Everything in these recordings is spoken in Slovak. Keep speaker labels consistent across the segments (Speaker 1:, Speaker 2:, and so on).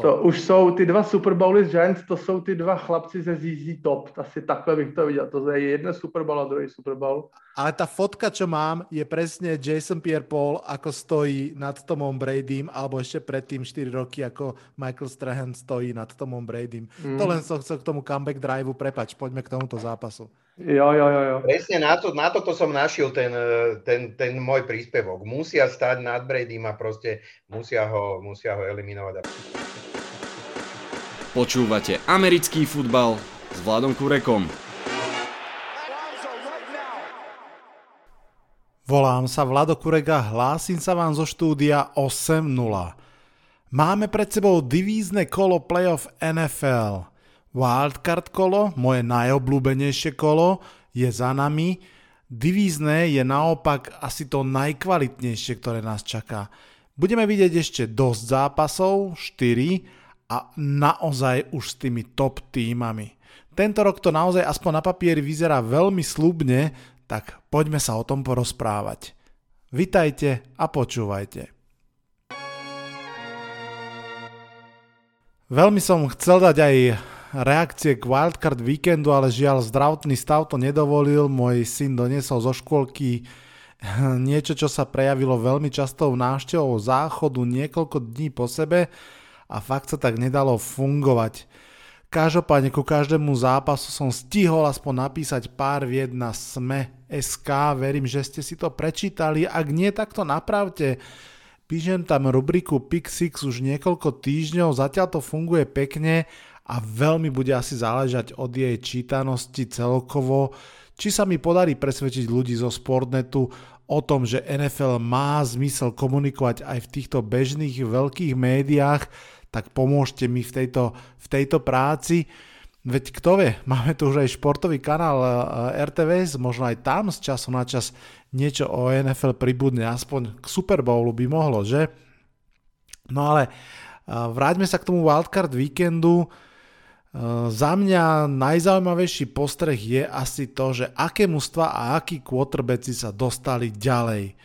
Speaker 1: To už jsou ty dva Super Bowly z Giants, to jsou ty dva chlapci ze ZZ Top. Asi takhle bych to viděl. To je jeden Super Bowl a druhý Super Bowl.
Speaker 2: Ale tá fotka, čo mám, je presne Jason Pierre-Paul, ako stojí nad Tomom Bradym, alebo ešte predtým 4 roky, ako Michael Strahan stojí nad Tomom Bradym. Mm. To len som chcel k tomu comeback drive prepač, poďme k tomuto zápasu.
Speaker 1: Jo, jo, jo, jo.
Speaker 3: Presne na, to, na toto som našiel ten, ten, ten môj príspevok. Musia stať nad Bradym a proste musia ho, musia ho eliminovať.
Speaker 4: Počúvate americký futbal s Vladom Kurekom.
Speaker 2: Volám sa Vlado Kurega, hlásim sa vám zo štúdia 8.0. Máme pred sebou divízne kolo playoff NFL. Wildcard kolo, moje najobľúbenejšie kolo, je za nami. Divízne je naopak asi to najkvalitnejšie, ktoré nás čaká. Budeme vidieť ešte dosť zápasov, 4 a naozaj už s tými top týmami. Tento rok to naozaj aspoň na papieri vyzerá veľmi slubne, tak poďme sa o tom porozprávať. Vitajte a počúvajte. Veľmi som chcel dať aj reakcie k Wildcard víkendu, ale žiaľ zdravotný stav to nedovolil. Môj syn doniesol zo škôlky niečo, čo sa prejavilo veľmi častou návštevou záchodu niekoľko dní po sebe a fakt sa tak nedalo fungovať. Každopádne ku každému zápasu som stihol aspoň napísať pár vied na SME SK. Verím, že ste si to prečítali. Ak nie, tak to napravte. Píšem tam rubriku Pick 6 už niekoľko týždňov, zatiaľ to funguje pekne a veľmi bude asi záležať od jej čítanosti celkovo, či sa mi podarí presvedčiť ľudí zo Sportnetu o tom, že NFL má zmysel komunikovať aj v týchto bežných veľkých médiách, tak pomôžte mi v tejto, v tejto práci. Veď kto vie, máme tu už aj športový kanál eh, RTVS, možno aj tam z času na čas niečo o NFL pribudne, aspoň k Super Bowlu by mohlo, že? No ale eh, vráťme sa k tomu wildcard víkendu. Eh, za mňa najzaujímavejší postreh je asi to, že aké mužstva a akí quarterbacki sa dostali ďalej.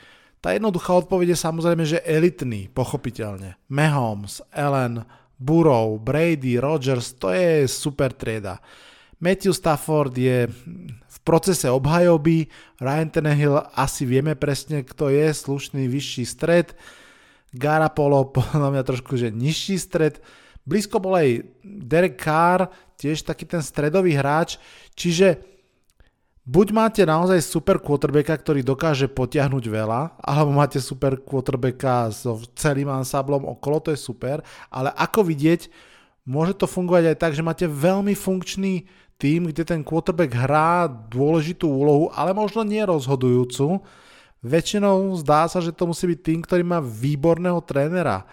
Speaker 2: Tá jednoduchá odpoveď je samozrejme, že elitný, pochopiteľne. Mahomes, Allen, Burrow, Brady, Rodgers, to je super trieda. Matthew Stafford je v procese obhajoby, Ryan Tannehill asi vieme presne, kto je, slušný vyšší stred, Garapolo podľa mňa trošku, že nižší stred, blízko bol aj Derek Carr, tiež taký ten stredový hráč, čiže buď máte naozaj super quarterbacka, ktorý dokáže potiahnuť veľa, alebo máte super quarterbacka so celým ansáblom okolo, to je super, ale ako vidieť, môže to fungovať aj tak, že máte veľmi funkčný tým, kde ten quarterback hrá dôležitú úlohu, ale možno nie rozhodujúcu. Väčšinou zdá sa, že to musí byť tým, ktorý má výborného trénera.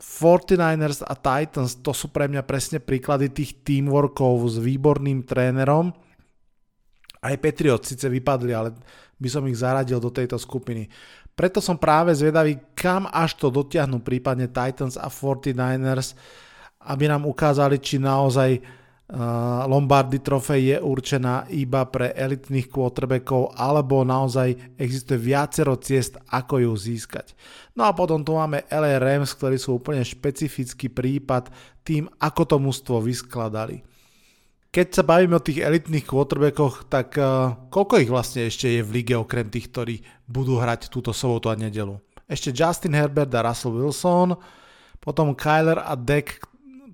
Speaker 2: 49ers a Titans, to sú pre mňa presne príklady tých teamworkov s výborným trénerom, aj Patriots síce vypadli, ale by som ich zaradil do tejto skupiny. Preto som práve zvedavý, kam až to dotiahnu prípadne Titans a 49ers, aby nám ukázali, či naozaj uh, Lombardy trofej je určená iba pre elitných quarterbackov, alebo naozaj existuje viacero ciest, ako ju získať. No a potom tu máme LA Rams, ktorí sú úplne špecifický prípad tým, ako to mužstvo vyskladali. Keď sa bavíme o tých elitných quarterbackoch, tak uh, koľko ich vlastne ešte je v lige okrem tých, ktorí budú hrať túto sobotu a nedelu? Ešte Justin Herbert a Russell Wilson, potom Kyler a Dak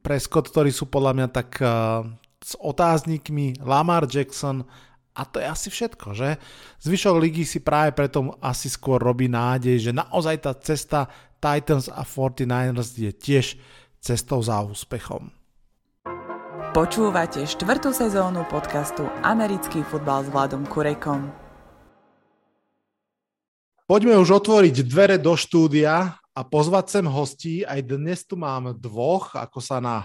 Speaker 2: Prescott, ktorí sú podľa mňa tak uh, s otáznikmi, Lamar Jackson a to je asi všetko, že? Zvyšok ligy si práve preto asi skôr robí nádej, že naozaj tá cesta Titans a 49ers je tiež cestou za úspechom.
Speaker 5: Počúvate štvrtú sezónu podcastu Americký futbal s Vladom Kurekom.
Speaker 2: Poďme už otvoriť dvere do štúdia a pozvať sem hostí. Aj dnes tu mám dvoch, ako sa na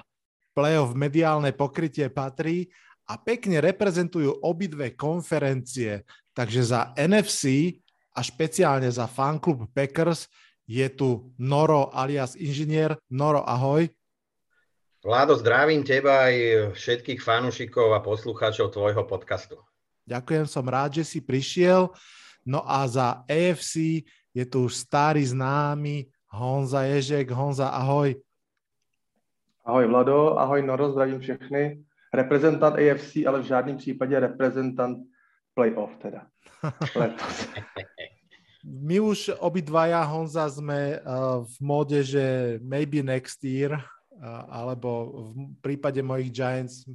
Speaker 2: playoff mediálne pokrytie patrí a pekne reprezentujú obidve konferencie. Takže za NFC a špeciálne za fanklub Packers je tu Noro alias inžinier. Noro, ahoj.
Speaker 3: Vládo, zdravím teba aj všetkých fanúšikov a poslucháčov tvojho podcastu.
Speaker 2: Ďakujem, som rád, že si prišiel. No a za AFC je tu už starý známy Honza Ježek. Honza, ahoj.
Speaker 1: Ahoj Vlado, ahoj Noro, zdravím všechny. Reprezentant AFC, ale v žádném případě reprezentant playoff teda.
Speaker 2: My už obidvaja, Honza, sme uh, v móde, že maybe next year, alebo v prípade mojich Giants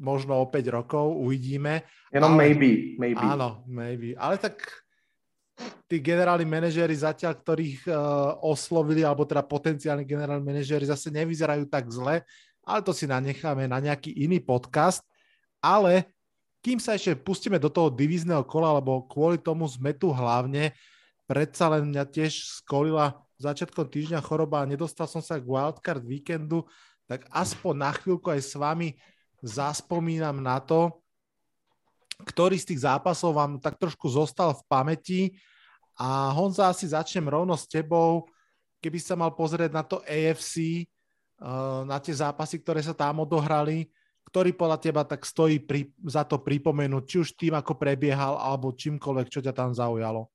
Speaker 2: možno o 5 rokov, uvidíme.
Speaker 1: Jenom ale, maybe, maybe.
Speaker 2: Áno, maybe. Ale tak tí generálni manažéri zatiaľ, ktorých uh, oslovili, alebo teda potenciálni generálni manažéri zase nevyzerajú tak zle, ale to si nanecháme na nejaký iný podcast. Ale kým sa ešte pustíme do toho divízneho kola, lebo kvôli tomu sme tu hlavne, predsa len mňa tiež skolila začiatkom týždňa choroba a nedostal som sa k wildcard víkendu, tak aspoň na chvíľku aj s vami zaspomínam na to, ktorý z tých zápasov vám tak trošku zostal v pamäti a Honza, asi začnem rovno s tebou. Keby sa mal pozrieť na to AFC, eh, na tie zápasy, ktoré sa tam odohrali, ktorý podľa teba tak stojí pri, za to pripomenúť, či už tým, ako prebiehal, alebo čímkoľvek, čo ťa tam zaujalo?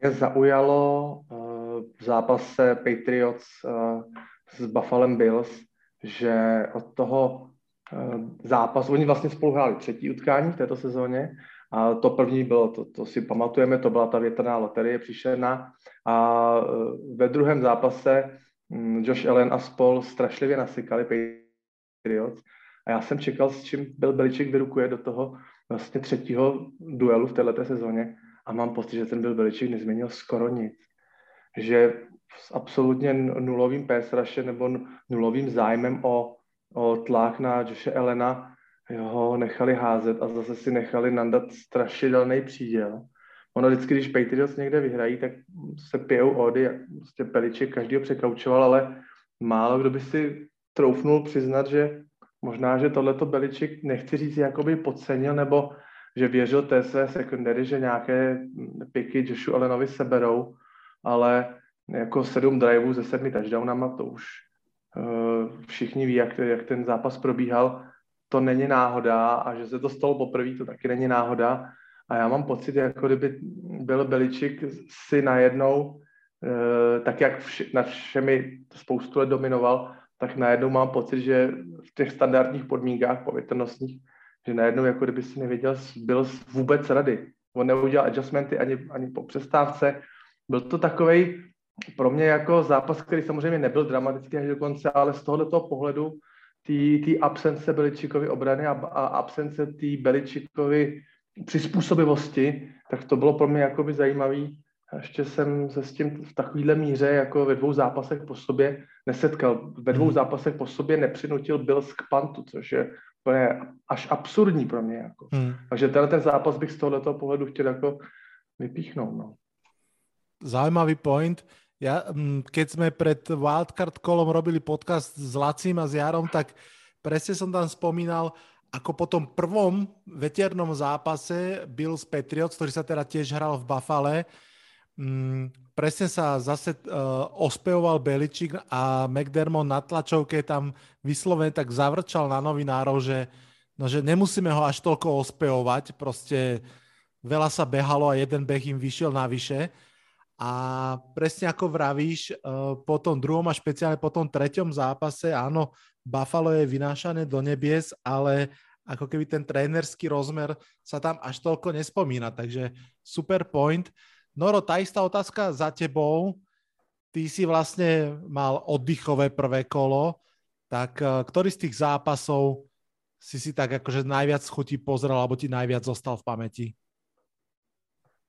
Speaker 1: Mě zaujalo uh, v zápase Patriots uh, s Buffalo Bills, že od toho uh, zápasu, oni vlastně spolu hráli třetí utkání v této sezóně a to první bylo, to, to si pamatujeme, to byla ta větrná loterie příšerná a ve druhém zápase um, Josh Allen a spol strašlivě nasykali Patriots a já jsem čekal, s čím byl Beliček vyrukuje do toho vlastně třetího duelu v této sezóně a mám pocit, že ten byl Beliček nezměnil skoro nic. Že s absolutně nulovým pésraše nebo nulovým zájmem o, o tlak na Joshe Elena ho nechali házet a zase si nechali nandat strašidelný příděl. Ono vždycky, když Patriots někde vyhrají, tak se pijou ody, prostě Peliček každý ho překaučoval, ale málo kdo by si troufnul přiznat, že možná, že tohleto Beliček, nechci říct, jakoby podcenil, nebo že věřil té své secondary, že nějaké piky Joshu Allenovi seberou, ale jako sedm driveů se sedmi touchdownama, to už uh, všichni ví, jak, jak ten zápas probíhal, to není náhoda a že se to stalo poprvé, to taky není náhoda. A já mám pocit, jako kdyby byl Beličik si najednou, uh, tak jak vši, nad všemi spoustu let dominoval, tak najednou mám pocit, že v těch standardních podmínkách povětrnostních že najednou jako kdyby si nevěděl, byl vůbec rady. On neudělal adjustmenty ani, ani po přestávce. Byl to takový pro mě jako zápas, který samozřejmě nebyl dramatický až do konce, ale z tohoto pohledu té absence Beličikovy obrany a, a absence té Beličikovy přizpůsobivosti, tak to bylo pro mě jakoby zajímavý. Ještě jsem se s tím v takovýhle míře jako ve dvou zápasech po sobě nesetkal. Ve dvou hmm. zápasech po sobě nepřinutil Bills k pantu, což je to je až absurdní pro mě. Jako. Hmm. Takže tenhle ten zápas bych z tohoto pohledu chtěl jako vypíchnout. No.
Speaker 2: Zaujímavý point. Ja, mm, keď sme pred Wildcard kolom robili podcast s Lacím a s Jarom, tak presne som tam spomínal, ako po tom prvom veternom zápase Bills Patriots, ktorý sa teda tiež hral v Buffale, mm, presne sa zase uh, ospevoval Beličík a McDermott na tlačovke tam vyslovene tak zavrčal na novinárov, že, no, že nemusíme ho až toľko ospevovať, proste veľa sa behalo a jeden beh im vyšiel navyše. A presne ako vravíš, uh, po tom druhom a špeciálne po tom treťom zápase, áno, Buffalo je vynášané do nebies, ale ako keby ten trénerský rozmer sa tam až toľko nespomína, takže super point. Noro, tá istá otázka za tebou. Ty si vlastne mal oddychové prvé kolo, tak eh, ktorý z tých zápasov si si tak akože najviac chutí pozrel, alebo ti najviac zostal v pamäti?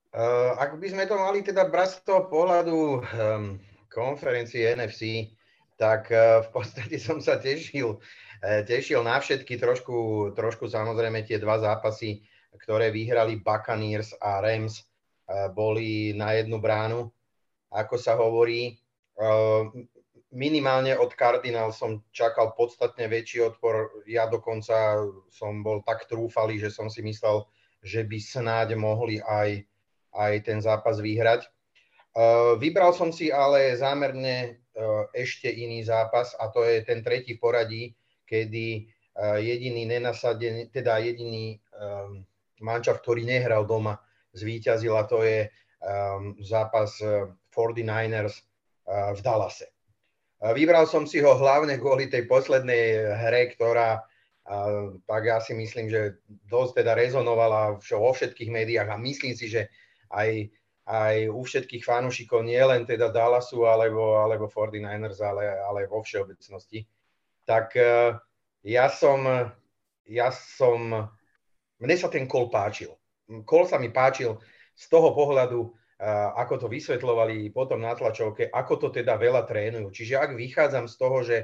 Speaker 3: Uh, ak by sme to mali teda brať z toho pohľadu um, konferencie NFC, tak uh, v podstate som sa tešil, uh, tešil na všetky, trošku, trošku samozrejme tie dva zápasy, ktoré vyhrali Buccaneers a Rams boli na jednu bránu, ako sa hovorí. Minimálne od Cardinal som čakal podstatne väčší odpor. Ja dokonca som bol tak trúfalý, že som si myslel, že by snáď mohli aj, aj ten zápas vyhrať. Vybral som si ale zámerne ešte iný zápas a to je ten tretí poradí, kedy jediný nenasadený, teda jediný mančav, ktorý nehral doma, zvíťazila, to je um, zápas 49ers uh, uh, v Dallase. Vybral som si ho hlavne kvôli tej poslednej hre, ktorá tak ja si myslím, že dosť teda rezonovala vo všetkých médiách a myslím si, že aj, aj u všetkých fanúšikov, nie len teda Dallasu alebo, alebo 49ers, ale, ale vo všeobecnosti. Tak e, ja som, ja som, mne sa ten kol páčil. Kol sa mi páčil z toho pohľadu, ako to vysvetľovali potom na tlačovke, ako to teda veľa trénujú. Čiže ak vychádzam z toho, že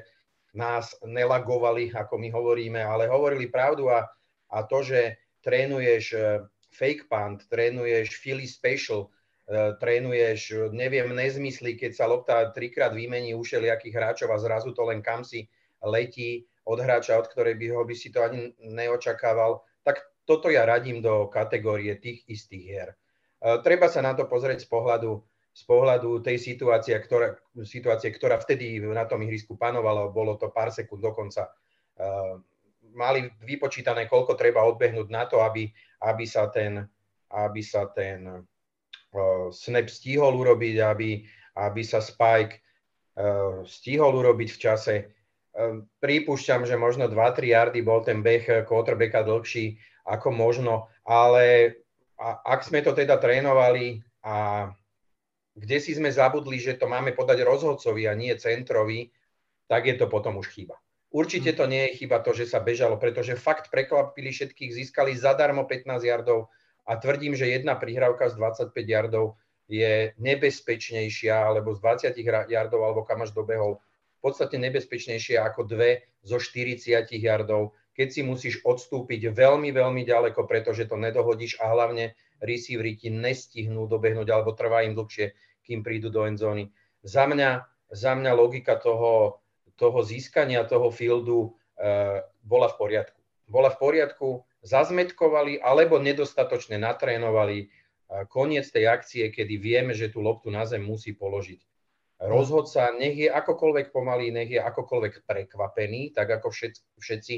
Speaker 3: nás nelagovali, ako my hovoríme, ale hovorili pravdu a, a to, že trénuješ e, fake punt, trénuješ Philly special, e, trénuješ, neviem, nezmysly, keď sa lopta trikrát vymení u všelijakých hráčov a zrazu to len kam si letí od hráča, od ktorej by ho by si to ani neočakával, toto ja radím do kategórie tých istých hier. E, treba sa na to pozrieť z pohľadu z pohľadu tej situácie, ktorá, situácie, ktorá vtedy na tom ihrisku panovala, bolo to pár sekúnd dokonca, uh, mali vypočítané, koľko treba odbehnúť na to, aby, aby sa ten, aby sa ten uh, snap stihol urobiť, aby, aby sa spike stihol urobiť v čase. Uh, pripúšťam, že možno 2-3 yardy bol ten beh quarterbacka dlhší ako možno, ale a, ak sme to teda trénovali a kde si sme zabudli, že to máme podať rozhodcovi a nie centrovi, tak je to potom už chyba. Určite hm. to nie je chyba to, že sa bežalo, pretože fakt prekvapili všetkých, získali zadarmo 15 yardov a tvrdím, že jedna prihrávka z 25 yardov je nebezpečnejšia, alebo z 20 yardov, alebo kam až dobehol, v podstate nebezpečnejšia ako dve zo 40 yardov, keď si musíš odstúpiť veľmi, veľmi ďaleko, pretože to nedohodíš a hlavne receivery ti nestihnú dobehnúť alebo trvá im dlhšie, kým prídu do endzóny. Za mňa, za mňa logika toho, toho získania toho fieldu uh, bola v poriadku. Bola v poriadku, zazmetkovali alebo nedostatočne natrénovali uh, koniec tej akcie, kedy vieme, že tú loptu na zem musí položiť. Rozhodca, nech je akokoľvek pomalý, nech je akokoľvek prekvapený, tak ako všetci, všetci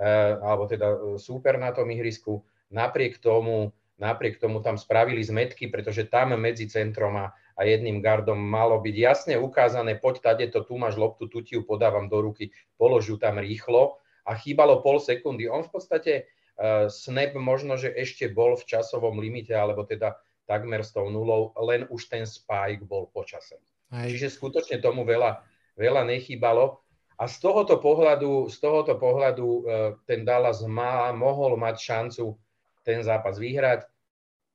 Speaker 3: uh, alebo teda súper na tom ihrisku, napriek tomu Napriek tomu tam spravili zmetky, pretože tam medzi centrom a, a jedným gardom malo byť jasne ukázané, poď tade to, tu máš loptu, tu ti ju podávam do ruky, položu tam rýchlo a chýbalo pol sekundy. On v podstate uh, snap možno, že ešte bol v časovom limite, alebo teda takmer s tou nulou, len už ten spike bol počase. Aj. Čiže skutočne tomu veľa, veľa nechýbalo. A z tohoto pohľadu, z tohoto pohľadu uh, ten Dallas má, mohol mať šancu ten zápas vyhrať.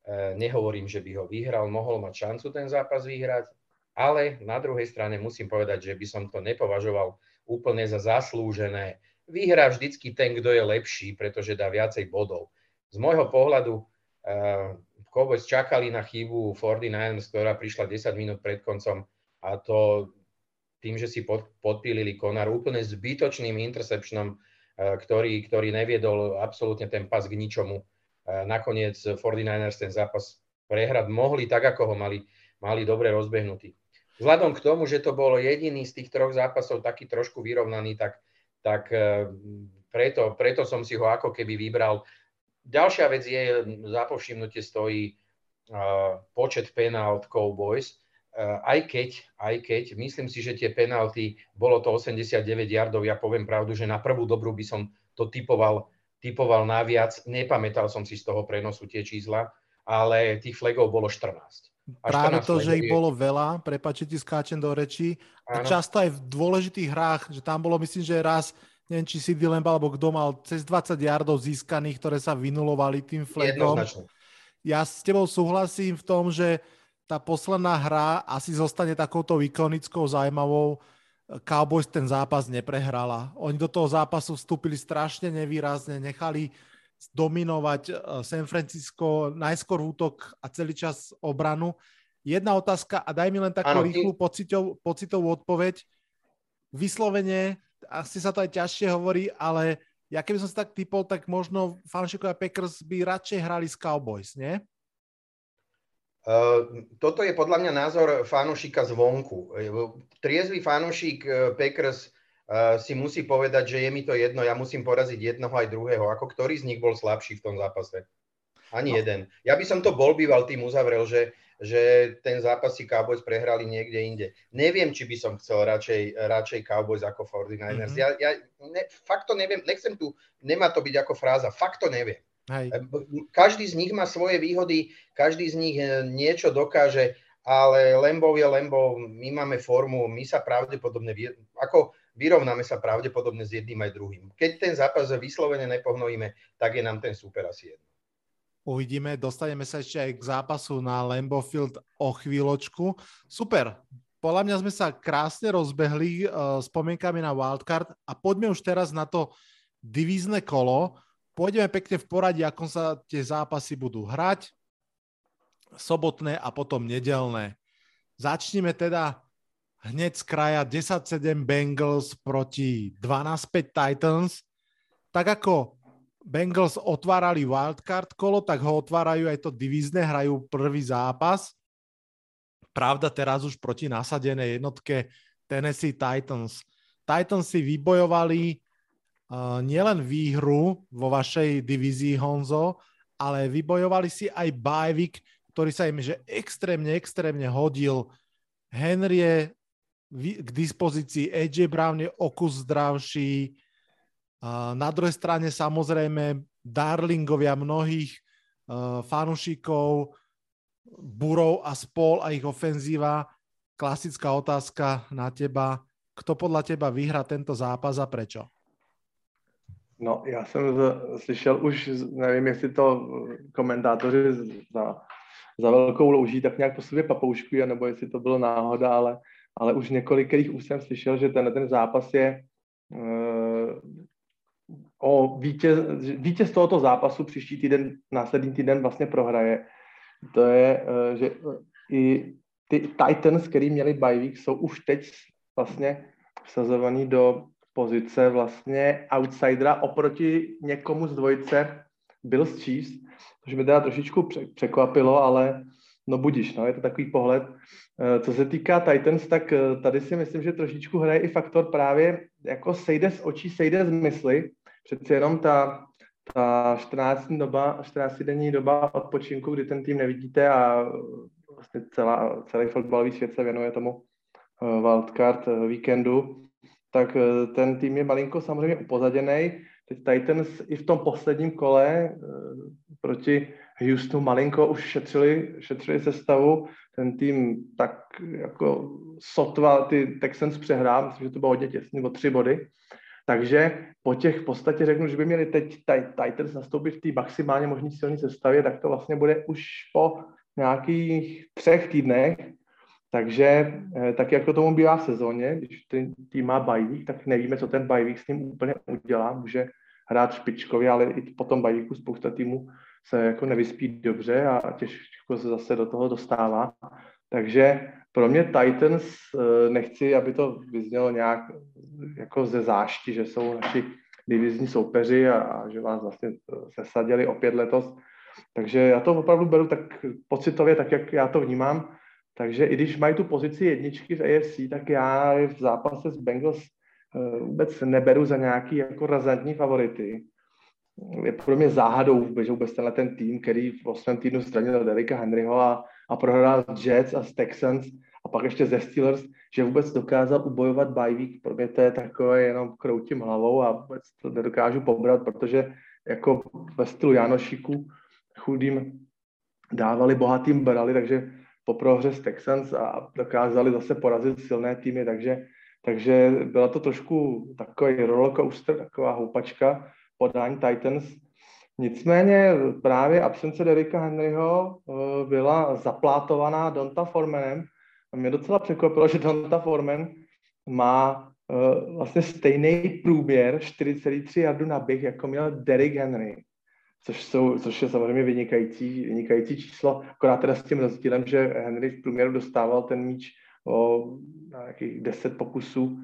Speaker 3: E, nehovorím, že by ho vyhral, mohol mať šancu ten zápas vyhrať, ale na druhej strane musím povedať, že by som to nepovažoval úplne za zaslúžené. Vyhrá vždycky ten, kto je lepší, pretože dá viacej bodov. Z môjho pohľadu uh, Cowboys čakali na chybu 49ers, ktorá prišla 10 minút pred koncom a to tým, že si pod, podpílili Konar úplne zbytočným interceptionom, uh, ktorý, ktorý neviedol absolútne ten pas k ničomu nakoniec 49ers ten zápas prehrať mohli tak, ako ho mali, mali dobre rozbehnutý. Vzhľadom k tomu, že to bol jediný z tých troch zápasov taký trošku vyrovnaný, tak, tak e, preto, preto som si ho ako keby vybral. Ďalšia vec je, za povšimnutie stojí počet penalt Cowboys, aj keď, aj keď, myslím si, že tie penalty, bolo to 89 yardov, ja poviem pravdu, že na prvú dobrú by som to typoval typoval naviac. Nepamätal som si z toho prenosu tie čísla, ale tých flagov bolo 14.
Speaker 2: A Práve 14 to, že ich je... bolo veľa, prepáčte, ti skáčem do rečí, a často aj v dôležitých hrách, že tam bolo, myslím, že raz, neviem, či si Lamb alebo kto mal cez 20 yardov získaných, ktoré sa vynulovali tým flagom. Ja s tebou súhlasím v tom, že tá posledná hra asi zostane takouto ikonickou, zaujímavou, Cowboys ten zápas neprehrala. Oni do toho zápasu vstúpili strašne nevýrazne, nechali dominovať eh, San Francisco najskôr útok a celý čas obranu. Jedna otázka a daj mi len takú ano, rýchlu pocitov, pocitovú odpoveď. Vyslovene, asi sa to aj ťažšie hovorí, ale ja keby som si tak typol, tak možno fanšikovia Packers by radšej hrali s Cowboys, nie?
Speaker 3: Uh, toto je podľa mňa názor fanúšika zvonku. Triezvy fanúšik uh, Packers uh, si musí povedať, že je mi to jedno, ja musím poraziť jednoho aj druhého. Ako ktorý z nich bol slabší v tom zápase? Ani no. jeden. Ja by som to bol býval tým uzavrel, že, že ten zápas si Cowboys prehrali niekde inde. Neviem, či by som chcel radšej, radšej Cowboys ako 49ers. Mm-hmm. Ja, ja ne, fakt to neviem, nechcem tu, nemá to byť ako fráza, fakt to neviem. Hej. Každý z nich má svoje výhody, každý z nich e, niečo dokáže, ale Lembo je Lembo, my máme formu, my sa pravdepodobne, ako vyrovnáme sa pravdepodobne s jedným aj druhým. Keď ten zápas vyslovene nepohnojíme, tak je nám ten super asi jedno.
Speaker 2: Uvidíme, dostaneme sa ešte aj k zápasu na Lambeau Field o chvíľočku. Super, podľa mňa sme sa krásne rozbehli uh, spomienkami na wildcard a poďme už teraz na to divízne kolo. Pôjdeme pekne v poradí, ako sa tie zápasy budú hrať. Sobotné a potom nedelné. Začneme teda hneď z kraja 10-7 Bengals proti 12-5 Titans. Tak ako Bengals otvárali wildcard kolo, tak ho otvárajú aj to divízne, hrajú prvý zápas. Pravda teraz už proti nasadenej jednotke Tennessee Titans. Titans si vybojovali nielen výhru vo vašej divízii Honzo, ale vybojovali si aj bajvik, ktorý sa im že extrémne, extrémne hodil. Henry je k dispozícii, AJ Brown je okus zdravší, na druhej strane samozrejme darlingovia mnohých uh, fanúšikov, Burov a spol a ich ofenzíva. Klasická otázka na teba. Kto podľa teba vyhrá tento zápas a prečo?
Speaker 1: No, já jsem slyšel už, nevím, jestli to komentátoři za, za velkou louží tak nějak po sobě papouškují, nebo jestli to bylo náhoda, ale, ale už několikrých už jsem slyšel, že ten, ten zápas je uh, o vítěz, vítěz tohoto zápasu příští týden, následný týden vlastně prohraje. To je, eh, že eh, i ty Titans, který měli bye week, jsou už teď vlastně vsazovaný do pozice vlastně outsidera oproti někomu z dvojice Bills Chiefs, což mi teda trošičku překvapilo, ale no budíš, no, je to takový pohled. Eh, co se týká Titans, tak tady si myslím, že trošičku hraje i faktor právě jako sejde z očí, sejde z mysli, přeci jenom ta, ta 14 doba, 14 denní doba odpočinku, kdy ten tým nevidíte a vlastně celá, celý fotbalový svět se věnuje tomu eh, wildcard eh, víkendu, tak eh, ten tým je malinko samozřejmě upozaděný. Teď Titans i v tom posledním kole proti Houstonu malinko už šetřili, šetřili sestavu. Ten tým tak jako sotva ty Texans přehrál, myslím, že to bylo hodně těsně, o tři body. Takže po těch podstatě řeknu, že by měli teď Titans nastoupit v té maximálně možné silné sestavě, tak to vlastně bude už po nějakých třech týdnech. Takže eh, tak jako tomu bývá v sezóně, když ten tým má bajvík, tak nevíme, co ten bajvík s ním úplně udělá. Může hrát špičkově, ale i po tom bajvíku spousta týmů se jako nevyspí dobře a těžko se zase do toho dostává. Takže pro mě Titans, eh, nechci, aby to vyznělo nějak jako ze zášti, že jsou naši divizní soupeři a, a že vás vlastně sesadili opět letos. Takže já to opravdu beru tak pocitově, tak jak já to vnímám. Takže i když mají tu pozici jedničky v AFC, tak já v zápase s Bengals eh, vůbec neberu za nějaký jako razantní favority. Je pro mě záhadou že vůbec tenhle ten tým, který v 8. týdnu zranil Derika Henryho a a prohrál Jets a s Texans a pak ještě ze Steelers, že vůbec dokázal ubojovat bye week. Pro mě to je takové jenom kroutím hlavou a vůbec to nedokážu pobrat, protože jako ve stylu Janošíku chudým dávali, bohatým brali, takže po prohře s Texans a dokázali zase porazit silné týmy, takže, takže byla to trošku takový rollercoaster, taková houpačka podání Titans, Nicméně právě absence Derika Henryho eh, byla zaplátovaná Donta Formanem. A mě docela překvapilo, že Donta Forman má eh, vlastně stejný průběr 4,3 jardu na běh, jako měl Derek Henry. Což, jsou, což je samozřejmě vynikající, vynikající číslo, akorát teda s tím rozdílem, že Henry v průměru dostával ten míč o nějakých 10 pokusů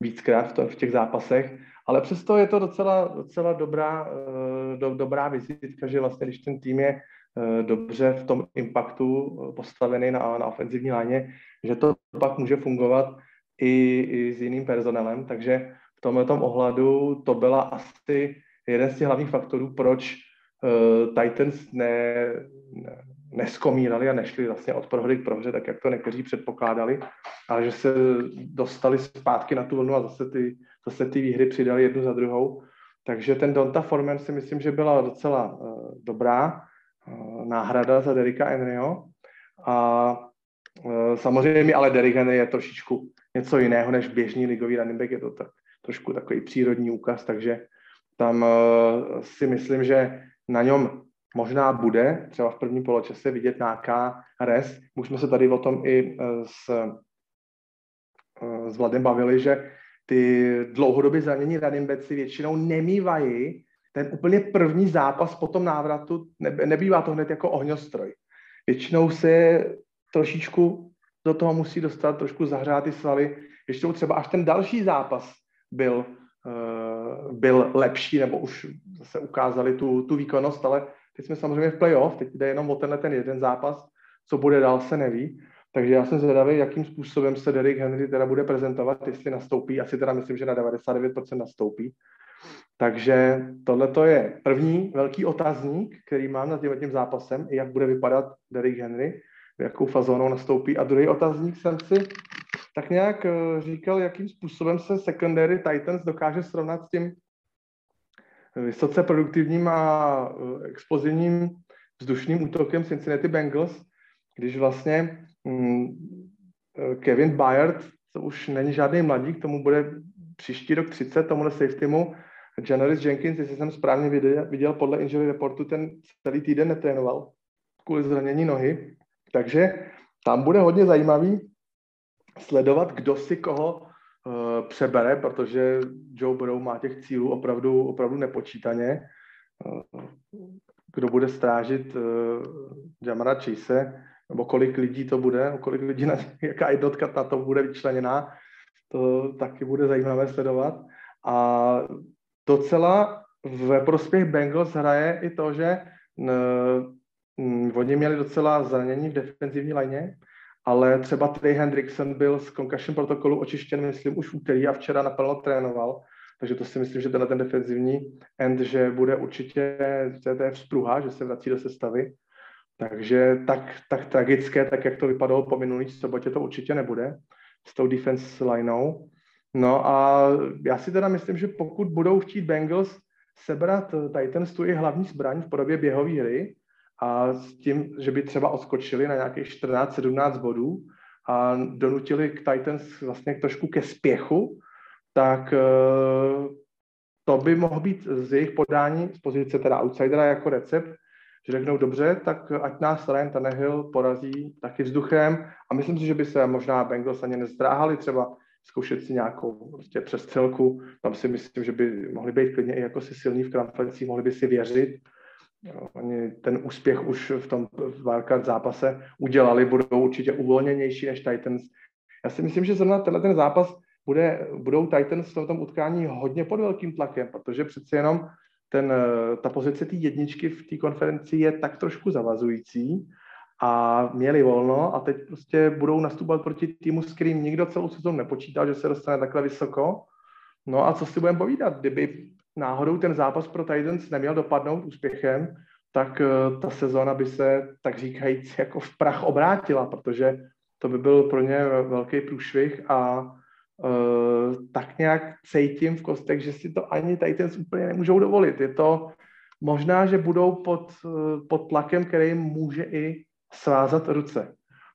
Speaker 1: víckrát v, to, v těch zápasech. Ale přesto je to docela, docela dobrá, eh, do, dobrá vizitka, že vlastně, když ten tým je eh, dobře v tom impactu eh, postavený na, na ofenzivní láně, že to pak může fungovat i, i s jiným personelem, takže v tomhle ohledu to byla asi jeden z těch hlavních faktorů, proč Titans ne, ne, neskomírali a nešli vlastně od prohry k prohře, tak jak to někteří předpokládali, ale že se dostali zpátky na tu vlnu a zase ty, zase ty výhry přidali jednu za druhou. Takže ten Donta Forman si myslím, že byla docela uh, dobrá uh, náhrada za Derika Henryho. A uh, samozřejmě ale Derek Henry je trošičku něco jiného než běžný ligový running back, je to tak, trošku takový přírodní úkaz, takže tam uh, si myslím, že na něm možná bude třeba v prvním poločase vidět nějaká res. Už jsme se tady o tom i s, s Vladem bavili, že ty dlouhodobě zranění running většinou nemývají ten úplně první zápas po tom návratu, ne, nebývá to hned jako ohňostroj. Většinou se trošičku do toho musí dostat, trošku zahřát ty svaly, ještě třeba až ten další zápas byl, byl lepší, nebo už se ukázali tu, tu výkonnost, ale teď jsme samozřejmě v playoff, teď jde jenom o tenhle ten jeden zápas, co bude dál se neví. Takže já jsem zvědavý, jakým způsobem se Derrick Henry teda bude prezentovat, jestli nastoupí. Asi teda myslím, že na 99% nastoupí. Takže tohle je první velký otazník, který mám nad tím zápasem, jak bude vypadat Derrick Henry, jakou fazónou nastoupí. A druhý otazník jsem si tak nějak eh, říkal, jakým způsobem se secondary Titans dokáže srovnat s tím vysoce produktivním a eh, explozivním vzdušným útokem Cincinnati Bengals, když vlastně Mm, eh, Kevin Bayard, to už není žádný mladík, tomu bude příští rok 30, tomuhle safetymu. Janoris Jenkins, jestli jsem správně viděl, viděl podle injury reportu, ten celý týden netrénoval kvůli zranění nohy. Takže tam bude hodně zajímavý sledovat, kdo si koho uh, přebere, protože Joe Burrow má těch cílů opravdu, opravdu nepočítaně. Uh, kdo bude strážit uh, Jamara Chase, nebo kolik lidí to bude, kolik lidí, na, jaká jednotka na to bude vyčleněná, to taky bude zajímavé sledovat. A docela ve prospěch Bengals hraje i to, že n, oni měli docela zranění v defenzivní lajně, ale třeba Trey Hendrickson byl z concussion protokolu očištěn, myslím, už v úterý a včera naplno trénoval, takže to si myslím, že tenhle ten defenzivní end, že bude určitě, to je vzpruha, že se vrací do sestavy takže tak, tak tragické, tak jak to vypadalo po minulý sobotě, to určitě nebude s tou defense lineou. No a já si teda myslím, že pokud budou chtít Bengals sebrat Titans tu i hlavní zbraň v podobě běhové hry a s tím, že by třeba odskočili na nějakých 14-17 bodů a donutili k Titans vlastně trošku ke spěchu, tak eh, to by mohlo být z jejich podání z pozice teda outsidera jako recept že řeknou dobře, tak ať nás Ryan Tannehill porazí taky vzduchem a myslím si, že by se možná Bengals ani nezdráhali třeba zkoušet si nějakou prostě přestřelku. Tam si myslím, že by mohli být klidně i jako si silní v kramflecích, mohli by si věřit. Oni ten úspěch už v tom wildcard zápase udělali, budou určitě uvolněnější než Titans. Já si myslím, že zrovna tenhle ten zápas bude, budou Titans v tom utkání hodně pod velkým tlakem, protože přeci jenom ten, ta pozice té jedničky v té konferenci je tak trošku zavazující a měli volno a teď prostě budou nastupovat proti týmu, s kterým nikdo celou sezónu nepočítal, že se dostane takhle vysoko. No a co si budeme povídat, kdyby náhodou ten zápas pro Titans neměl dopadnout úspěchem, tak uh, ta sezóna by se, tak říkajíc, jako v prach obrátila, protože to by byl pro ně velký průšvih a uh, tak nějak cítím v kostech, že si to ani ten úplně nemůžou dovolit. Je to možná, že budou pod, uh, pod tlakem, který může i svázat ruce.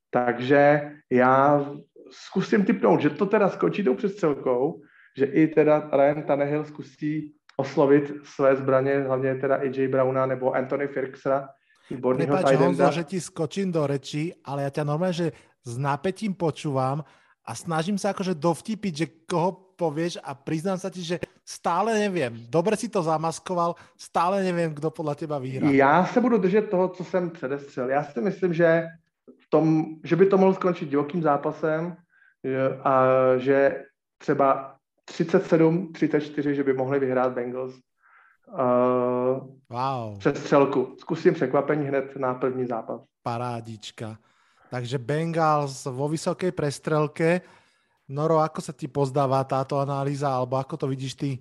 Speaker 1: Takže já zkusím typnout, že to teda skočí tou přestřelkou, že i teda Ryan Tannehill zkusí oslovit své zbraně, hlavně teda AJ Browna nebo Anthony Firksera,
Speaker 2: Prepač, Honzo, že ti skočím do reči, ale ja ťa normálne, že s nápetím počúvam a snažím sa akože dovtipiť, že koho povieš a priznám sa ti, že stále neviem. Dobre si to zamaskoval, stále neviem, kdo podľa teba vyhrá.
Speaker 1: Já se budu držet toho, co jsem předestřel. Já si myslím, že, v tom, že by to mohlo skončit divokým zápasem a že třeba 37, 34, že by mohli vyhrát Bengals. Uh,
Speaker 2: wow.
Speaker 1: Přes střelku. Zkusím překvapení hned na první zápas.
Speaker 2: Parádička. Takže Bengals vo vysokej prestrelke. Noro, ako sa ti pozdáva táto analýza, alebo ako to vidíš ty?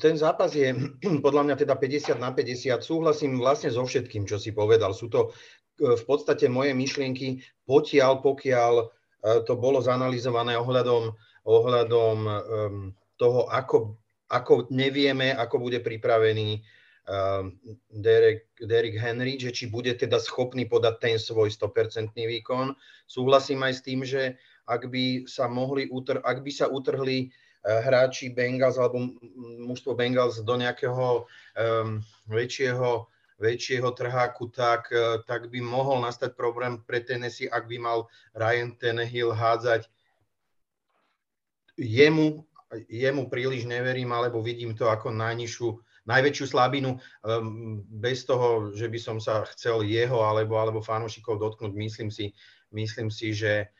Speaker 3: ten zápas je podľa mňa teda 50 na 50. Súhlasím vlastne so všetkým, čo si povedal. Sú to v podstate moje myšlienky potiaľ, pokiaľ to bolo zanalizované ohľadom, ohľadom toho, ako, ako nevieme, ako bude pripravený Derek, Derek Henry, že či bude teda schopný podať ten svoj 100% výkon. Súhlasím aj s tým, že ak by sa mohli utr- ak by sa utrhli Eh, hráči Bengals alebo mužstvo Bengals do nejakého um, väčšieho, väčšieho trháku, tak, eh, tak by mohol nastať problém pre Tennessee, ak by mal Ryan Tannehill hádzať jemu, jemu príliš neverím, alebo vidím to ako najnižšiu, najväčšiu slabinu, um, bez toho, že by som sa chcel jeho alebo, alebo fanúšikov dotknúť, myslím si, myslím si, že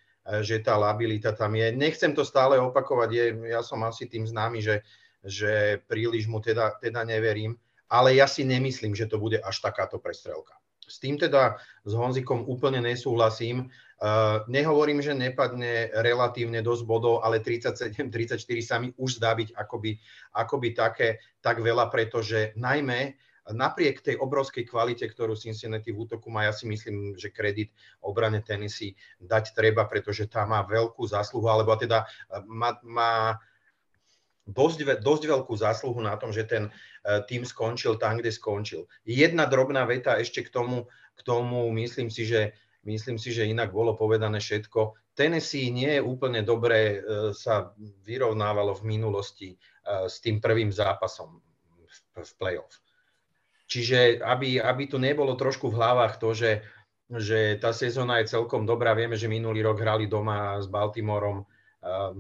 Speaker 3: že tá labilita tam je. Nechcem to stále opakovať, je, ja som asi tým známy, že, že príliš mu teda, teda neverím, ale ja si nemyslím, že to bude až takáto prestrelka. S tým teda s Honzikom úplne nesúhlasím. Uh, nehovorím, že nepadne relatívne dosť bodov, ale 37-34 sa mi už zdá byť akoby, akoby také, tak veľa, pretože najmä napriek tej obrovskej kvalite, ktorú Cincinnati v útoku má, ja si myslím, že kredit obrane Tennessee dať treba, pretože tá má veľkú zásluhu, alebo teda e, má, má dosť, dosť veľkú zásluhu na tom, že ten tým skončil tam, kde skončil. Jedna drobná veta ešte k tomu, k tomu myslím si, že myslím si, že inak bolo povedané všetko. Tennessee nie je úplne dobre e, sa vyrovnávalo v minulosti s tým prvým zápasom v playoff. Čiže aby, aby tu nebolo trošku v hlavách to, že, že tá sezóna je celkom dobrá. Vieme, že minulý rok hrali doma s Baltimorom,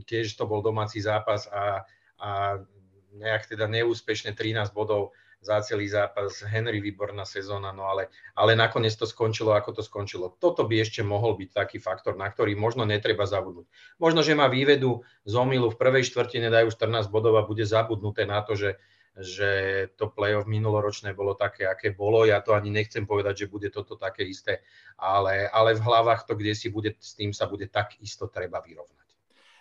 Speaker 3: tiež to bol domáci zápas a, a nejak teda neúspešne 13 bodov za celý zápas. Henry výborná sezóna, no ale, ale nakoniec to skončilo, ako to skončilo. Toto by ešte mohol byť taký faktor, na ktorý možno netreba zabudnúť. Možno, že má vývedu z omilu v prvej štvrtine, dajú 14 bodov a bude zabudnuté na to, že že to play-off minuloročné bolo také, aké bolo. Ja to ani nechcem povedať, že bude toto také isté, ale, ale v hlavách to, kde si bude, s tým sa bude tak isto treba vyrovnať.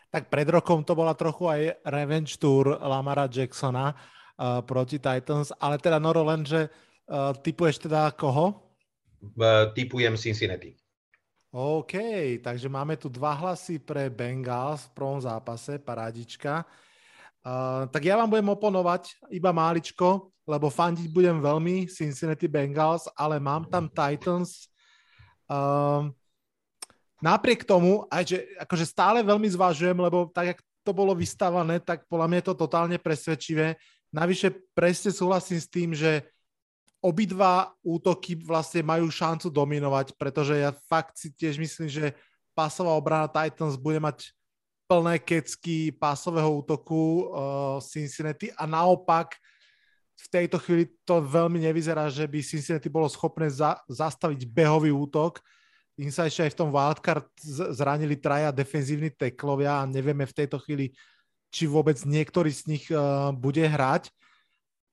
Speaker 2: Tak pred rokom to bola trochu aj revenge tour Lamara Jacksona uh, proti Titans, ale teda Noro len, že uh, typuješ teda koho?
Speaker 3: Uh, typujem Cincinnati.
Speaker 2: OK, takže máme tu dva hlasy pre Bengals v prvom zápase, parádička. Uh, tak ja vám budem oponovať iba máličko, lebo fandiť budem veľmi Cincinnati Bengals, ale mám tam Titans. Uh, napriek tomu, aj že akože stále veľmi zvažujem, lebo tak, jak to bolo vystavané, tak podľa mňa je to totálne presvedčivé. Navyše presne súhlasím s tým, že obidva útoky vlastne majú šancu dominovať, pretože ja fakt si tiež myslím, že pasová obrana Titans bude mať plné kecky pásového útoku uh, Cincinnati a naopak v tejto chvíli to veľmi nevyzerá, že by Cincinnati bolo schopné za, zastaviť behový útok. Sa ešte aj v tom wildcard zranili traja defenzívni teklovia a nevieme v tejto chvíli, či vôbec niektorý z nich uh, bude hrať.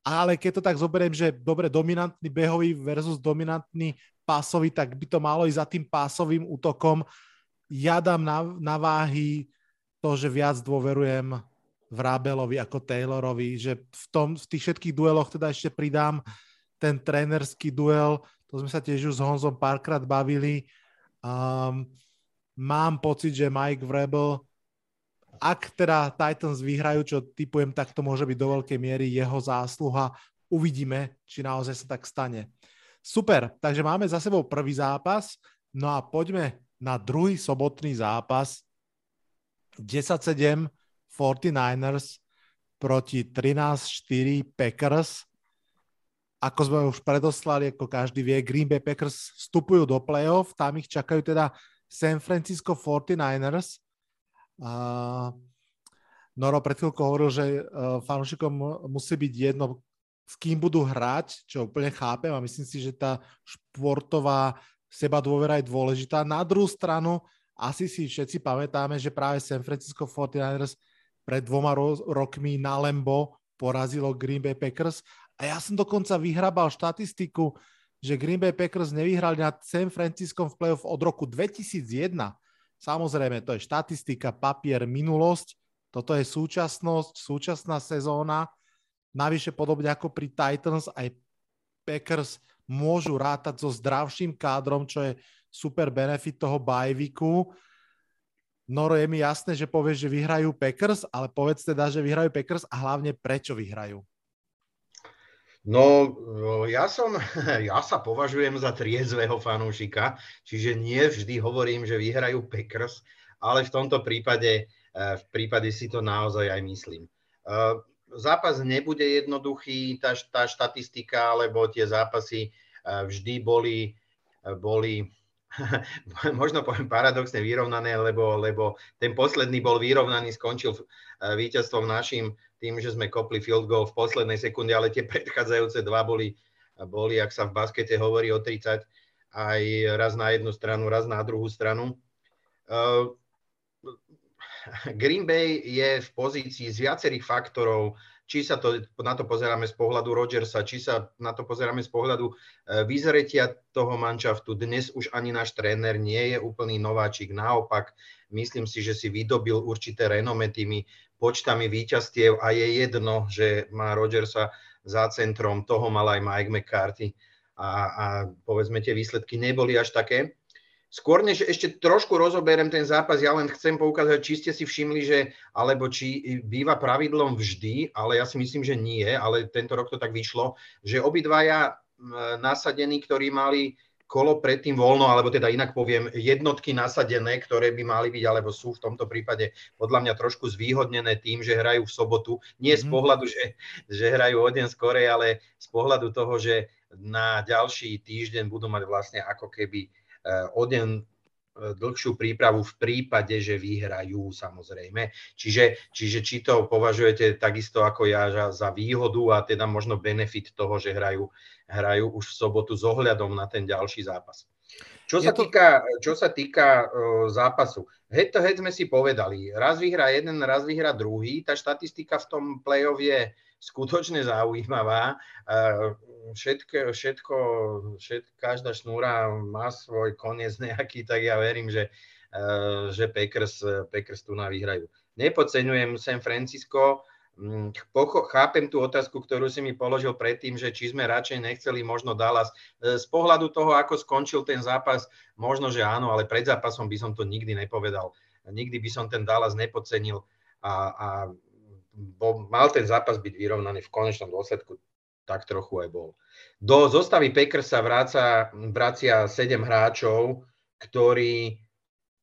Speaker 2: Ale keď to tak zoberiem, že dobre, dominantný behový versus dominantný pásový, tak by to malo ísť za tým pásovým útokom. Ja dám na, na váhy to, že viac dôverujem Vrábelovi ako Taylorovi, že v, tom, v tých všetkých dueloch teda ešte pridám ten trénerský duel, to sme sa tiež už s Honzom párkrát bavili. Um, mám pocit, že Mike Vrabel, ak teda Titans vyhrajú, čo typujem, tak to môže byť do veľkej miery jeho zásluha. Uvidíme, či naozaj sa tak stane. Super, takže máme za sebou prvý zápas, no a poďme na druhý sobotný zápas, 10-7 49ers proti 13-4 Packers. Ako sme už predoslali, ako každý vie, Green Bay Packers vstupujú do playoff, tam ich čakajú teda San Francisco 49ers. Uh, Noro pred chvíľkou hovoril, že uh, fanúšikom musí byť jedno, s kým budú hrať, čo úplne chápem a myslím si, že tá športová seba dôvera je dôležitá. Na druhú stranu, asi si všetci pamätáme, že práve San Francisco 49ers pred dvoma ro- rokmi na Lembo porazilo Green Bay Packers a ja som dokonca vyhrabal štatistiku, že Green Bay Packers nevyhrali nad San Francisco v playoff od roku 2001. Samozrejme, to je štatistika, papier, minulosť. Toto je súčasnosť, súčasná sezóna. Navyše podobne ako pri Titans, aj Packers môžu rátať so zdravším kádrom, čo je super benefit toho bajviku. Noro, je mi jasné, že povieš, že vyhrajú Packers, ale povedz teda, že vyhrajú Packers a hlavne prečo vyhrajú.
Speaker 3: No, ja som, ja sa považujem za triezvého fanúšika, čiže nie vždy hovorím, že vyhrajú Packers, ale v tomto prípade, eh, v prípade si to naozaj aj myslím. Eh, zápas nebude jednoduchý, tá, tá štatistika, alebo tie zápasy vždy boli, boli možno poviem paradoxne vyrovnané, lebo, lebo ten posledný bol vyrovnaný, skončil víťazstvom našim tým, že sme kopli field goal v poslednej sekunde, ale tie predchádzajúce dva boli, boli, ak sa v baskete hovorí o 30, aj raz na jednu stranu, raz na druhú stranu. Green Bay je v pozícii z viacerých faktorov, či sa to, na to pozeráme z pohľadu Rodgersa, či sa na to pozeráme z pohľadu e, vyzretia toho manšaftu. Dnes už ani náš tréner nie je úplný nováčik, naopak myslím si, že si vydobil určité renome tými počtami víťazstiev a je jedno, že má Rodgersa za centrom, toho mal aj Mike McCarthy a, a povedzme tie výsledky neboli až také. Skôr než ešte trošku rozoberiem ten zápas, ja len chcem poukázať, či ste si všimli, že, alebo či býva pravidlom vždy, ale ja si myslím, že nie, ale tento rok to tak vyšlo, že obidvaja nasadení, ktorí mali kolo predtým voľno, alebo teda inak poviem, jednotky nasadené, ktoré by mali byť, alebo sú v tomto prípade podľa mňa trošku zvýhodnené tým, že hrajú v sobotu. Nie z mhm. pohľadu, že, že hrajú o deň skorej, ale z pohľadu toho, že na ďalší týždeň budú mať vlastne ako keby o deň eh, dlhšiu prípravu v prípade, že vyhrajú samozrejme. Čiže, čiže či to považujete takisto ako ja za výhodu a teda možno benefit toho, že hrajú, hrajú už v sobotu s ohľadom na ten ďalší zápas. Čo sa, to... týka, čo sa týka uh, zápasu, head to head sme si povedali, raz vyhrá jeden, raz vyhrá druhý, tá štatistika v tom play-off je skutočne zaujímavá. Uh, všetko, všetko, všetko, každá šnúra má svoj koniec nejaký, tak ja verím, že, eh, že Packers, Packers tu na vyhrajú. Nepodceňujem San Francisco, mm, chápem tú otázku, ktorú si mi položil predtým, že či sme radšej nechceli možno Dallas. Eh, z pohľadu toho, ako skončil ten zápas, možno, že áno, ale pred zápasom by som to nikdy nepovedal. Nikdy by som ten Dallas nepodcenil a, a bo mal ten zápas byť vyrovnaný v konečnom dôsledku tak trochu aj bol. Do zostavy Packers sa vráca, vracia 7 hráčov, ktorí,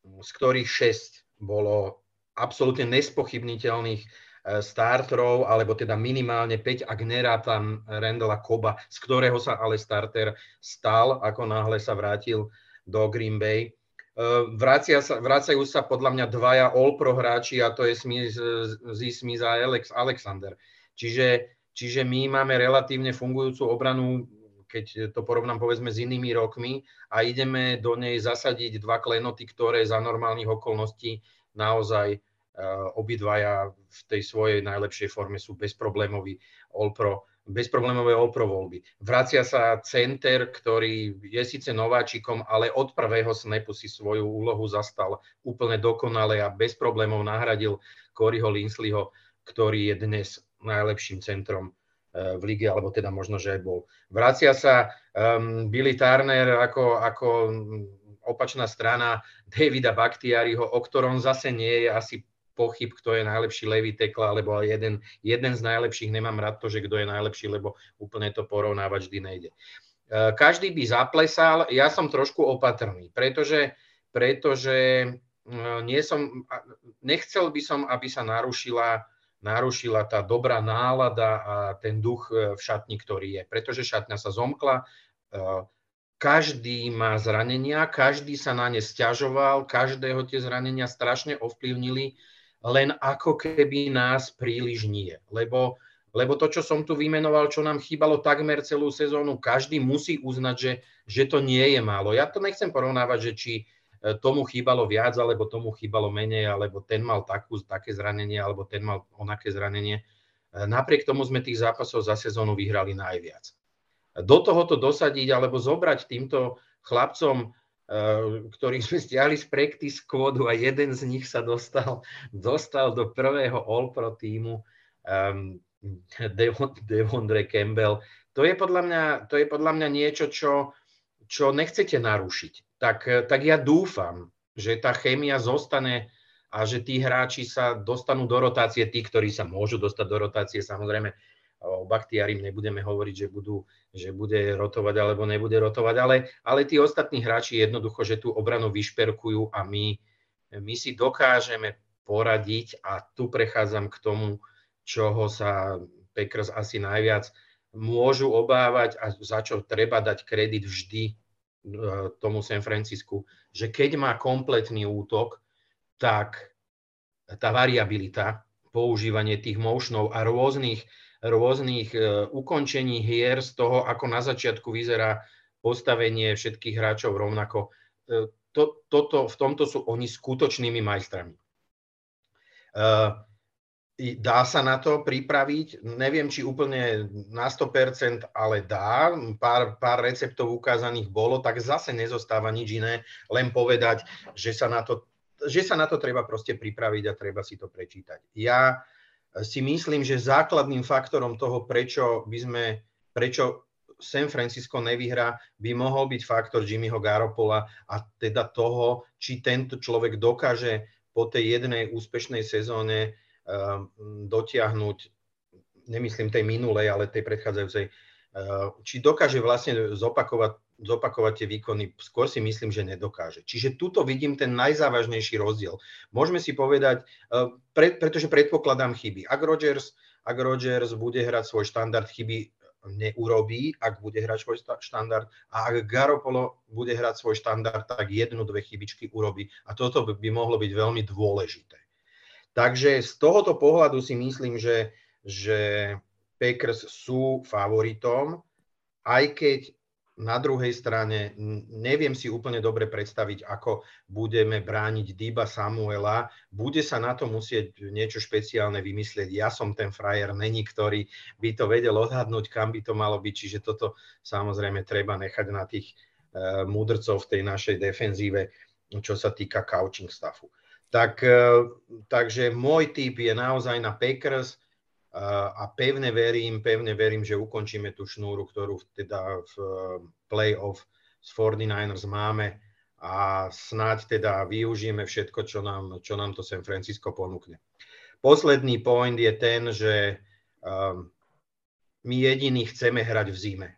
Speaker 3: z ktorých 6 bolo absolútne nespochybniteľných eh, starterov, alebo teda minimálne 5, ak nerátam Randalla Koba, z ktorého sa ale starter stal, ako náhle sa vrátil do Green Bay. Eh, vracia sa, vracajú sa podľa mňa dvaja all-pro hráči a to je Smith, Z. Smith a Alex Alexander. Čiže Čiže my máme relatívne fungujúcu obranu, keď to porovnám povedzme s inými rokmi a ideme do nej zasadiť dva klenoty, ktoré za normálnych okolností naozaj uh, obidvaja v tej svojej najlepšej forme sú bezproblémoví All-Pro, bezproblémové All-Pro voľby. Vracia sa center, ktorý je síce nováčikom, ale od prvého snapu si svoju úlohu zastal úplne dokonale a bez problémov nahradil Coryho Linsleyho, ktorý je dnes najlepším centrom eh, v lige, alebo teda možno, že aj bol. Vracia sa um, Billy Turner ako, ako opačná strana Davida Bakhtiariho, o ktorom zase nie je asi pochyb, kto je najlepší levý tekla, alebo jeden, jeden z najlepších, nemám rád to, že kto je najlepší, lebo úplne to porovnávať vždy nejde. Eh, každý by zaplesal, ja som trošku opatrný, pretože, pretože eh, nie som, nechcel by som, aby sa narušila narušila tá dobrá nálada a ten duch e, v šatni, ktorý je. Pretože šatňa sa zomkla, e, každý má zranenia, každý sa na ne stiažoval, každého tie zranenia strašne ovplyvnili, len ako keby nás príliš nie. Lebo, lebo to, čo som tu vymenoval, čo nám chýbalo takmer celú sezónu, každý musí uznať, že, že to nie je málo. Ja to nechcem porovnávať, že či, E, tomu chýbalo viac, alebo tomu chýbalo menej, alebo ten mal takú, také zranenie, alebo ten mal onaké zranenie. E, napriek tomu sme tých zápasov za sezónu vyhrali najviac. Do tohoto dosadiť alebo zobrať týmto chlapcom, ktorých sme stiahli z practice squadu a jeden z nich sa dostal, dostal do prvého All-Pro týmu, Devon, Devondre Campbell. To je podľa mňa, to je podľa mňa niečo, čo, čo nechcete narušiť. Tak, tak ja dúfam, že tá chémia zostane a že tí hráči sa dostanú do rotácie, tí, ktorí sa môžu dostať do rotácie, samozrejme o Bachtiarim nebudeme hovoriť, že, budú, že bude rotovať alebo nebude rotovať, ale, ale tí ostatní hráči jednoducho, že tú obranu vyšperkujú a my, my si dokážeme poradiť a tu prechádzam k tomu, čoho sa Packers asi najviac môžu obávať a za čo treba dať kredit vždy e, tomu San Francisku, že keď má kompletný útok, tak tá variabilita, používanie tých motionov a rôznych rôznych e, ukončení hier z toho, ako na začiatku vyzerá postavenie všetkých hráčov rovnako. E, to, toto, v tomto sú oni skutočnými majstrami. E, dá sa na to pripraviť, neviem, či úplne na 100%, ale dá. Pár, pár receptov ukázaných bolo, tak zase nezostáva nič iné, len povedať, že sa na to, že sa na to treba proste pripraviť a treba si to prečítať. Ja si myslím, že základným faktorom toho, prečo by sme, prečo San Francisco nevyhrá, by mohol byť faktor Jimmyho Garopola a teda toho, či tento človek dokáže po tej jednej úspešnej sezóne uh, dotiahnuť, nemyslím tej minulej, ale tej predchádzajúcej, uh, či dokáže vlastne zopakovať zopakovať tie výkony, skôr si myslím, že nedokáže. Čiže tuto vidím ten najzávažnejší rozdiel. Môžeme si povedať, e, pre, pretože predpokladám chyby. Ak Rodgers, ak Rodgers bude hrať svoj štandard chyby, neurobí, ak bude hrať svoj štandard a ak Garopolo bude hrať svoj štandard, tak jednu, dve chybičky urobí a toto by mohlo byť veľmi dôležité. Takže z tohoto pohľadu si myslím, že, že Packers sú favoritom, aj keď na druhej strane neviem si úplne dobre predstaviť, ako budeme brániť Diba Samuela. Bude sa na to musieť niečo špeciálne vymyslieť. Ja som ten frajer, není, ktorý by to vedel odhadnúť, kam by to malo byť. Čiže toto samozrejme treba nechať na tých uh, múdrcov v tej našej defenzíve, čo sa týka coaching staffu. Tak, uh, takže môj typ je naozaj na Packers a pevne verím, pevne verím, že ukončíme tú šnúru, ktorú teda v eh, play-off s 49ers máme a snáď teda využijeme všetko, čo nám, čo nám to San Francisco ponúkne. Posledný point je ten, že um, my jediní chceme hrať v zime.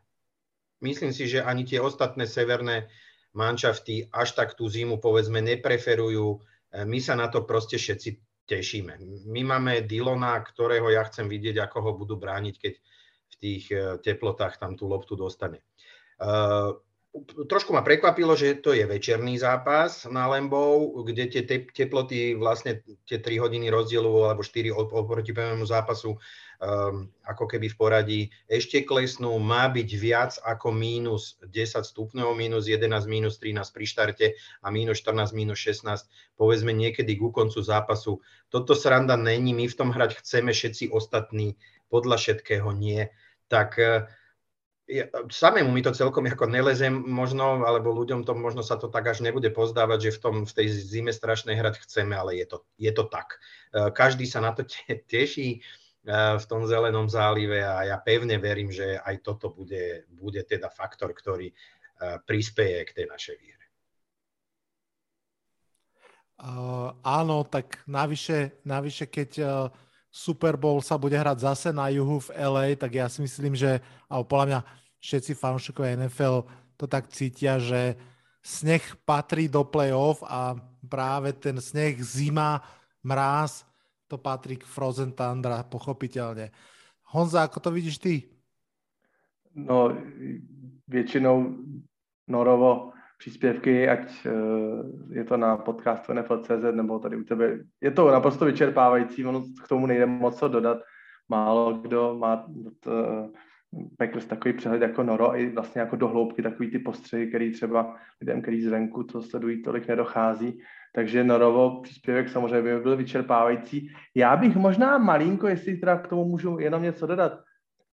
Speaker 3: Myslím si, že ani tie ostatné severné manšafty až tak tú zimu povedzme nepreferujú. Eh, my sa na to proste všetci tešíme. My máme Dilona, ktorého ja chcem vidieť, ako ho budú brániť, keď v tých eh, teplotách tam tú loptu dostane. Uh, trošku ma prekvapilo, že to je večerný zápas na Lembou, kde tie teploty, vlastne tie 3 hodiny rozdielu alebo 4 oproti prvému zápasu um, ako keby v poradí ešte klesnú. Má byť viac ako mínus 10 stupňov, mínus 11, mínus 13 pri štarte a mínus 14, mínus 16, povedzme niekedy ku koncu zápasu. Toto sranda není, my v tom hrať chceme všetci ostatní, podľa všetkého nie. Tak uh, ja, samému mi to celkom ako nelezem možno, alebo ľuďom to možno sa to tak až nebude pozdávať, že v, tom, v tej zime strašnej hrať chceme, ale je to, je to tak. E, každý sa na to te, teší v tom zelenom zálive a ja pevne verím, že aj toto bude, bude teda faktor, ktorý e, prispieje k tej našej výhre.
Speaker 2: Uh, áno, tak navyše, navyše keď uh, Super Bowl sa bude hrať zase na juhu v LA, tak ja si myslím, že, alebo podľa mňa všetci fanúšikovia NFL to tak cítia, že sneh patrí do play-off a práve ten sneh, zima, mráz, to patrí k Frozen Tundra, pochopiteľne. Honza, ako to vidíš ty?
Speaker 1: No, většinou Norovo příspěvky, ať eh, je to na podcastu NFL.cz nebo tady u tebe. Je to naprosto vyčerpávající, ono k tomu nejde moc co dodat. Málo kdo má to, eh, Packers takový přehled jako Noro i vlastně jako dohloubky takový ty postřehy, který třeba lidem, který zvenku to sledují, tolik nedochází. Takže Norovo příspěvek samozřejmě by byl vyčerpávající. Já bych možná malinko, jestli teda k tomu můžu jenom něco dodat,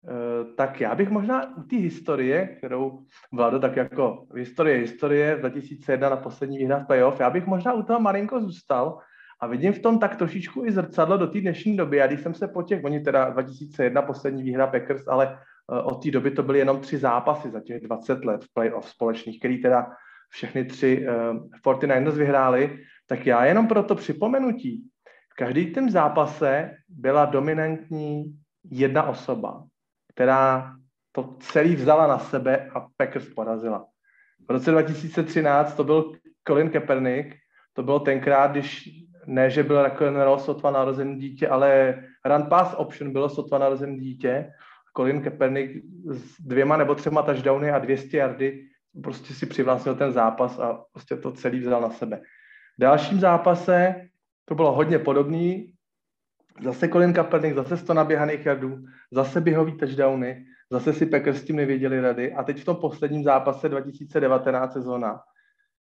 Speaker 1: Eh, tak já bych možná u té historie, kterou Vlado tak jako historie, historie 2001 na poslední výhra v playoff, já bych možná u toho malinko zůstal A vidím v tom tak trošičku i zrcadlo do té dnešní doby. A když jsem se po těch, oni teda 2001 poslední výhra Packers, ale uh, od té doby to byly jenom tři zápasy za těch 20 let v playoff společných, který teda všechny tři uh, 49ers vyhráli, tak já jenom pro to připomenutí, v každý tým zápase byla dominantní jedna osoba, která to celý vzala na sebe a Packers porazila. V roce 2013 to byl Colin Kaepernick, to bylo tenkrát, když ne, že byl Rockenroll sotva narozený dítě, ale run pass option bylo sotva narozený dítě. Colin Kaepernick s dvěma nebo třema touchdowny a 200 yardy prostě si přivlastnil ten zápas a prostě to celý vzal na sebe. V dalším zápase to bylo hodně podobný. Zase Colin Kaepernick, zase 100 naběhaných jardů, zase běhový touchdowny, zase si Packers s tím nevěděli rady. A teď v tom posledním zápase 2019 sezóna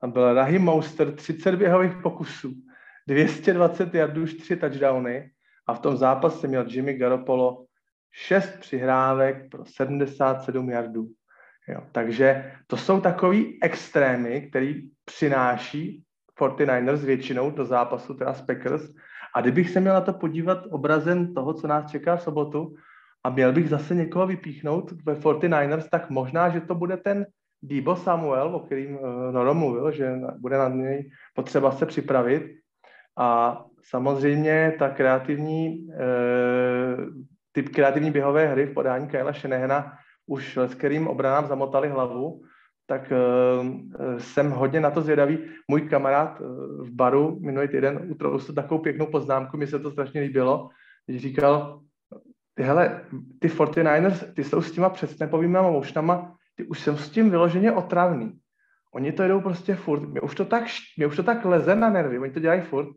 Speaker 1: tam byl Rahim Mouster, 30 běhových pokusů, 220 jardů, 3 touchdowny a v tom zápase měl Jimmy Garoppolo 6 přihrávek pro 77 jardů. Jo, takže to jsou takový extrémy, který přináší 49ers většinou do zápasu, teda z Packers. A kdybych se měl na to podívat obrazem toho, co nás čeká v sobotu, a měl bych zase někoho vypíchnout ve 49ers, tak možná, že to bude ten Debo Samuel, o kterým uh, Noro mluvil, že bude na něj potřeba se připravit. A samozřejmě ta kreativní, uh, typ kreativní běhové hry v podání Kyla Shanahana už s kterým obranám zamotali hlavu, tak uh, jsem hodně na to zvědavý. Můj kamarád uh, v baru minulý týden utrousl takovou pěknou poznámku, mi se to strašně líbilo, když říkal, hele, ty 49ers, ty jsou s těma předsnepovými mošnama, ty už jsem s tím vyloženě otravný. Oni to jedou prostě furt. Mě už to tak, mě už to tak leze na nervy, oni to dělají furt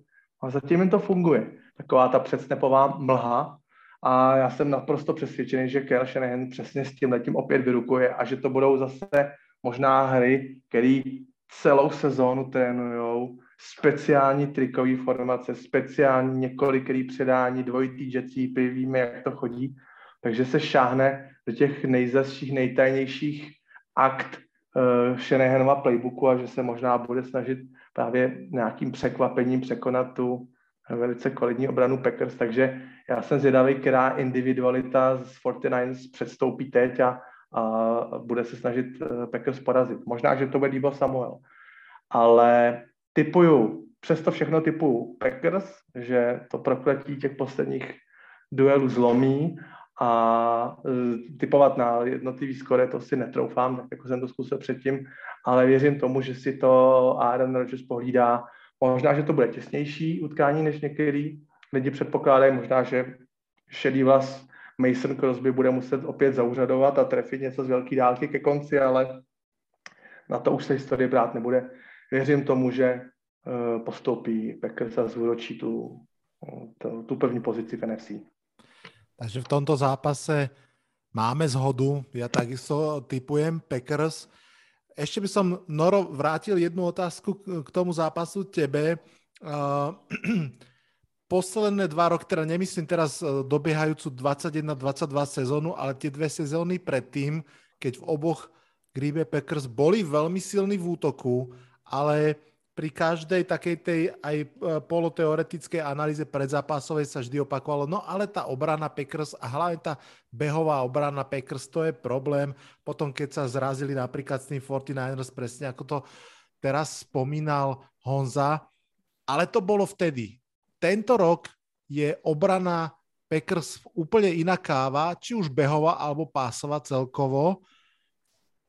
Speaker 1: a zatím jim to funguje. Taková ta předsnepová mlha a já jsem naprosto přesvědčený, že Kyle Shanahan přesně s tím letím opět vyrukuje a že to budou zase možná hry, které celou sezónu trénujou, speciální trikový formace, speciální několikrý předání, dvojitý jetcípy, víme, jak to chodí, takže se šáhne do těch nejzasších, nejtajnějších akt uh, Shanahanova playbooku a že se možná bude snažit právě nějakým překvapením překonat tu velice kvalitní obranu Packers, takže já jsem zvědavý, která individualita z 49ers předstoupí teď a, a bude se snažit eh, Packers porazit. Možná, že to bude Debo Samuel, ale typuju, přesto všechno typuju Packers, že to prokletí těch posledních duelů zlomí a e, typovat na jednotlivý skore, to si netroufám, tak jako jsem to zkusil předtím, ale věřím tomu, že si to Aaron Rodgers pohlídá. Možná, že to bude těsnější utkání, než některý lidi předpokládají, možná, že šedý vlas Mason Crosby bude muset opět zauřadovat a trefit něco z velké dálky ke konci, ale na to už se historie brát nebude. Věřím tomu, že e, postoupí Packers a zúročí tu, tu, tu první pozici v NFC.
Speaker 2: Takže v tomto zápase máme zhodu. Ja takisto typujem Packers. Ešte by som, Noro, vrátil jednu otázku k tomu zápasu tebe. posledné dva roky, teda nemyslím teraz e, dobiehajúcu 21-22 sezónu, ale tie dve sezóny predtým, keď v oboch Green Bay Packers boli veľmi silní v útoku, ale pri každej takej tej aj e, poloteoretickej analýze predzápasovej sa vždy opakovalo, no ale tá obrana Packers a hlavne tá behová obrana Packers, to je problém. Potom, keď sa zrazili napríklad s tým 49ers, presne ako to teraz spomínal Honza, ale to bolo vtedy. Tento rok je obrana Packers úplne iná káva, či už behová alebo pásová celkovo.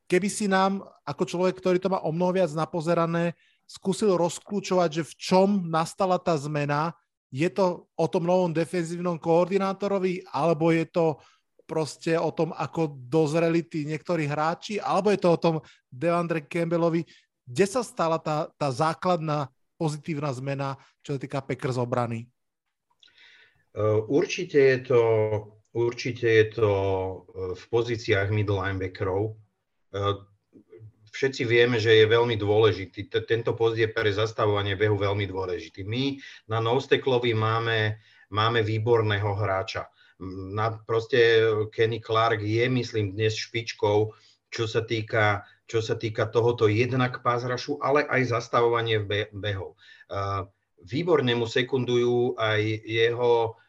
Speaker 2: Keby si nám, ako človek, ktorý to má o mnoho viac napozerané, skúsil rozklúčovať, že v čom nastala tá zmena. Je to o tom novom defenzívnom koordinátorovi, alebo je to proste o tom, ako dozreli tí niektorí hráči, alebo je to o tom Devandre Campbellovi, kde sa stala tá, tá základná pozitívna zmena, čo sa týka Packers obrany?
Speaker 3: Určite je to, určite je to v pozíciách middle linebackerov všetci vieme, že je veľmi dôležitý. Tento post je pre zastavovanie behu veľmi dôležitý. My na Nosteklovi máme, máme výborného hráča. Na, proste Kenny Clark je, myslím, dnes špičkou, čo sa týka, čo sa týka tohoto jednak pázrašu, ale aj zastavovanie behov. Uh, výborne mu sekundujú aj jeho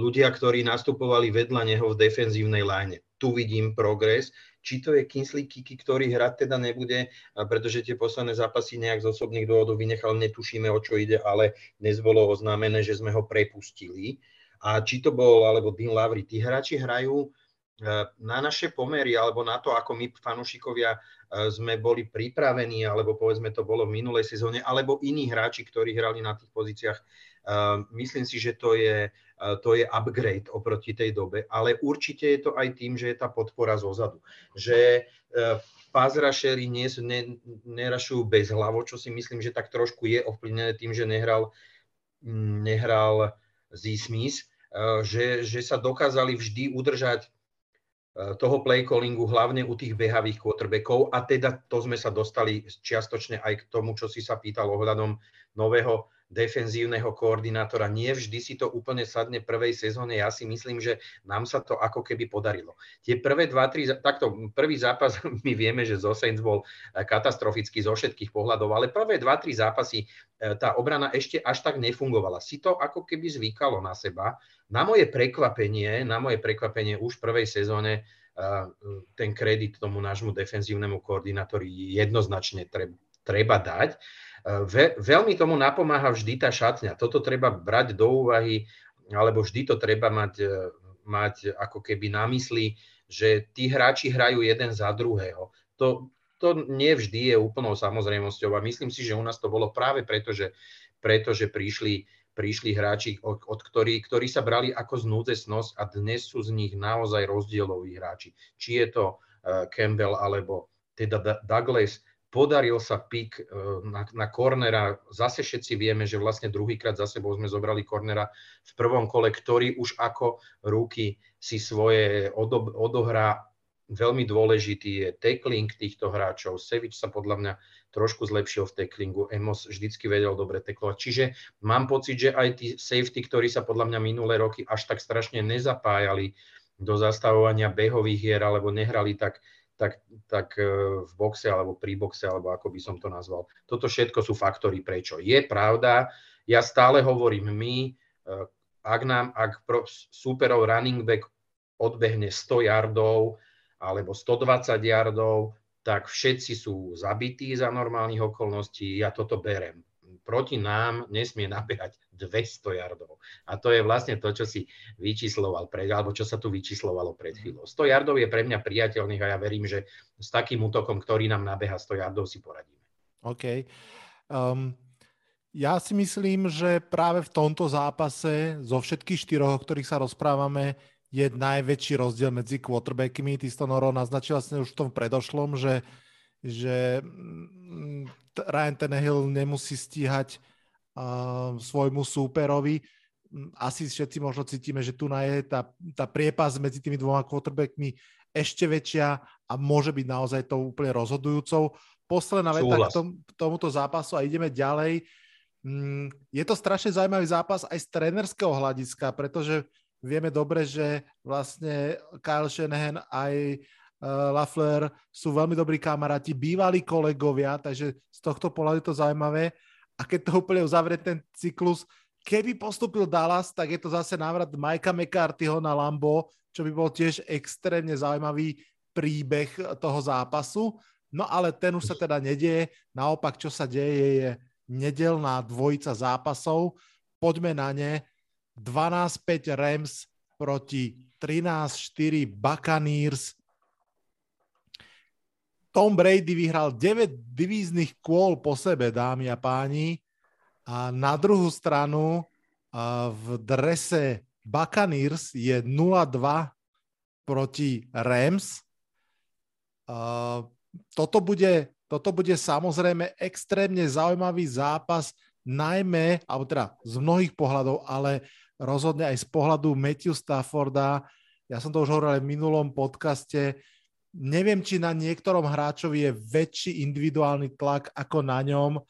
Speaker 3: ľudia, ktorí nastupovali vedľa neho v defenzívnej line. Tu vidím progres. Či to je Kinsley Kiki, ktorý hrať teda nebude, pretože tie posledné zápasy nejak z osobných dôvodov vynechal, netušíme, o čo ide, ale dnes bolo oznámené, že sme ho prepustili. A či to bol, alebo Dean Lavry, tí hráči hrajú na naše pomery, alebo na to, ako my fanúšikovia sme boli pripravení, alebo povedzme to bolo v minulej sezóne, alebo iní hráči, ktorí hrali na tých pozíciách. Myslím si, že to je to je upgrade oproti tej dobe, ale určite je to aj tým, že je tá podpora zozadu. Že e, pázrašeri nie, ne, nerašujú bez hlavo, čo si myslím, že tak trošku je ovplyvnené tým, že nehral, nehral Z. Smith, e, že, že sa dokázali vždy udržať e, toho play callingu, hlavne u tých behavých quarterbackov a teda to sme sa dostali čiastočne aj k tomu, čo si sa pýtal ohľadom nového defenzívneho koordinátora. Nie vždy si to úplne sadne prvej sezóne. Ja si myslím, že nám sa to ako keby podarilo. Tie prvé dva, tri, takto prvý zápas, my vieme, že zo Saints bol eh, katastrofický zo všetkých pohľadov, ale prvé dva, tri zápasy eh, tá obrana ešte až tak nefungovala. Si to ako keby zvykalo na seba. Na moje prekvapenie, na moje prekvapenie už v prvej sezóne eh, ten kredit tomu nášmu defenzívnemu koordinátori jednoznačne treba dať. Ve, veľmi tomu napomáha vždy tá šatňa. Toto treba brať do úvahy, alebo vždy to treba mať, e, mať ako keby na mysli, že tí hráči hrajú jeden za druhého. To, to nie vždy je úplnou samozrejmosťou a myslím si, že u nás to bolo práve preto, že, preto, že prišli, prišli hráči, od, od ktorí, ktorí sa brali ako znúdzesnosť a dnes sú z nich naozaj rozdieloví hráči. Či je to uh, Campbell alebo teda Douglas, Podaril sa pik e, na, na kornera. Zase všetci vieme, že vlastne druhýkrát za sebou sme zobrali kornera v prvom kole, ktorý už ako ruky si svoje odo, odohrá. Veľmi dôležitý je tackling týchto hráčov. Sevič sa podľa mňa trošku zlepšil v tacklingu. Emos vždycky vedel dobre teklovať. Čiže mám pocit, že aj tí safety, ktorí sa podľa mňa minulé roky až tak strašne nezapájali do zastavovania behových hier alebo nehrali tak tak, tak e, v boxe alebo pri boxe, alebo ako by som to nazval. Toto všetko sú faktory prečo. Je pravda, ja stále hovorím my, e, ak nám, ak superov running back odbehne 100 yardov alebo 120 yardov, tak všetci sú zabití za normálnych okolností, ja toto berem proti nám nesmie nabehať 200 yardov. A to je vlastne to, čo si vyčísloval pred, alebo čo sa tu vyčíslovalo pred chvíľou. 100 yardov je pre mňa priateľných a ja verím, že s takým útokom, ktorý nám nabeha 100 yardov, si poradíme.
Speaker 2: OK. Um, ja si myslím, že práve v tomto zápase zo všetkých štyroch, o ktorých sa rozprávame, je najväčší rozdiel medzi quarterbackmi. Ty si Noro naznačil vlastne už v tom predošlom, že, že mm, Ryan Tannehill nemusí stíhať uh, svojmu súperovi. Mm, asi všetci možno cítime, že tu na je tá, tá priepas medzi tými dvoma quarterbackmi ešte väčšia a môže byť naozaj to úplne rozhodujúcou. Posledná veta k tom, tomuto zápasu a ideme ďalej. Mm, je to strašne zaujímavý zápas aj z trenerského hľadiska, pretože vieme dobre, že vlastne Kyle Shanahan aj uh, Lafleur sú veľmi dobrí kamaráti, bývalí kolegovia, takže z tohto pohľadu je to zaujímavé. A keď to úplne uzavrie ten cyklus, keby postupil Dallas, tak je to zase návrat Majka McCarthyho na Lambo, čo by bol tiež extrémne zaujímavý príbeh toho zápasu. No ale ten už sa teda nedieje. Naopak, čo sa deje, je nedelná dvojica zápasov. Poďme na ne. 12-5 Rams proti 13-4 Buccaneers. Tom Brady vyhral 9 divíznych kôl po sebe, dámy a páni. A na druhú stranu v drese Buccaneers je 0-2 proti Rams. Toto bude, toto bude samozrejme extrémne zaujímavý zápas, najmä, alebo teda z mnohých pohľadov, ale rozhodne aj z pohľadu Matthew Stafforda. Ja som to už hovoril aj v minulom podcaste neviem, či na niektorom hráčovi je väčší individuálny tlak ako na ňom.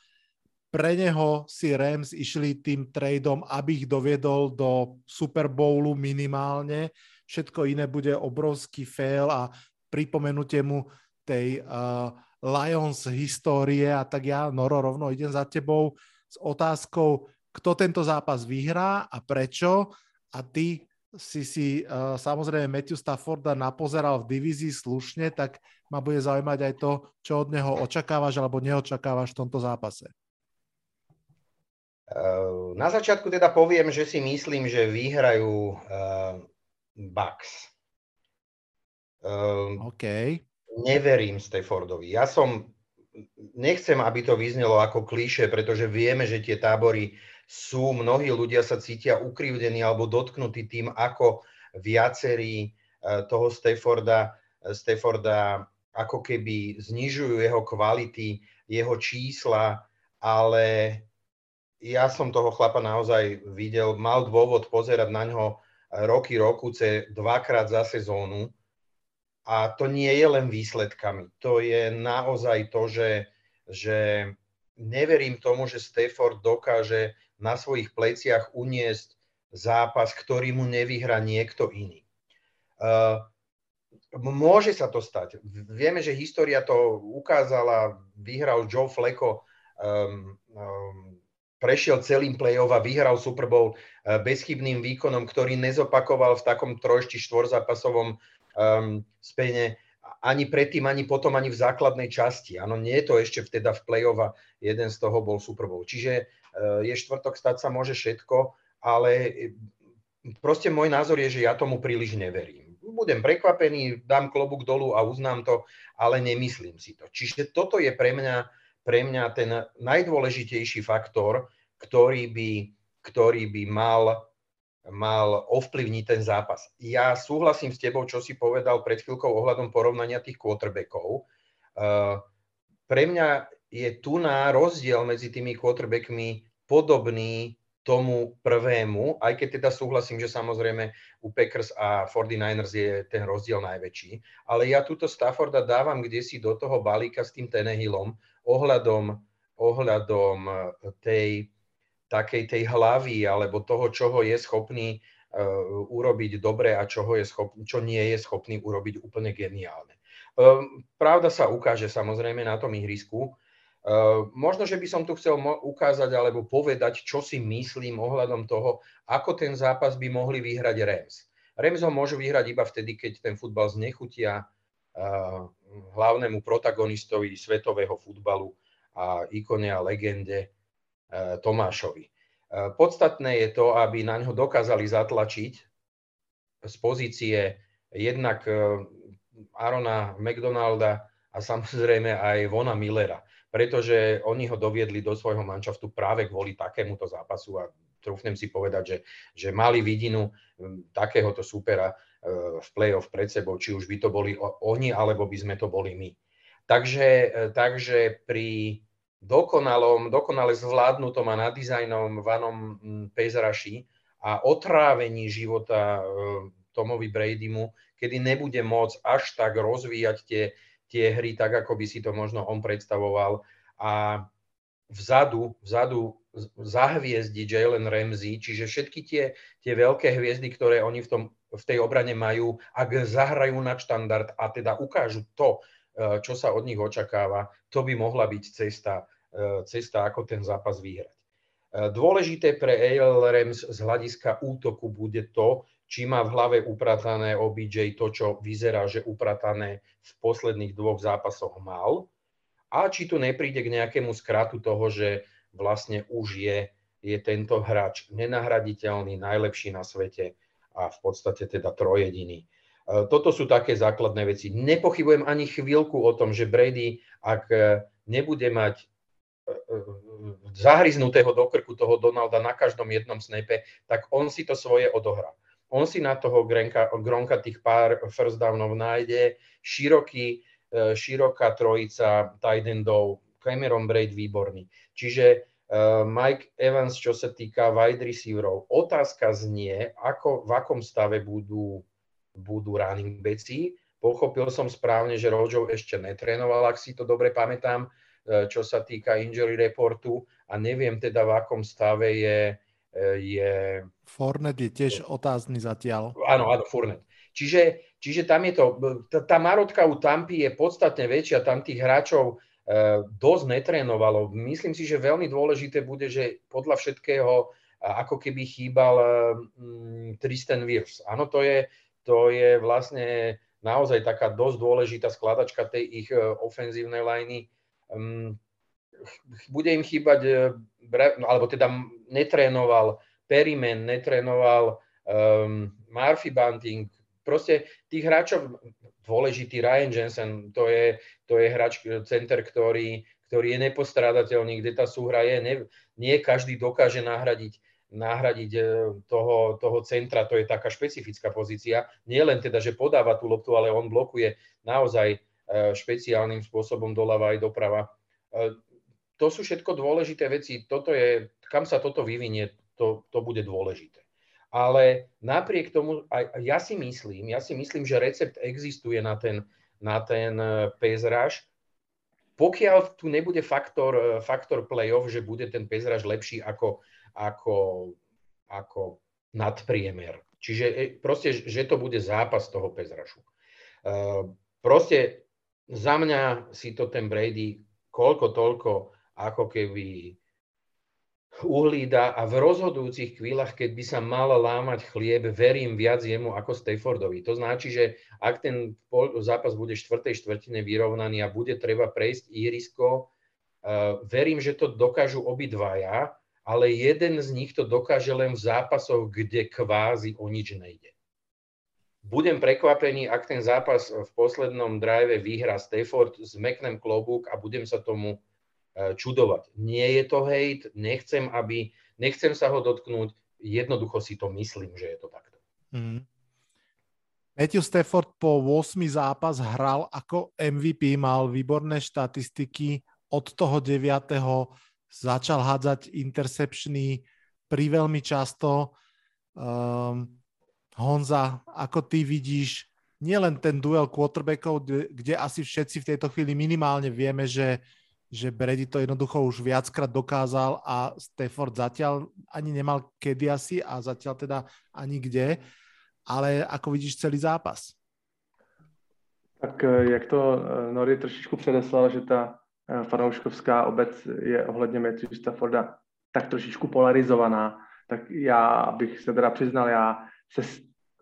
Speaker 2: Pre neho si Rams išli tým tradeom, aby ich doviedol do Super Bowlu minimálne. Všetko iné bude obrovský fail a pripomenutie mu tej uh, Lions histórie a tak ja, Noro, rovno idem za tebou s otázkou, kto tento zápas vyhrá a prečo a ty si si uh, samozrejme Matthew Stafforda napozeral v divízii slušne, tak ma bude zaujímať aj to, čo od neho očakávaš alebo neočakávaš v tomto zápase.
Speaker 3: Uh, na začiatku teda poviem, že si myslím, že vyhrajú uh, Bucks.
Speaker 2: Uh, OK.
Speaker 3: Neverím Staffordovi. Ja som, nechcem, aby to vyznelo ako klíše, pretože vieme, že tie tábory sú, mnohí ľudia sa cítia ukrivdení alebo dotknutí tým, ako viacerí e, toho Stafforda, e, Stafforda ako keby znižujú jeho kvality, jeho čísla, ale ja som toho chlapa naozaj videl, mal dôvod pozerať na ňo roky, rokuce, dvakrát za sezónu. A to nie je len výsledkami. To je naozaj to, že, že neverím tomu, že Stafford dokáže na svojich pleciach uniesť zápas, ktorý mu nevyhra niekto iný. Uh, môže sa to stať. Vieme, že história to ukázala, vyhral Joe Flacco, um, um, prešiel celým play-off a vyhral Super Bowl uh, bezchybným výkonom, ktorý nezopakoval v takom troj či štvorzápasovom um, spene ani predtým, ani potom, ani v základnej časti. Áno, nie je to ešte vteda v play-off a jeden z toho bol Super Bowl. Čiže je štvrtok, stať sa môže všetko, ale eh, proste môj názor je, že ja tomu príliš neverím. Budem prekvapený, dám klobúk dolu a uznám to, ale nemyslím si to. Čiže toto je pre mňa, pre mňa ten najdôležitejší faktor, ktorý by, ktorý by mal, mal ovplyvniť ten zápas. Ja súhlasím s tebou, čo si povedal pred chvíľkou ohľadom porovnania tých quarterbackov. Eh, pre mňa je tu na rozdiel medzi tými quarterbackmi podobný tomu prvému, aj keď teda súhlasím, že samozrejme u Packers a 49ers je ten rozdiel najväčší, ale ja túto Stafforda dávam kde si do toho balíka s tým Tenehillom ohľadom, ohľadom e, tej takej tej hlavy alebo toho, čoho je schopný uh, urobiť dobre a čoho je schopný, čo nie je schopný urobiť úplne geniálne. Um, pravda sa ukáže samozrejme na tom ihrisku, možno, že by som tu chcel ukázať alebo povedať, čo si myslím ohľadom toho, ako ten zápas by mohli vyhrať Rams. Rams ho môžu vyhrať iba vtedy, keď ten futbal znechutia uh, hlavnému protagonistovi svetového futbalu a ikone a legende uh, Tomášovi. Podstatné je to, aby na ňo dokázali zatlačiť z pozície jednak Arona McDonalda a samozrejme aj Vona Millera pretože oni ho doviedli do svojho manšaftu práve kvôli takémuto zápasu a trúfnem si povedať, že, že mali vidinu takéhoto supera e, v play-off pred sebou, či už by to boli oni, alebo by sme to boli my. Takže, e, takže pri dokonalom, dokonale zvládnutom a nadizajnom vanom Pezraši a otrávení života e, Tomovi Bradymu, kedy nebude môcť až tak rozvíjať tie tie hry tak, ako by si to možno on predstavoval. A vzadu, vzadu zahviezdi Jalen Ramsey, čiže všetky tie, tie veľké hviezdy, ktoré oni v, tom, v tej obrane majú, ak zahrajú na štandard a teda ukážu to, e, čo sa od nich očakáva, to by mohla byť cesta, e, cesta ako ten zápas vyhrať. E, dôležité pre AL Rams z hľadiska útoku bude to, či má v hlave upratané OBJ to, čo vyzerá, že upratané v posledných dvoch zápasoch mal, a či tu nepríde k nejakému skratu toho, že vlastne už je, je tento hráč nenahraditeľný, najlepší na svete a v podstate teda trojediný. E, toto sú také základné veci. Nepochybujem ani chvíľku o tom, že Brady, ak e, nebude mať e, zahryznutého do krku toho Donalda na každom jednom snape, tak on si to svoje odohrá on si na toho Gronka, Gronka tých pár first downov nájde, široký, e, široká trojica tight endov, Cameron Braid výborný. Čiže uh, Mike Evans, čo sa týka wide receiverov, otázka znie, ako, v akom stave budú, budú running backi. Pochopil som správne, že Rojo ešte netrénoval, ak si to dobre pamätám, uh, čo sa týka injury reportu a neviem teda, v akom stave je je...
Speaker 2: Fornet je tiež otázny zatiaľ.
Speaker 3: Áno, áno, Fornet. Čiže, čiže tam je to, tá, marotka u Tampy je podstatne väčšia, tam tých hráčov dosť netrénovalo. Myslím si, že veľmi dôležité bude, že podľa všetkého ako keby chýbal Tristan Wirfs. Áno, to je, to je vlastne naozaj taká dosť dôležitá skladačka tej ich ofenzívnej liney. Mm, bude im chýbať, alebo teda netrénoval Perryman, netrénoval um, Murphy Bunting, proste tých hráčov, dôležitý Ryan Jensen, to je, to je hráč, center, ktorý, ktorý je nepostrádateľný, kde tá súhra je. Nie, nie každý dokáže nahradiť, nahradiť e, toho, toho centra, to je taká špecifická pozícia. Nie len teda, že podáva tú loptu, ale on blokuje naozaj e, špeciálnym spôsobom doľava aj doprava. To sú všetko dôležité veci. Toto je, kam sa toto vyvinie, to, to bude dôležité. Ale napriek tomu, aj ja si myslím, ja si myslím, že recept existuje na ten, na ten e, pezraž. Pokiaľ tu nebude faktor, e, faktor play-off, že bude ten pezraž lepší ako, ako, ako nadpriemer. Čiže e, proste, že to bude zápas toho pezražu. Proste za mňa si to ten Brady koľko toľko ako keby uhlída a v rozhodujúcich chvíľach, keď by sa mal lámať chlieb, verím viac jemu ako Staffordovi. To značí, že ak ten zápas bude štvrtej štvrtine vyrovnaný a bude treba prejsť irisko, uh, verím, že to dokážu obidvaja, ale jeden z nich to dokáže len v zápasoch, kde kvázi o nič nejde. Budem prekvapený, ak ten zápas v poslednom drive vyhrá Stafford, zmeknem klobúk a budem sa tomu čudovať. Nie je to hejt, nechcem, aby, nechcem sa ho dotknúť, jednoducho si to myslím, že je to takto. Mm.
Speaker 2: Matthew Stafford po 8 zápas hral ako MVP, mal výborné štatistiky, od toho 9. začal hádzať interceptiony pri veľmi často. Um, Honza, ako ty vidíš nielen ten duel quarterbackov, kde asi všetci v tejto chvíli minimálne vieme, že že Brady to jednoducho už viackrát dokázal a Stafford zatiaľ ani nemal kedy asi a zatiaľ teda ani kde. Ale ako vidíš celý zápas?
Speaker 1: Tak eh, jak to eh, Nori trošičku předeslal, že ta eh, fanouškovská obec je ohledně Matthew Stafforda tak trošičku polarizovaná, tak já bych se teda přiznal, já se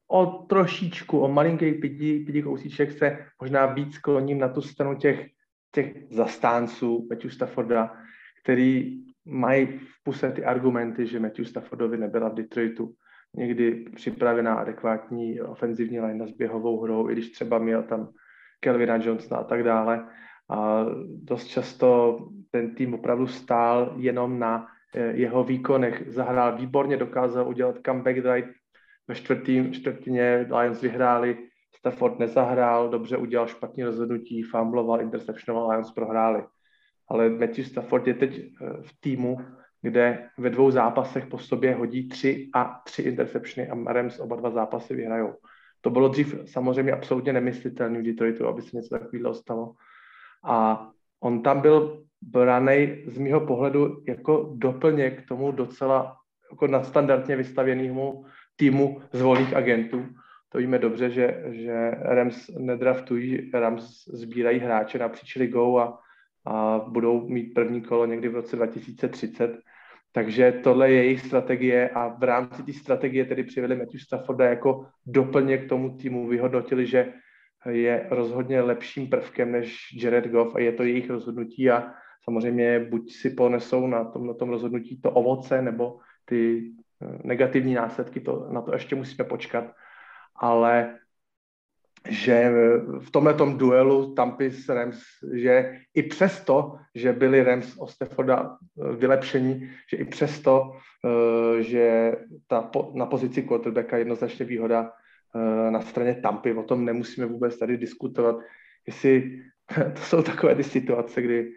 Speaker 1: o trošičku, o malinký pidi, pidi kousíček se možná víc kloním na tu stranu těch těch zastánců Matthew Stafforda, který mají v puse ty argumenty, že Matthew Staffordovi nebyla v Detroitu někdy připravená adekvátní ofenzivní line s běhovou hrou, i když třeba měl tam Kelvina Johnsona a tak dále. A dost často ten tým opravdu stál jenom na eh, jeho výkonech. Zahrál výborně, dokázal udělat comeback drive ve čtvrtým, čtvrtině Lions vyhráli Stafford nezahrál, dobře udělal špatný rozhodnutí, fumbloval, interceptionoval, Lions prohráli. Ale Matthew Stafford je teď eh, v týmu, kde ve dvou zápasech po sobě hodí tři a tři interceptiony a Rams oba dva zápasy vyhrajou. To bylo dřív samozřejmě absolutně nemyslitelné v Detroitu, aby se něco takového stalo. A on tam byl branej z mého pohledu jako doplněk k tomu docela jako nadstandardně vystavěnému týmu zvolných agentů, to víme dobře, že, že Rams nedraftují, Rams sbírají hráče napříč ligou a, a budou mít první kolo někdy v roce 2030. Takže tohle je jejich strategie a v rámci té strategie tedy přivedli Matthew Stafforda jako doplně k tomu týmu. Vyhodnotili, že je rozhodně lepším prvkem než Jared Goff a je to jejich rozhodnutí a samozřejmě buď si ponesou na tom, na tom rozhodnutí to ovoce nebo ty eh, negativní následky, to, na to ještě musíme počkat ale že v tomhle duelu Tampy s Rams, že i přesto, že byli Rams o Stafforda eh, vylepšení, že i přesto, eh, že ta na pozici quarterbacka jednoznačně výhoda eh, na straně Tampy, o tom nemusíme vůbec tady diskutovat, jestli to jsou takové ty situace, kdy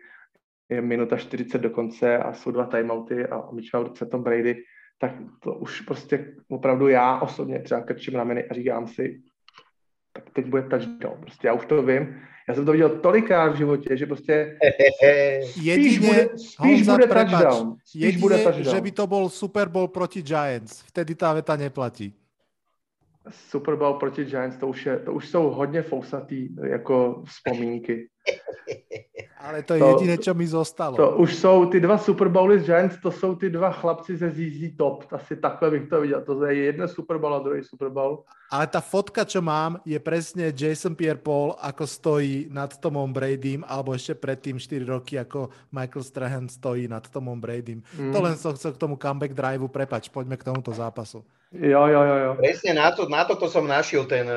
Speaker 1: je minuta 40 do konce a jsou dva timeouty a má v ruce Tom Brady, tak to už prostě opravdu já osobně třeba krčím rameny a říkám si, tak teď bude touchdown. Prostě já už to vím. Já jsem to viděl tolikrát v životě, že prostě
Speaker 2: spíš jedine, bude, spíš bude touchdown. Spíš jedine, bude touchdown. že by to bol Super Bowl proti Giants. Vtedy tá veta neplatí.
Speaker 1: Super Bowl proti Giants, to už, je, to už jsou hodně fousatý jako vzpomínky.
Speaker 2: Ale to je to, jediné, čo mi zostalo.
Speaker 1: To už jsou ty dva Super Bowly z Giants, to jsou ty dva chlapci ze ZZ Top. Asi takhle bych to viděl. To je jeden Super Bowl a druhý Super Bowl.
Speaker 2: Ale tá fotka, čo mám, je presne Jason Pierre-Paul, ako stojí nad Tomom Bradym, alebo ešte predtým 4 roky, ako Michael Strahan stojí nad Tomom Bradym. Mm. To len som chcel k tomu comeback driveu, prepač, poďme k tomuto zápasu.
Speaker 1: Jo, jo, jo, jo.
Speaker 3: Presne na, to, na toto som našiel ten,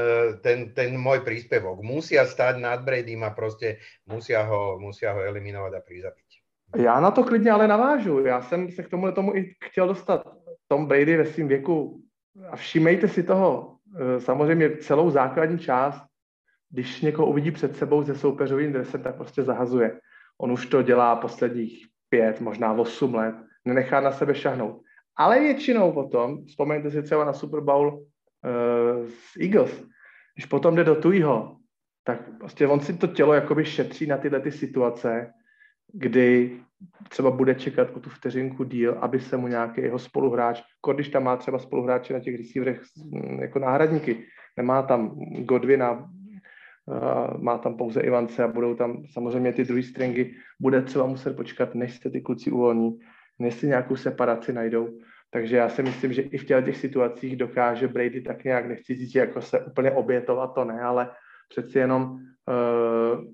Speaker 3: ten, ten môj príspevok. Musia stať nad Bradym a proste musia ho, musia ho eliminovať a prizabiť.
Speaker 1: Já na to klidně ale navážu. Já jsem se k tomu tomu i chtěl dostat. Tom Brady ve svém věku. A všímejte si toho, Eh, samozřejmě celou základní část, když někoho uvidí před sebou se soupeřovým dresem, tak prostě zahazuje. On už to dělá posledních pět, možná osm let, nenechá na sebe šahnout. Ale většinou potom, vzpomeňte si třeba na Super Bowl uh, s Eagles, když potom jde do tujího, tak prostě on si to tělo jakoby šetří na tyhle ty situace, kdy třeba bude čekat o tu vteřinku díl, aby se mu nějaký jeho spoluhráč, když tam má třeba spoluhráče na těch receiverech mm, jako náhradníky, nemá tam Godwina, má tam pouze Ivance a budou tam samozřejmě ty druhé stringy, bude třeba muset počkat, než se ty kluci uvolní, než si nějakou separaci najdou. Takže já si myslím, že i v těch situacích dokáže Brady tak nějak, nechci říct, jako se úplně obětovat, to ne, ale přeci jenom uh,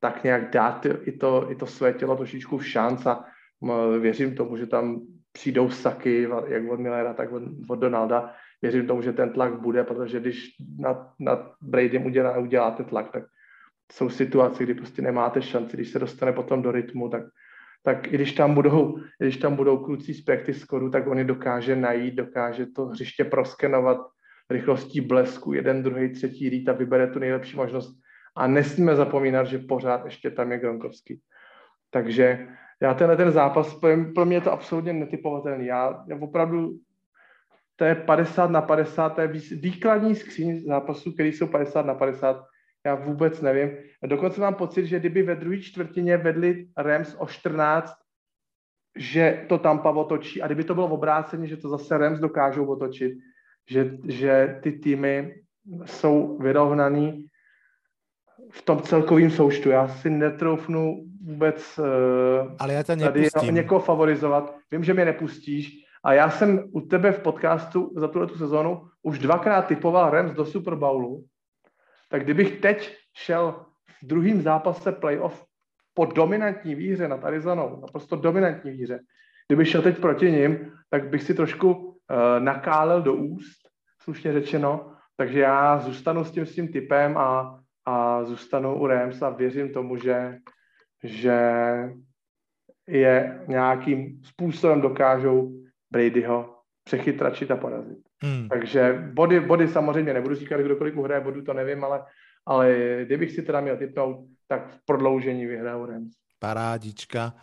Speaker 1: tak nějak dát i to, i to své tělo trošičku v šanc a věřím tomu, že tam přijdou saky, jak od Millera, tak od, od Donalda. Věřím tomu, že ten tlak bude, protože když nad, nad Bradym udělá, uděláte tlak, tak jsou situace, kdy prostě nemáte šanci, když se dostane potom do rytmu, tak, tak i když tam budou, když tam budou kluci z scoru, tak oni dokáže najít, dokáže to hřiště proskenovat rychlostí blesku, jeden, druhý, třetí rýt a vybere tu nejlepší možnost a nesmíme zapomínat, že pořád ještě tam je Gronkovský. Takže já tenhle ten zápas, pro mě je to absolutně netypovatelný. Já, já opravdu, to je 50 na 50, to je výkladní skříň zápasů, které jsou 50 na 50. Já vůbec nevím. Dokonce mám pocit, že kdyby ve druhé čtvrtině vedli Rams o 14, že to Tampa otočí. A kdyby to bylo obráceně, že to zase Rams dokážou otočit, že, že ty týmy jsou vyrovnaný v tom celkovém součtu. Já si netroufnu vůbec uh,
Speaker 2: Ale já tady
Speaker 1: někoho favorizovat. Vím, že mě nepustíš. A já jsem u tebe v podcastu za tuhle tu sezónu už dvakrát typoval Rams do Super Bowlu. Tak kdybych teď šel v druhém zápase playoff po dominantní výhře nad Arizonou, naprosto dominantní výhře, kdybych šel teď proti ním, tak bych si trošku uh, nakálel do úst, slušně řečeno, takže já zůstanu s tím, s tím typem a a zůstanu u Rams a věřím tomu, že, že je nějakým způsobem dokážou Bradyho přechytračit a porazit. Hmm. Takže body, body samozřejmě nebudu říkat, kdokoliv uhraje bodu, to nevím, ale, ale kdybych si teda měl typnout, tak v prodloužení vyhrajou Rams.
Speaker 2: Parádička.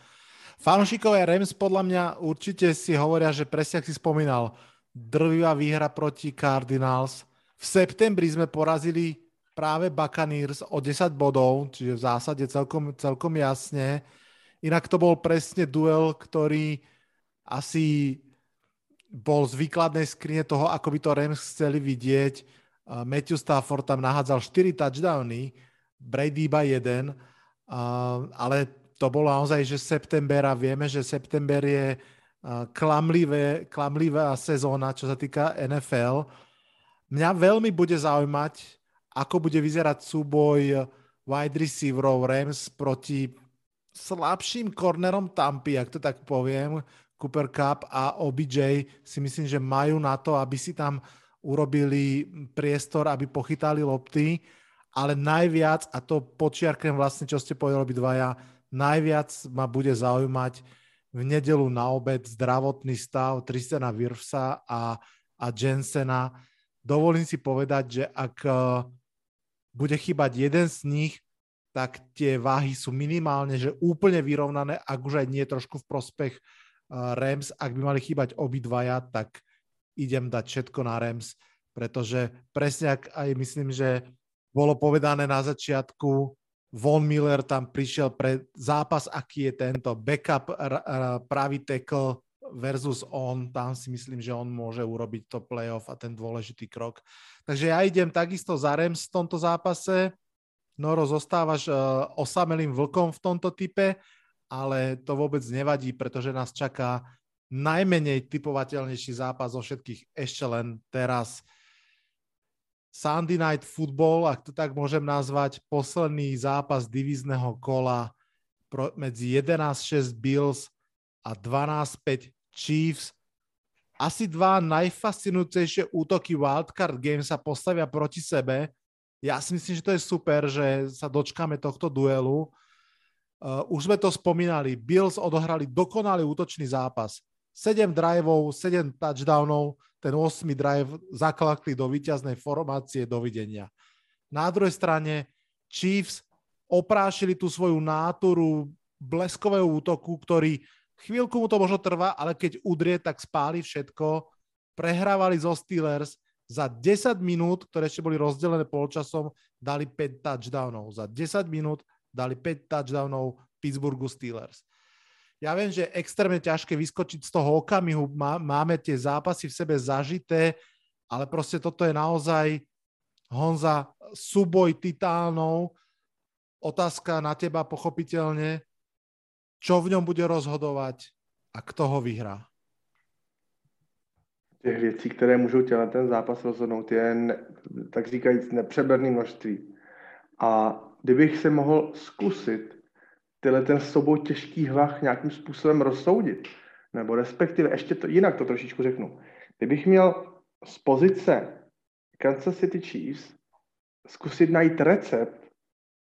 Speaker 2: Fanúšikové Rams podľa mňa určite si hovoria, že presne ak si spomínal, drvivá výhra proti Cardinals. V septembri sme porazili práve Buccaneers o 10 bodov, čiže v zásade celkom, celkom jasne. Inak to bol presne duel, ktorý asi bol z výkladnej skrine toho, ako by to Rams chceli vidieť. Matthew Stafford tam nahádzal 4 touchdowny, Brady iba jeden, ale to bolo naozaj, že september a vieme, že september je klamlivé, klamlivá sezóna, čo sa týka NFL. Mňa veľmi bude zaujímať, ako bude vyzerať súboj wide receiverov Rams proti slabším cornerom Tampy, ak to tak poviem, Cooper Cup a OBJ si myslím, že majú na to, aby si tam urobili priestor, aby pochytali lopty, ale najviac, a to počiarknem vlastne, čo ste povedali obidvaja, najviac ma bude zaujímať v nedelu na obed zdravotný stav Tristana Wirfsa a, a Jensena. Dovolím si povedať, že ak bude chýbať jeden z nich, tak tie váhy sú minimálne, že úplne vyrovnané, ak už aj nie trošku v prospech uh, Rams. Ak by mali chýbať obidvaja, tak idem dať všetko na Rams, pretože presne ak aj myslím, že bolo povedané na začiatku, Von Miller tam prišiel pre zápas, aký je tento backup pravý tackle versus on, tam si myslím, že on môže urobiť to playoff a ten dôležitý krok. Takže ja idem takisto za Rams v tomto zápase. Noro, zostávaš uh, osamelým vlkom v tomto type, ale to vôbec nevadí, pretože nás čaká najmenej typovateľnejší zápas zo všetkých ešte len teraz. Sunday Night Football, ak to tak môžem nazvať, posledný zápas divízneho kola medzi 11-6 Bills a 12-5 Chiefs. Asi dva najfascinujúcejšie útoky Wildcard Games sa postavia proti sebe ja si myslím, že to je super, že sa dočkáme tohto duelu. Uh, už sme to spomínali, Bills odohrali dokonalý útočný zápas. 7 driveov, 7 touchdownov, ten 8 drive zaklakli do víťaznej formácie, dovidenia. Na druhej strane Chiefs oprášili tú svoju náturu bleskového útoku, ktorý chvíľku mu to možno trvá, ale keď udrie, tak spáli všetko. Prehrávali zo Steelers, za 10 minút, ktoré ešte boli rozdelené polčasom, dali 5 touchdownov. Za 10 minút dali 5 touchdownov Pittsburghu Steelers. Ja viem, že extrémne ťažké vyskočiť z toho okamihu, máme tie zápasy v sebe zažité, ale proste toto je naozaj Honza, súboj titánov. Otázka na teba pochopiteľne, čo v ňom bude rozhodovať a kto ho vyhrá
Speaker 1: těch věcí, které můžou těle ten zápas rozhodnout, je, tak říkajíc, nepřeberné množství. A kdybych se mohl zkusit tyhle ten sobou těžký hlach nějakým způsobem rozsoudit, nebo respektive, ještě to, jinak to trošičku řeknu, kdybych měl z pozice Kansas City Chiefs zkusit najít recept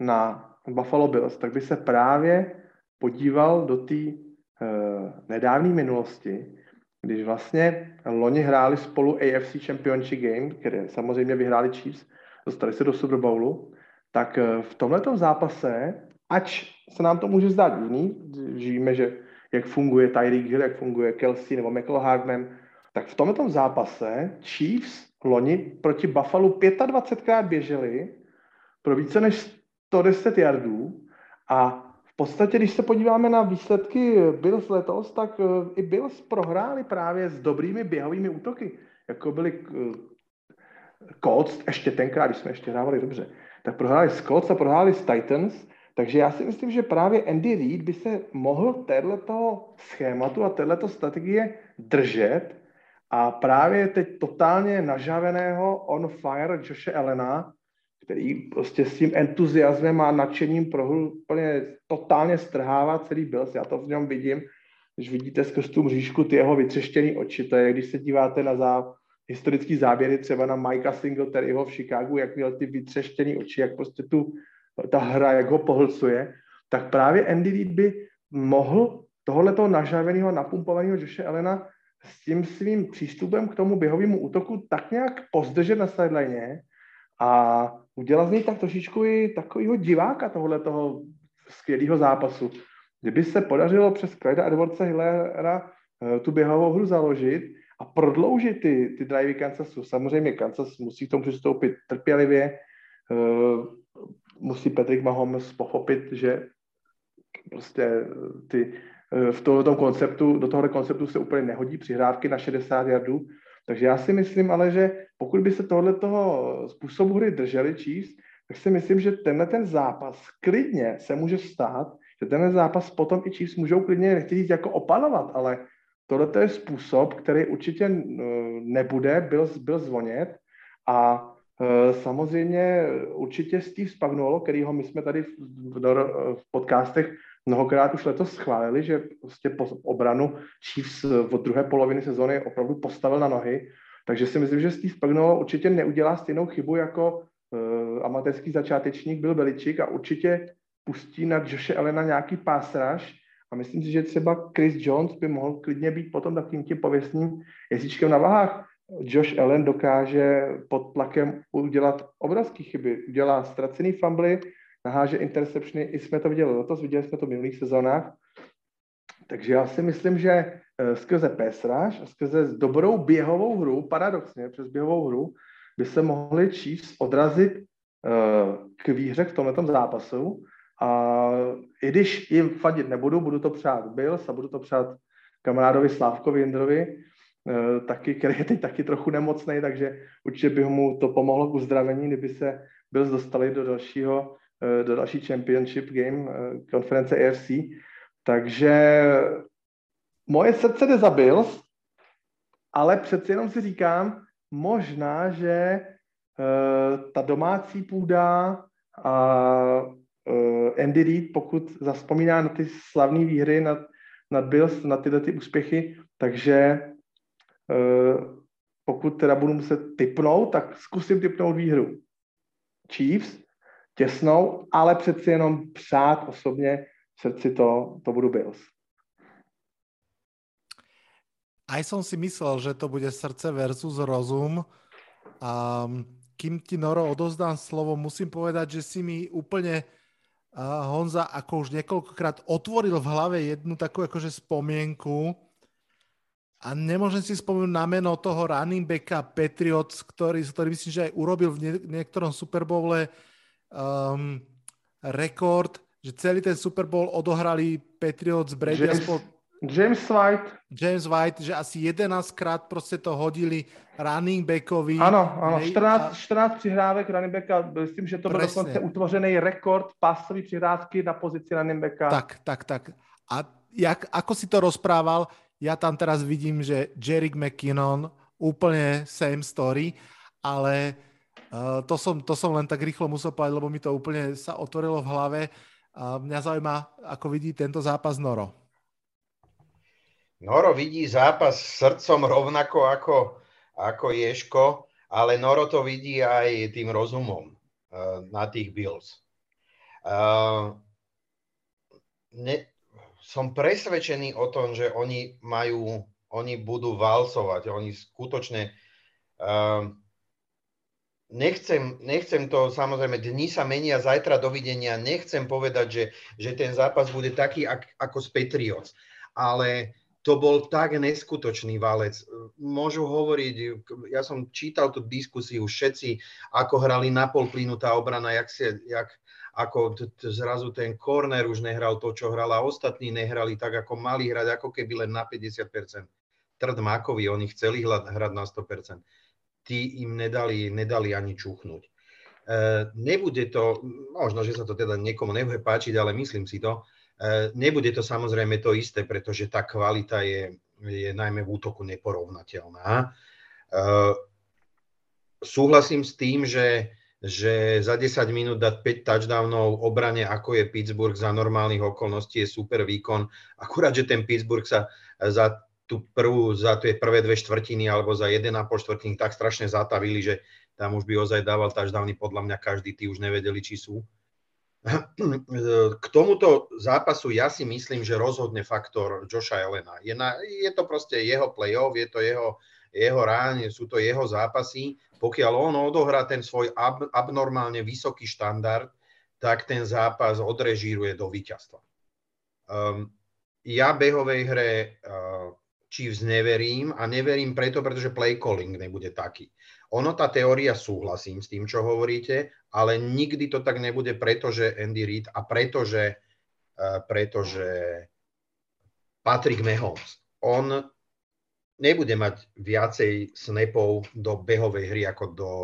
Speaker 1: na Buffalo Bills, tak by se právě podíval do té uh, nedávné minulosti, když vlastně loni hráli spolu AFC Championship Game, které samozřejmě vyhráli Chiefs, dostali se do Super Bowlu, tak eh, v tomto zápase, ač se nám to může zdát jiný, víme, že jak funguje Tyreek Hill, jak funguje Kelsey nebo Michael Hardman, tak v tomto zápase Chiefs loni proti Buffalo 25krát běželi pro více než 110 yardů a podstatě, když se podíváme na výsledky Bills letos, tak eh, i Bills prohráli právě s dobrými běhovými útoky, jako byli eh, Colts, ještě tenkrát, když jsme ještě hrávali dobře, tak prohráli s Colts a prohráli s Titans, takže já si myslím, že právě Andy Reid by se mohl této schématu a této strategie držet a právě teď totálně nažaveného on fire Joshe Elena který prostě s tím entuziasmem a nadšením prohl úplně totálně strhává celý Bills. Já to v něm vidím, když vidíte skrz tu mřížku ty jeho vytřeštěný oči. To je, když se díváte na zá, historický záběry třeba na Mikea Singletaryho v Chicagu, jak měl ty vytřeštěný oči, jak prostě tu, ta hra, jak ho pohlcuje, tak právě Andy Reid by mohl tohoto nažaveného, napumpovaného Joshe Elena s tím svým přístupem k tomu běhovému útoku tak nějak pozdržet na sideline a udělat z něj tak trošičku i takového diváka tohle toho skvělého zápasu. Kdyby se podařilo přes Clyda Edwardsa Hillera eh, tu běhovou hru založit a prodloužit ty, ty drivey Kansasu. Samozřejmě Kansas musí k tomu přistoupit trpělivě, eh, musí Patrick Mahomes pochopit, že prostě ty eh, v tomto konceptu, do tohoto konceptu se úplně nehodí přihrávky na 60 jardů, takže já si myslím ale, že pokud by se tohle toho způsobu hry drželi Chiefs, tak si myslím, že tenhle ten zápas klidně se může stát, že tenhle zápas potom i Chiefs můžou klidně, nechci říct jako opalovat, ale tohle je způsob, který určitě eh, nebude, byl, byl zvonět a eh, samozřejmě určitě Steve Spagnuolo, kterýho my jsme tady v, v, podcastech mnohokrát už letos schválili, že prostě po obranu Chiefs od druhé poloviny sezóny opravdu postavil na nohy, takže si myslím, že Steve Spagnuolo určitě neudělá stejnou chybu jako uh, amatérský začátečník byl Beličík a určitě pustí na Joshe Elena nějaký pásraž a myslím si, že třeba Chris Jones by mohl klidně být potom takovým tím pověstným jezdíčkem na váhách. Josh Allen dokáže pod tlakem udělat obrovské chyby. Udělá ztracený fumbly, naháže interceptiony, i jsme to viděli letos, viděli jsme to v minulých sezónách. Takže já si myslím, že eh, skrze pesraž a skrze dobrou běhovou hru, paradoxně přes běhovou hru, by se mohli Chiefs odrazit eh, k výhře v tomto zápasu. A i když jim fadit nebudu, budu to přát Bills a budu to přát kamarádovi Slávkovi Jindrovi, taky, který je teď taky trochu nemocný, takže určitě by mu to pomohlo k uzdravení, kdyby se Bills dostali do dalšího do další championship game konference AFC. Takže moje srdce jde za Bills, ale přeci jenom si říkám, možná, že ta domácí půda a Andy Reid, pokud zaspomíná na ty slavné výhry nad, nad Bills, na tyhle ty úspěchy, takže pokud teda budu muset typnout, tak zkusím typnout výhru Chiefs, těsnou, ale přeci jenom přát osobně v srdci to, to budu Bills.
Speaker 2: Aj som si myslel, že to bude srdce versus rozum. Um, kým ti Noro odozdám slovo, musím povedať, že si mi úplne uh, Honza ako už niekoľkokrát otvoril v hlave jednu takú akože spomienku a nemôžem si spomenúť na meno toho running backa Patriots, ktorý, ktorý myslím, že aj urobil v nie, niektorom Super Bowle um, rekord, že celý ten Super Bowl odohrali Patriots Brady
Speaker 1: James, spol- James White.
Speaker 2: James White, že asi 11 krát proste to hodili running backovi.
Speaker 1: Áno, áno, 14, 14 přihrávek running backa, myslím, že to byl dokonce utvořený rekord pasový přihrávky na pozici running backa.
Speaker 2: Tak, tak, tak. A jak, ako si to rozprával, ja tam teraz vidím, že Jerick McKinnon, úplne same story, ale uh, to, som, to som len tak rýchlo musel povedať, lebo mi to úplne sa otvorilo v hlave. Uh, mňa zaujíma, ako vidí tento zápas Noro.
Speaker 3: Noro vidí zápas srdcom rovnako ako, ako Ješko, ale Noro to vidí aj tým rozumom uh, na tých Bills. Uh, ne, som presvedčený o tom, že oni majú, oni budú valcovať, oni skutočne uh, nechcem, nechcem to, samozrejme, dni sa menia, zajtra dovidenia, nechcem povedať, že, že ten zápas bude taký ak, ako z Patriots, ale to bol tak neskutočný valec. Môžu hovoriť, ja som čítal tú diskusiu, všetci, ako hrali na pol plynu tá obrana, jak, si, jak ako t- t- zrazu ten corner už nehral to, čo hral a ostatní nehrali tak, ako mali hrať, ako keby len na 50%. Trd Mákovi, oni chceli hrať na 100%. Tí im nedali, nedali ani čuchnúť. E, nebude to, možno, že sa to teda niekomu nebude páčiť, ale myslím si to, nebude to samozrejme to isté, pretože tá kvalita je, je najmä v útoku neporovnateľná. E, súhlasím s tým, že, že za 10 minút dať 5 touchdownov obrane, ako je Pittsburgh za normálnych okolností, je super výkon. Akurát, že ten Pittsburgh sa za tú prvú, za tie prvé dve štvrtiny alebo za 1,5 štvrtiny tak strašne zatavili, že tam už by ozaj dával touchdowny, podľa mňa každý, tí už nevedeli, či sú. K tomuto zápasu ja si myslím, že rozhodne faktor Joša Elena. Je, na, je to proste jeho play-off, je to jeho, jeho ráň, sú to jeho zápasy. Pokiaľ on odohrá ten svoj ab, abnormálne vysoký štandard, tak ten zápas odrežíruje do víťazstva. Um, ja behovej hre uh, Chiefs neverím a neverím preto, pretože play calling nebude taký. Ono, tá teória, súhlasím s tým, čo hovoríte, ale nikdy to tak nebude, pretože Andy Reid a pretože, uh, pretože Patrick Mahomes, on nebude mať viacej snapov do behovej hry ako do,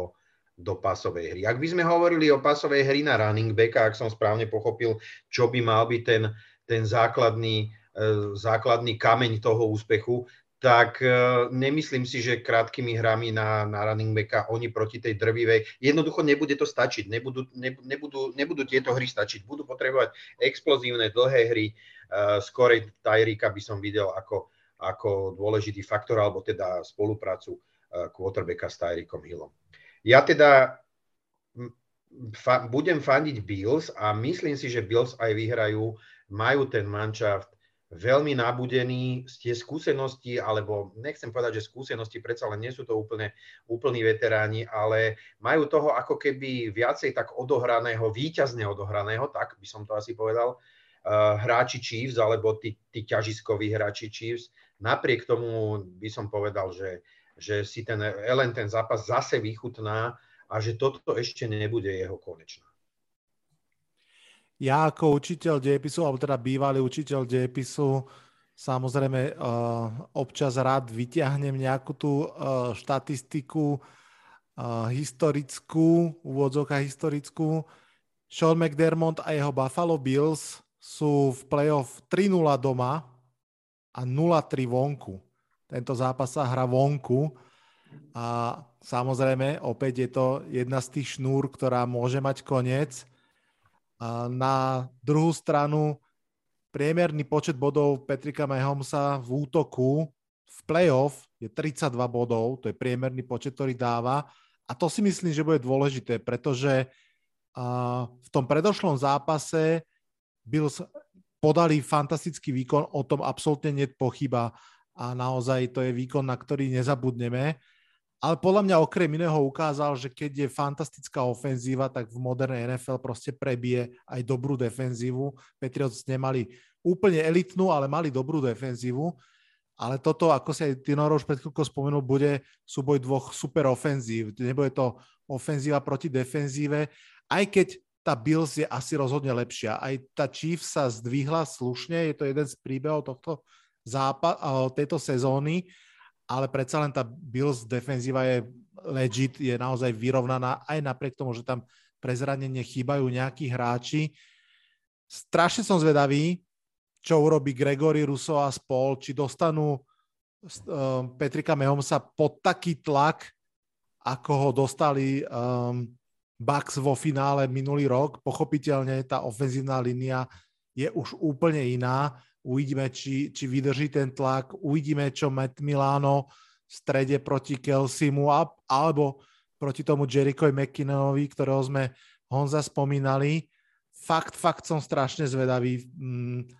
Speaker 3: do pasovej hry. Ak by sme hovorili o pasovej hry na running backa, ak som správne pochopil, čo by mal byť ten, ten základný, uh, základný kameň toho úspechu, tak uh, nemyslím si, že krátkými hrami na, na running backa oni proti tej drvivej, jednoducho nebude to stačiť, nebudú, ne, nebudú, nebudú tieto hry stačiť, budú potrebovať explozívne dlhé hry, uh, skorej Tyrika by som videl ako, ako dôležitý faktor, alebo teda spoluprácu uh, quarterbacka s Tyrikom Hillom. Ja teda fa- budem fandiť Bills a myslím si, že Bills aj vyhrajú, majú ten manšaft, veľmi nabudený, tie skúsenosti, alebo nechcem povedať, že skúsenosti, predsa len nie sú to úplne úplní veteráni, ale majú toho ako keby viacej tak odohraného, výťazne odohraného, tak by som to asi povedal, uh, hráči Chiefs, alebo tí, tí ťažiskoví hráči Chiefs. Napriek tomu by som povedal, že, že si ten Ellen ten zápas zase vychutná a že toto ešte nebude jeho konečná
Speaker 2: ja ako učiteľ dejepisu, alebo teda bývalý učiteľ dejepisu, samozrejme uh, občas rád vyťahnem nejakú tú uh, štatistiku uh, historickú, úvodzovka historickú, Sean McDermott a jeho Buffalo Bills sú v playoff 3-0 doma a 0-3 vonku. Tento zápas sa hrá vonku a samozrejme opäť je to jedna z tých šnúr, ktorá môže mať koniec. Na druhú stranu priemerný počet bodov Petrika Mahomesa v útoku v playoff je 32 bodov, to je priemerný počet, ktorý dáva. A to si myslím, že bude dôležité, pretože v tom predošlom zápase Bills podali fantastický výkon, o tom absolútne nie pochyba a naozaj to je výkon, na ktorý nezabudneme. Ale podľa mňa okrem iného ukázal, že keď je fantastická ofenzíva, tak v modernej NFL proste prebije aj dobrú defenzívu. Patriots nemali úplne elitnú, ale mali dobrú defenzívu. Ale toto, ako si aj Tinoro už pred chvíľkou spomenul, bude súboj dvoch super ofenzív. Nebude to ofenzíva proti defenzíve, aj keď tá Bills je asi rozhodne lepšia. Aj tá Chiefs sa zdvihla slušne, je to jeden z príbehov tohto zápa- tejto sezóny, ale predsa len tá Bills defenzíva je legit, je naozaj vyrovnaná, aj napriek tomu, že tam pre zranenie chýbajú nejakí hráči. Strašne som zvedavý, čo urobí Gregory Russo a spol, či dostanú um, Petrika Mehomsa pod taký tlak, ako ho dostali um, Bucks vo finále minulý rok. Pochopiteľne tá ofenzívna línia je už úplne iná. Uvidíme, či, či vydrží ten tlak. Uvidíme, čo Matt Milano v strede proti Kelsimu alebo proti tomu Jericho McKinnonovi, ktorého sme Honza spomínali. Fakt, fakt som strašne zvedavý. Mm,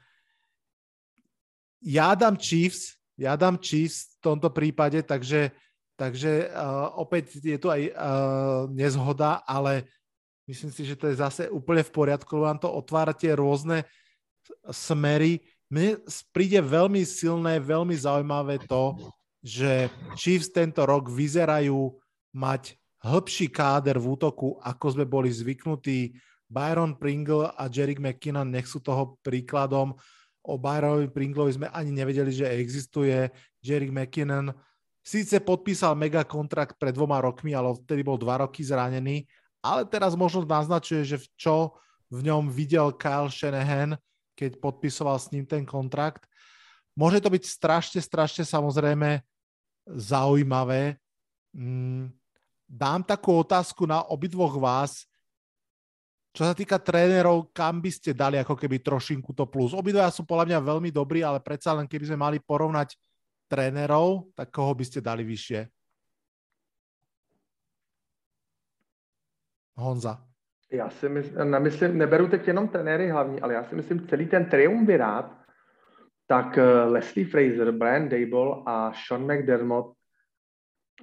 Speaker 2: ja dám Chiefs, ja dám Chiefs v tomto prípade, takže, takže uh, opäť je tu aj uh, nezhoda, ale myslím si, že to je zase úplne v poriadku, lebo vám to otvára tie rôzne smery. Mne príde veľmi silné, veľmi zaujímavé to, že Chiefs tento rok vyzerajú mať hĺbší káder v útoku, ako sme boli zvyknutí. Byron Pringle a Jerick McKinnon nech sú toho príkladom o Byronovi Pringlovi sme ani nevedeli, že existuje. Jerry McKinnon síce podpísal mega kontrakt pred dvoma rokmi, ale vtedy bol dva roky zranený, ale teraz možno naznačuje, že v čo v ňom videl Kyle Shanahan, keď podpisoval s ním ten kontrakt. Môže to byť strašne, strašne samozrejme zaujímavé. Mm, dám takú otázku na obidvoch vás. Čo sa týka trénerov, kam by ste dali ako keby trošinku to plus? Obidva sú podľa mňa veľmi dobrí, ale predsa len keby sme mali porovnať trénerov, tak koho by ste dali vyššie? Honza.
Speaker 1: Já si myslím, neberu teď jenom trenéry hlavní, ale já si myslím celý ten triumvirát, tak eh, Leslie Fraser, Brian Dable a Sean McDermott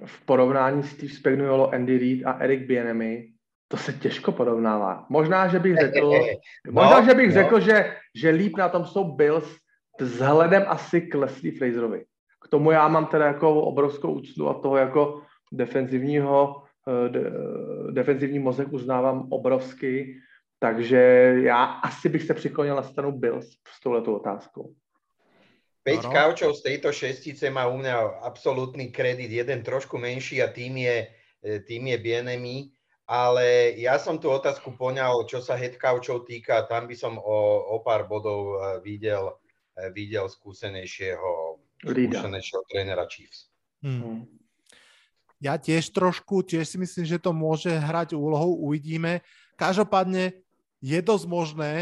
Speaker 1: v porovnání s Steve Spagnuolo, Andy Reid a Eric Bienemy to se těžko porovnává. Možná, že bych řekl, no, možná, že bych no. řekl, že, že líp na tom jsou Bills vzhledem asi k Leslie Fraserovi. K tomu já mám teda jako obrovskou úctu a toho jako defenzivního, eh, de, defenzivní mozek uznávám obrovsky, takže já asi bych se přiklonil na stranu Bills s touhletou otázkou.
Speaker 3: 5 no. kaučov z tejto šestice má u mňa absolútny kredit, jeden trošku menší a tým je, eh, tým je Bienemy ale ja som tú otázku poňal, čo sa headcouchov týka, tam by som o, o pár bodov eh, videl, eh, videl skúsenejšieho, skúsenejšieho trénera Chiefs. Hmm.
Speaker 2: Ja tiež trošku, tiež si myslím, že to môže hrať úlohu, uvidíme. Každopádne je dosť možné,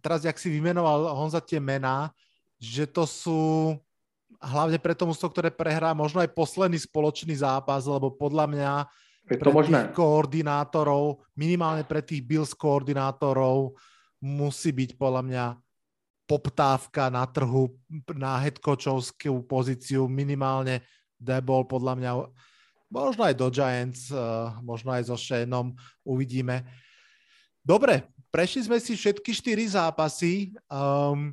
Speaker 2: teraz jak si vymenoval Honza tie mená, že to sú hlavne pre tomu, ktoré prehrá možno aj posledný spoločný zápas, lebo podľa mňa
Speaker 1: je to pre možné.
Speaker 2: tých koordinátorov, minimálne pre tých Bills koordinátorov musí byť podľa mňa poptávka na trhu na headcoachovskú pozíciu minimálne Debol podľa mňa možno aj do Giants, eh, možno aj so Shaneom uvidíme. Dobre, prešli sme si všetky štyri zápasy. Um,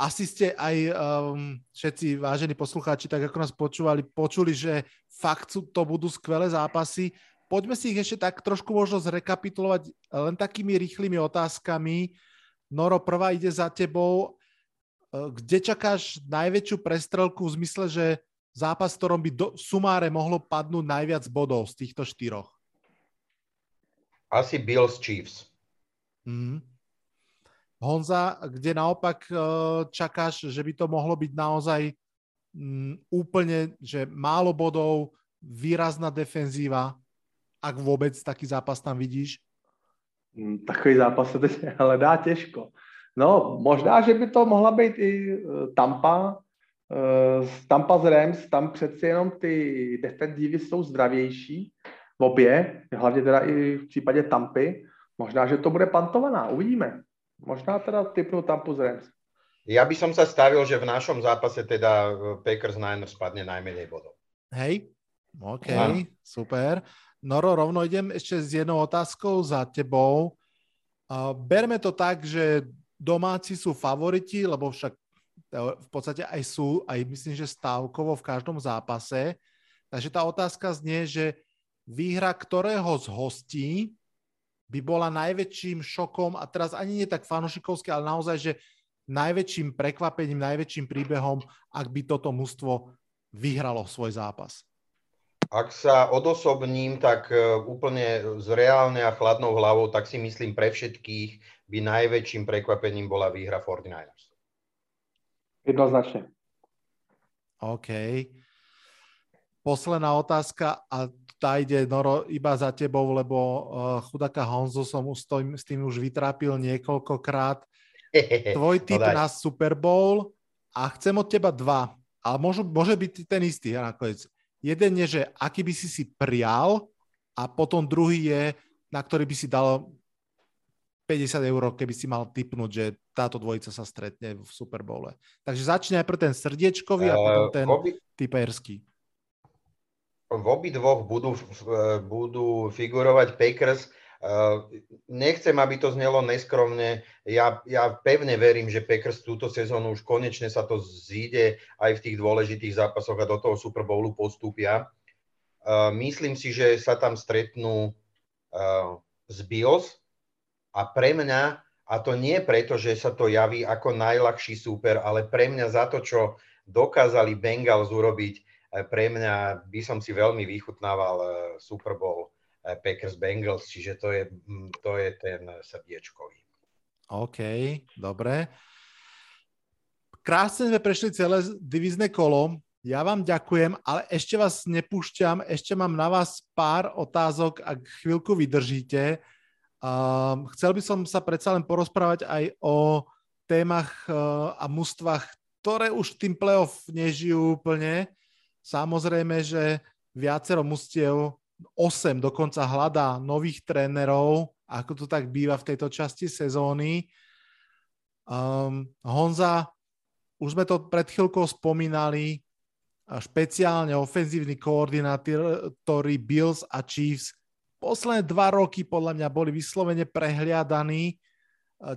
Speaker 2: asi ste aj um, všetci vážení poslucháči, tak ako nás počúvali, počuli, že fakt sú, to budú skvelé zápasy. Poďme si ich ešte tak trošku možno zrekapitulovať len takými rýchlymi otázkami. Noro, prvá ide za tebou. E, kde čakáš najväčšiu prestrelku v zmysle, že zápas, v ktorom by do, sumáre mohlo padnúť najviac bodov z týchto štyroch?
Speaker 3: Asi Bills Chiefs.
Speaker 2: Mm. Honza, kde naopak e, čakáš, že by to mohlo byť naozaj mm, úplne, že málo bodov, výrazná defenzíva, ak vůbec taký zápas tam vidíš?
Speaker 1: Mm, takový zápas se teď hledá těžko. No, možná, že by to mohla být i e, Tampa, Tampa z Rams, tam přeci jenom ty defenzívy jsou zdravější, v obě, hlavně teda i v případě Tampy. Možná, že to bude pantovaná, uvidíme. Možná teda typnu Tampu z Rams.
Speaker 3: Ja by som sa stavil, že v našom zápase teda e, Packers Niners spadne najmenej bodov.
Speaker 2: Hej, OK, Áno. super. Noro, rovno idem ešte s jednou otázkou za tebou. Uh, berme to tak, že domáci sú favoriti, lebo však v podstate aj sú, aj myslím, že stávkovo v každom zápase. Takže tá otázka znie, že výhra ktorého z hostí by bola najväčším šokom, a teraz ani nie tak fanušikovské, ale naozaj, že najväčším prekvapením, najväčším príbehom, ak by toto mužstvo vyhralo svoj zápas?
Speaker 3: Ak sa odosobním, tak e, úplne z reálne a chladnou hlavou, tak si myslím pre všetkých by najväčším prekvapením bola výhra 49ers.
Speaker 1: Jednoznačne.
Speaker 2: OK. Posledná otázka a tá ide Noro iba za tebou, lebo uh, chudaka Honzo som s tým, s tým už vytrápil niekoľkokrát. Tvoj typ no na Super Bowl a chcem od teba dva, ale môžu, môže byť ten istý ja nakoniec. Jeden je, že aký by si si prial a potom druhý je, na ktorý by si dal 50 eur, keby si mal typnúť, že táto dvojica sa stretne v Super Bowle. Takže začne najprv ten srdiečkový a potom ten uh, typerský
Speaker 3: v obidvoch budú, budú figurovať Packers. Nechcem, aby to znelo neskromne. Ja, ja pevne verím, že Packers túto sezónu už konečne sa to zíde aj v tých dôležitých zápasoch a do toho Super Bowlu postúpia. Myslím si, že sa tam stretnú z Bills a pre mňa, a to nie preto, že sa to javí ako najľahší super, ale pre mňa za to, čo dokázali Bengals urobiť pre mňa by som si veľmi vychutnával eh, Super Bowl eh, Packers Bengals, čiže to je, mm, to je ten srdiečkový.
Speaker 2: OK, dobre. Krásne sme prešli celé divizné kolo. Ja vám ďakujem, ale ešte vás nepúšťam, ešte mám na vás pár otázok, ak chvíľku vydržíte. Um, chcel by som sa predsa len porozprávať aj o témach uh, a mústvach, ktoré už tým playoff nežijú úplne. Samozrejme, že viacero mustiev, 8 dokonca hľadá nových trénerov, ako to tak býva v tejto časti sezóny. Um, Honza, už sme to pred chvíľkou spomínali, špeciálne ofenzívni koordinátori Bills a Chiefs posledné dva roky podľa mňa boli vyslovene prehliadaní,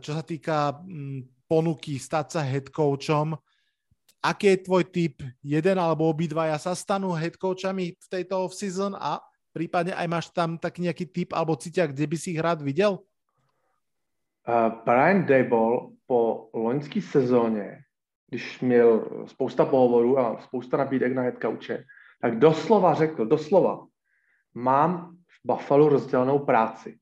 Speaker 2: čo sa týka mm, ponuky stať sa head coachom aký je tvoj typ? Jeden alebo obidvaja sa stanú head coachami v tejto off-season a prípadne aj máš tam tak nejaký typ alebo cítia, kde by si ich rád viděl?
Speaker 1: Uh, Brian Dable po loňské sezóně, když měl spousta pohovorů a spousta nabídek na head coache, tak doslova řekl, doslova, mám Buffalo rozdělenou práci.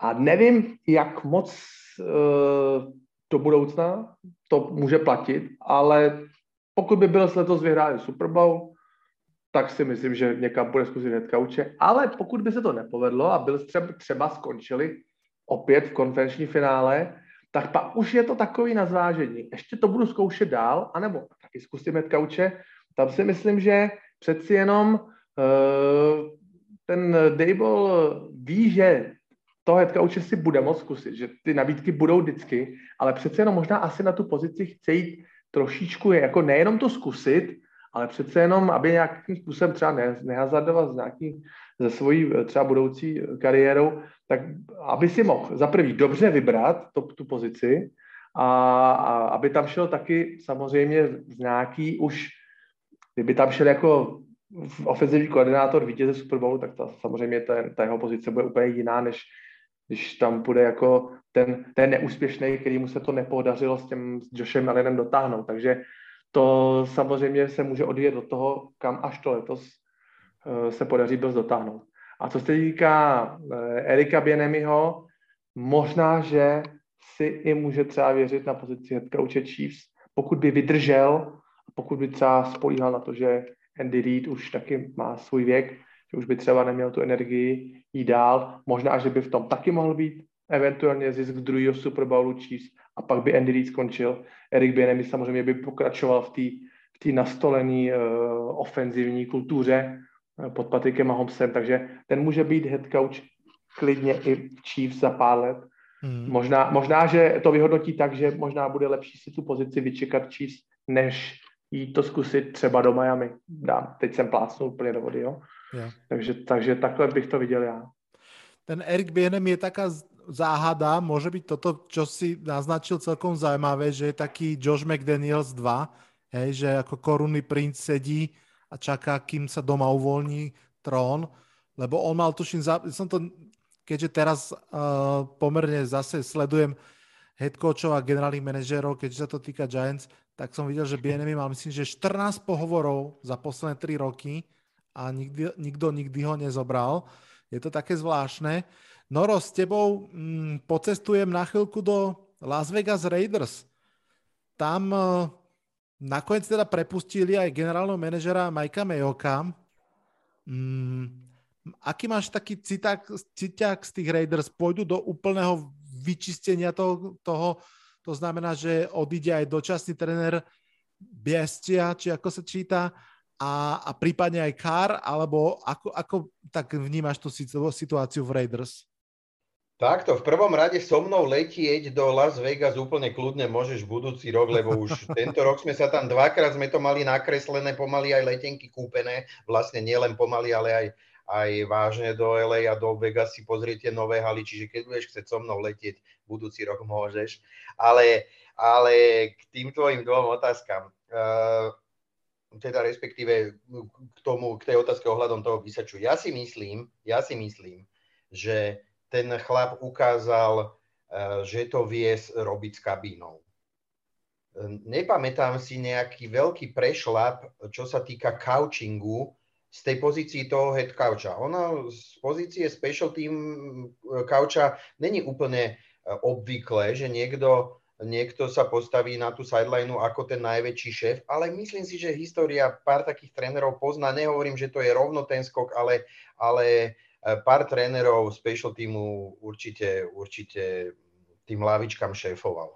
Speaker 1: A nevím, jak moc uh, do budoucna to může platit, ale pokud by byl letos vyhráli Super Bowl, tak si myslím, že někam bude zkusit hned kauče. Ale pokud by se to nepovedlo a byl třeba, třeba skončili opět v konferenční finále, tak pak už je to takový na zvážení. Ještě to budu zkoušet dál, anebo taky zkusím hned kauče. Tam si myslím, že přeci jenom uh, ten Dable ví, že toho head coache si bude moct zkusit, že ty nabídky budou vždycky, ale přece jenom možná asi na tu pozici chce jít trošičku, jako nejenom to zkusit, ale přece jenom, aby nějakým způsobem třeba ne, nehazardovat s nějaký, ze svojí třeba budoucí kariérou, tak aby si mohl za prvý dobře vybrat to, tu pozici a, a aby tam šel taky samozřejmě z nějaký už, kdyby tam šel jako ofenzivní koordinátor vítěze Super Bowlu, tak ta, samozřejmě ta, ta jeho pozice bude úplně jiná, než když tam bude jako ten, ten neúspěšný, který mu se to nepodařilo s tím s Joshem Allenem dotáhnout. Takže to samozřejmě se může odvíjet od toho, kam až to letos uh, se podaří dost dotáhnout. A co se týká uh, Erika Bienemiho, Možná, že si i může třeba věřit na pozici head coache Chiefs, pokud by vydržel, pokud by třeba spolíhal na to, že Andy Reid už taky má svůj věk, že už by třeba neměl tu energii jít dál. Možná, že by v tom taky mohl být eventuálně zisk druhého Super Bowlu Chiefs a pak by Andy Reid skončil. Eric Bienemy samozřejmě by pokračoval v té v té nastolené uh, ofenzivní kultuře uh, pod Patrikem Mahomesem, takže ten může být head coach klidně i v Chiefs za pár let. Hmm. Možná, možná, že to vyhodnotí tak, že možná bude lepší si tu pozici vyčekat Chiefs, než jít to zkusit třeba do Miami. Dám, teď jsem plácnul úplně do vody, jo. Yeah. Takže, takže takhle bych to viděl já.
Speaker 2: Ten Erik Bienem je taká záhada, môže byť toto, čo si naznačil celkom zaujímavé, že je taký Josh McDaniels 2, hej, že ako korunný princ sedí a čaká, kým sa doma uvoľní trón, lebo on mal, tuším, za, som to, keďže teraz uh, pomerne zase sledujem head coachov a generálnych manažérov, keďže sa to týka Giants, tak som videl, že BNM mal myslím, že 14 pohovorov za posledné 3 roky a nikdy, nikto nikdy ho nezobral. Je to také zvláštne. Noro, s tebou mm, pocestujem na chvíľku do Las Vegas Raiders. Tam uh, nakoniec teda prepustili aj generálneho manažera Majka Mayoka. Mm, aký máš taký citák, citák z tých Raiders? Pôjdu do úplného vyčistenia toho, toho to znamená, že odíde aj dočasný tréner Biestia, či ako sa číta, a, a prípadne aj Kár, alebo ako, ako tak vnímaš tú situáciu v Raiders?
Speaker 3: Takto, v prvom rade so mnou letieť do Las Vegas úplne kľudne môžeš budúci rok, lebo už tento rok sme sa tam dvakrát sme to mali nakreslené, pomaly aj letenky kúpené, vlastne nielen pomaly, ale aj, aj vážne do LA a do Vegas si pozriete nové haly, čiže keď budeš chcieť so mnou letieť, budúci rok môžeš. Ale, ale k tým tvojim dvom otázkam. Uh, teda respektíve k tomu, k tej otázke ohľadom toho vysaču. Ja si myslím, ja si myslím, že ten chlap ukázal, eh, že to vie robiť s kabínou. Nepamätám si nejaký veľký prešlap, čo sa týka couchingu z tej pozícii toho head coucha. Ono z pozície special team coucha není úplne eh, obvyklé, že niekto niekto sa postaví na tú sideline ako ten najväčší šéf, ale myslím si, že história pár takých trénerov pozná. Nehovorím, že to je rovno ten skok, ale, ale e, pár trénerov special týmu určite, určite tým lavičkám šéfoval.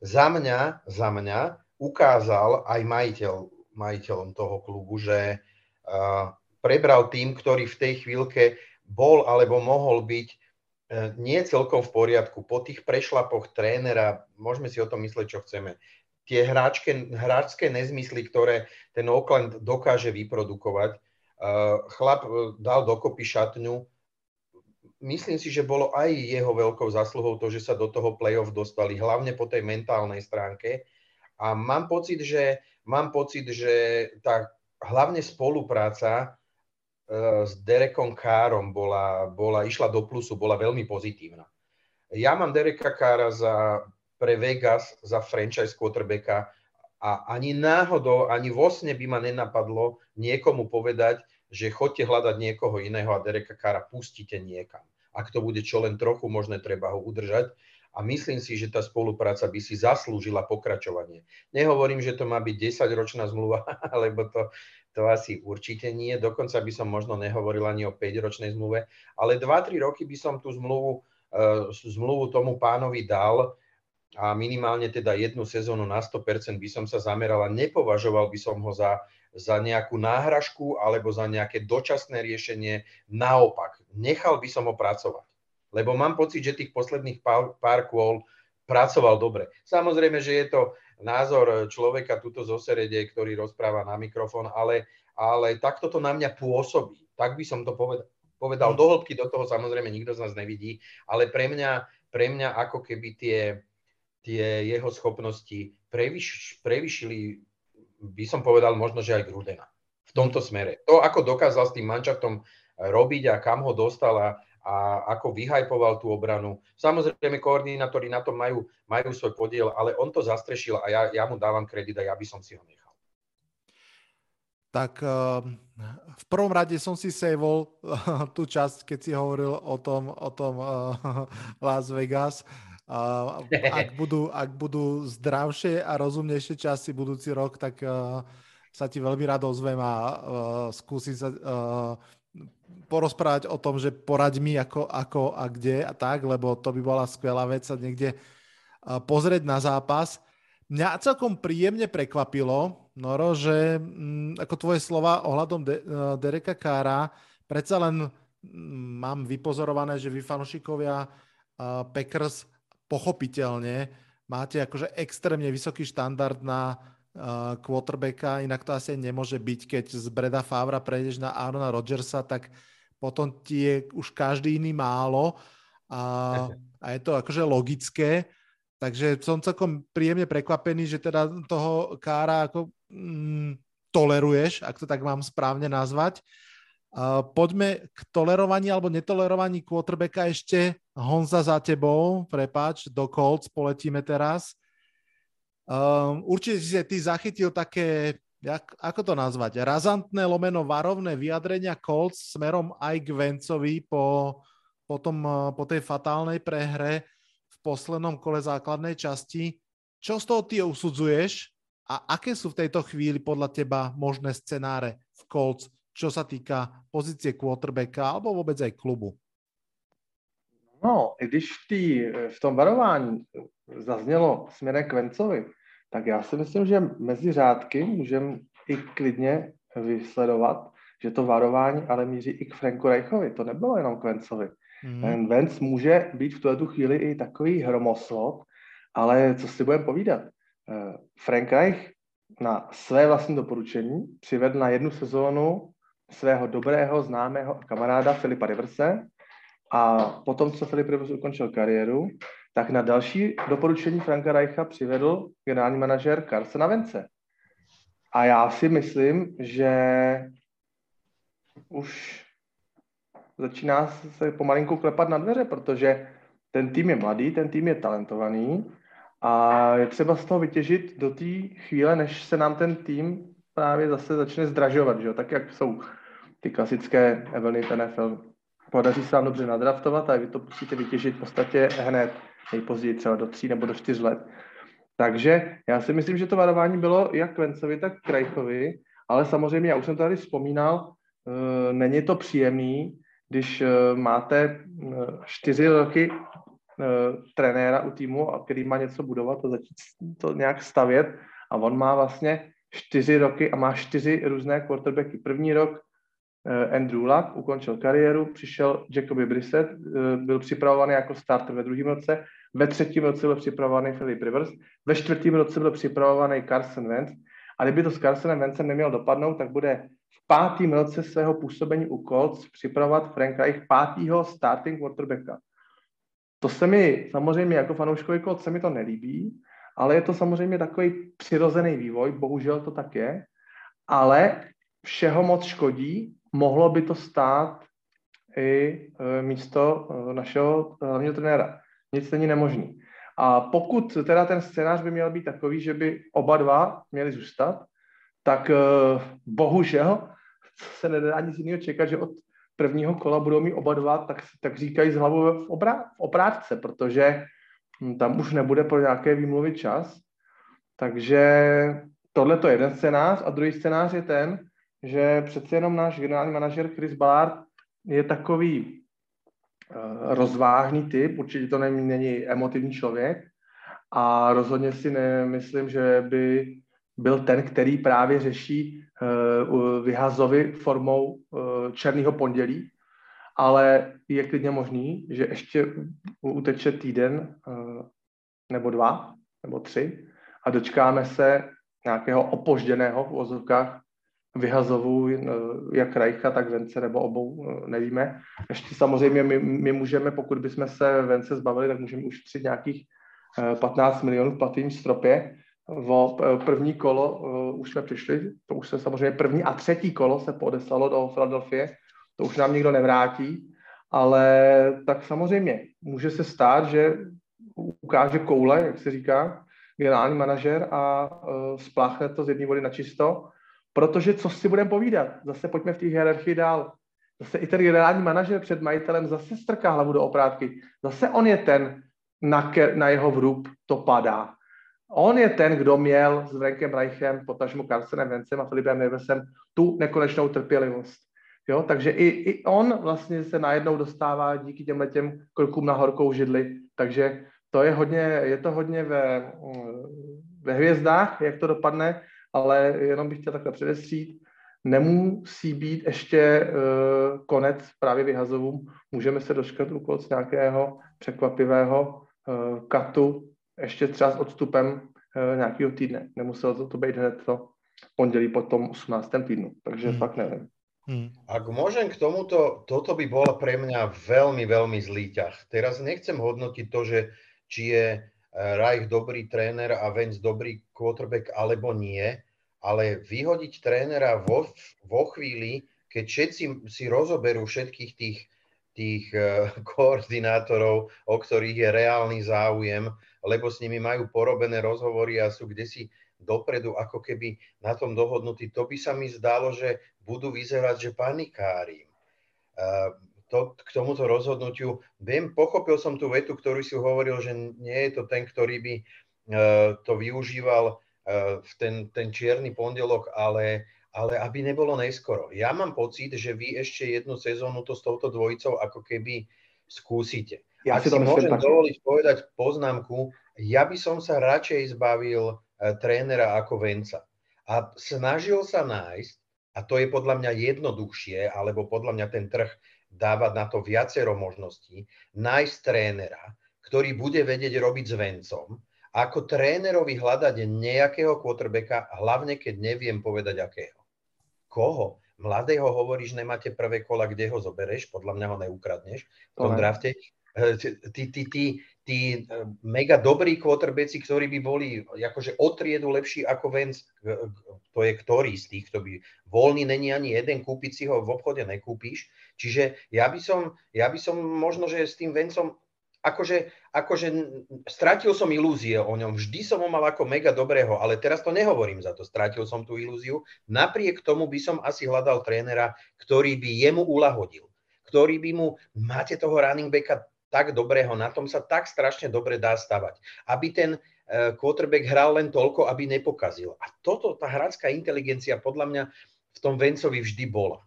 Speaker 3: Za mňa, za mňa ukázal aj majiteľ, majiteľom toho klubu, že prebral tým, ktorý v tej chvíľke bol alebo mohol byť E, nie celkom v poriadku. Po tých prešlapoch trénera, môžeme si o tom mysleť, čo chceme. Tie hráčke, hráčské nezmysly, ktoré ten Oakland dokáže vyprodukovať, e, chlap e, dal dokopy šatňu. Myslím si, že bolo aj jeho veľkou zasluhou to, že sa do toho playoff dostali, hlavne po tej mentálnej stránke. A mám pocit, že, mám pocit, že tá hlavne spolupráca s Derekom Károm bola, bola, išla do plusu, bola veľmi pozitívna. Ja mám Dereka Kára za, pre Vegas za franchise quarterbacka a ani náhodou, ani vo sne by ma nenapadlo niekomu povedať, že chodte hľadať niekoho iného a Dereka Kára pustíte niekam. Ak to bude čo len trochu možné, treba ho udržať. A myslím si, že tá spolupráca by si zaslúžila pokračovanie. Nehovorím, že to má byť 10-ročná zmluva, lebo to, to asi určite nie. Dokonca by som možno nehovoril ani o 5-ročnej zmluve, ale 2-3 roky by som tú zmluvu, uh, zmluvu tomu pánovi dal a minimálne teda jednu sezónu na 100% by som sa zameral a nepovažoval by som ho za, za nejakú náhražku alebo za nejaké dočasné riešenie. Naopak, nechal by som ho pracovať. Lebo mám pocit, že tých posledných pár, pár kôl pracoval dobre. Samozrejme, že je to názor človeka tuto zo Serede, ktorý rozpráva na mikrofón, ale, ale takto to na mňa pôsobí. Tak by som to povedal. Povedal do hĺbky, do toho samozrejme nikto z nás nevidí, ale pre mňa, pre mňa ako keby tie, tie jeho schopnosti prevyš, prevyšili, by som povedal možno, že aj Grudena v tomto smere. To, ako dokázal s tým mančaftom robiť a kam ho dostal a, a ako vyhajpoval tú obranu. Samozrejme, koordinátori na tom majú, majú svoj podiel, ale on to zastrešil a ja, ja mu dávam kredit a ja by som si ho nechal.
Speaker 2: tak uh, v prvom rade som si saveol uh, tú časť, keď si hovoril o tom, o tom uh, Las Vegas. Ak, budú, ak budú zdravšie a rozumnejšie časy budúci rok, tak sa ti veľmi rád ozvem a skúsim sa porozprávať o tom, že poraď mi ako, ako a kde a tak, lebo to by bola skvelá vec sa niekde pozrieť na zápas. Mňa celkom príjemne prekvapilo, Noro, že mm, ako tvoje slova ohľadom De- uh, Dereka Kára, predsa len mm, mám vypozorované, že vy fanúšikovia uh, Packers pochopiteľne máte akože extrémne vysoký štandard na quarterbacka, inak to asi nemôže byť, keď z Breda Favra prejdeš na Arona Rodgersa, tak potom ti je už každý iný málo a, a je to akože logické. Takže som celkom príjemne prekvapený, že teda toho Kára ako mm, toleruješ, ak to tak mám správne nazvať. Uh, poďme k tolerovaní alebo netolerovaní quarterbacka ešte. Honza za tebou, prepáč, do Colts poletíme teraz. Um, určite si ty zachytil také, jak, ako to nazvať, razantné lomeno varovné vyjadrenia Colts smerom aj k Vencovi po, po, tom, po tej fatálnej prehre poslednom kole základnej časti. Čo z toho ty usudzuješ a aké sú v tejto chvíli podľa teba možné scenáre v Colts, čo sa týka pozície quarterbacka alebo vôbec aj klubu?
Speaker 1: No, i když v, tý, v tom varování zaznělo směrem k Vencovi, tak já si myslím, že mezi řádky můžeme i klidně vysledovat, že to varování ale míří i k Franku Reichovi. To nebylo jenom k Vencovi. Mm. Ten může být v tuto chvíli i takový hromoslot, ale co si budeme povídat? Eh, Frank Reich na své vlastní doporučení přivedl na jednu sezónu svého dobrého známého kamaráda Filipa Riverse a potom, co Filip Rivers ukončil kariéru, tak na další doporučení Franka Reicha přivedl generální manažer Carsona Vence. A já si myslím, že už začíná se pomalinku klepat na dveře, protože ten tým je mladý, ten tým je talentovaný a je třeba z toho vytěžit do té chvíle, než se nám ten tým právě zase začne zdražovat, že tak jak jsou ty klasické Evelyn NFL. Podaří se vám dobře nadraftovat a vy to musíte vytěžit v podstatě hned, nejpozději třeba do tří nebo do čtyř let. Takže já si myslím, že to varování bylo jak Vencovi, tak Krajchovi, ale samozřejmě, já už jsem to tady vzpomínal, e, není to příjemný, když uh, máte uh, čtyři roky trenéra u týmu, který má něco budovat a začít to nějak stavět a on má vlastně čtyři roky a má čtyři různé quarterbacky. První rok Andrew Luck ukončil kariéru, přišel Jacoby Brissett, uh, byl připravovaný jako starter ve druhém roce, ve třetím roce byl připravovaný Philip Rivers, ve čtvrtém roce byl připravovaný Carson Wentz a kdyby to s Carsonem Wentzem neměl dopadnout, tak bude v pátém roce svého působení u Colts připravovat Frank Reich pátýho starting quarterbacka. To se mi samozřejmě jako fanouškovi Colts se mi to nelíbí, ale je to samozřejmě takový přirozený vývoj, bohužel to tak je, ale všeho moc škodí, mohlo by to stát i e, místo e, našeho hlavního trenéra. Nic není nemožný. A pokud teda ten scénář by měl být takový, že by oba dva měli zůstat, tak bohužel se nedá nic jiného čekat, že od prvního kola budou mít oba dva, tak, tak říkají z hlavou v, obrá, v obrátce, protože hm, tam už nebude pro nějaké výmluvy čas. Takže tohle to je jeden scénář a druhý scénář je ten, že přece jenom náš generální manažer Chris Ballard je takový uh, rozvážný typ, určitě to není, není emotivní člověk a rozhodně si nemyslím, že by byl ten, který právě řeší uh, vyhazovi formou uh, černého pondělí, ale je klidně možný, že ještě uteče týden nebo dva nebo tři a dočkáme se nějakého opožděného v ozovkách vyhazovu, jak Rajcha, tak Vence, nebo obou, nevíme. Ještě samozřejmě my, my můžeme, pokud bychom se Vence zbavili, tak můžeme ušetřit nějakých 15 milionů v platým stropě, o první kolo už jsme přišli, to už se samozřejmě první a třetí kolo se podeslalo do Philadelphia, to už nám nikdo nevrátí, ale tak samozřejmě může se stát, že ukáže koule, jak se říká, generální manažer a spláchne to z jedné vody na čisto Protože co si budeme povídat? Zase pojďme v té hierarchii dál. Zase i ten generální manažer před majitelem zase strká hlavu do oprátky. Zase on je ten, na, ke, na jeho vrub to padá. On je ten, kdo měl s Frankem Reichem, potažmu Carsonem Vencem a Filipem Nevesem tu nekonečnou trpělivost. Jo? Takže i, i on vlastně se najednou dostává díky těm těm krokům na horkou židli. Takže to je hodně, je to hodně ve, ve hvězdách, jak to dopadne, ale jenom bych chtěl takhle předestřít. Nemusí být ještě uh, konec právě vyhazovům. Můžeme se dočkat u nějakého překvapivého uh, katu, ještě třeba s odstupem uh, nějakého týdne. Nemuselo to, to být hned to pondělí po tom 18. týdnu, takže hmm. fakt nevím.
Speaker 3: Hmm. Ak môžem k tomuto, toto by bola pre mňa veľmi, veľmi zlý ťah. Teraz nechcem hodnotiť to, že či je Reich dobrý tréner a Vence dobrý quarterback alebo nie, ale vyhodiť trénera vo, vo chvíli, keď všetci si rozoberú všetkých tých, tých uh, koordinátorov, o ktorých je reálny záujem, lebo s nimi majú porobené rozhovory a sú kde si dopredu ako keby na tom dohodnutí, to by sa mi zdalo, že budú vyzerať, že panikárim. To, k tomuto rozhodnutiu, viem, pochopil som tú vetu, ktorú si hovoril, že nie je to ten, ktorý by e, to využíval e, v ten, ten čierny pondelok, ale, ale aby nebolo neskoro. Ja mám pocit, že vy ešte jednu sezónu to s touto dvojicou ako keby skúsite. Ja Ak si, si môžem dovoliť povedať poznámku, ja by som sa radšej zbavil E, trénera ako Venca. A snažil sa nájsť, a to je podľa mňa jednoduchšie, alebo podľa mňa ten trh dáva na to viacero možností, nájsť trénera, ktorý bude vedieť robiť s Vencom, ako trénerovi hľadať nejakého quarterbacka, hlavne keď neviem povedať akého. Koho? Mladého hovoríš, nemáte prvé kola, kde ho zobereš, podľa mňa ho neukradneš v tom drafte. E, ty, ty, ty, tí e, mega dobrí quarterbacki, ktorí by boli akože o triedu lepší ako Vance, to je ktorý z tých, kto by voľný není ani jeden, kúpiť si ho v obchode nekúpiš. Čiže ja by som, ja by som možno, že s tým Vencom akože, akože stratil som ilúzie o ňom, vždy som ho mal ako mega dobrého, ale teraz to nehovorím za to, stratil som tú ilúziu. Napriek tomu by som asi hľadal trénera, ktorý by jemu ulahodil, ktorý by mu, máte toho running backa tak dobrého, na tom sa tak strašne dobre dá stavať. Aby ten e, quarterback hral len toľko, aby nepokazil. A toto, tá hrácká inteligencia podľa mňa v tom Vencovi vždy bola.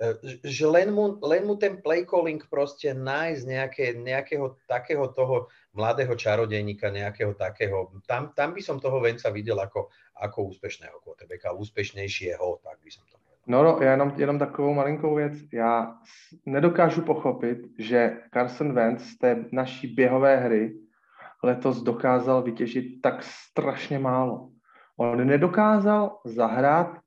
Speaker 3: E, že len mu, len mu ten play calling proste nájsť nejaké, nejakého takého toho mladého čarodejníka, nejakého takého, tam, tam by som toho Venca videl ako, ako úspešného quarterbacka, úspešnejšieho, tak by som to
Speaker 1: No, no, já jenom, jenom takovou malinkou věc. Já nedokážu pochopit, že Carson Wentz z té naší běhové hry letos dokázal vytěžit tak strašně málo. On nedokázal zahrát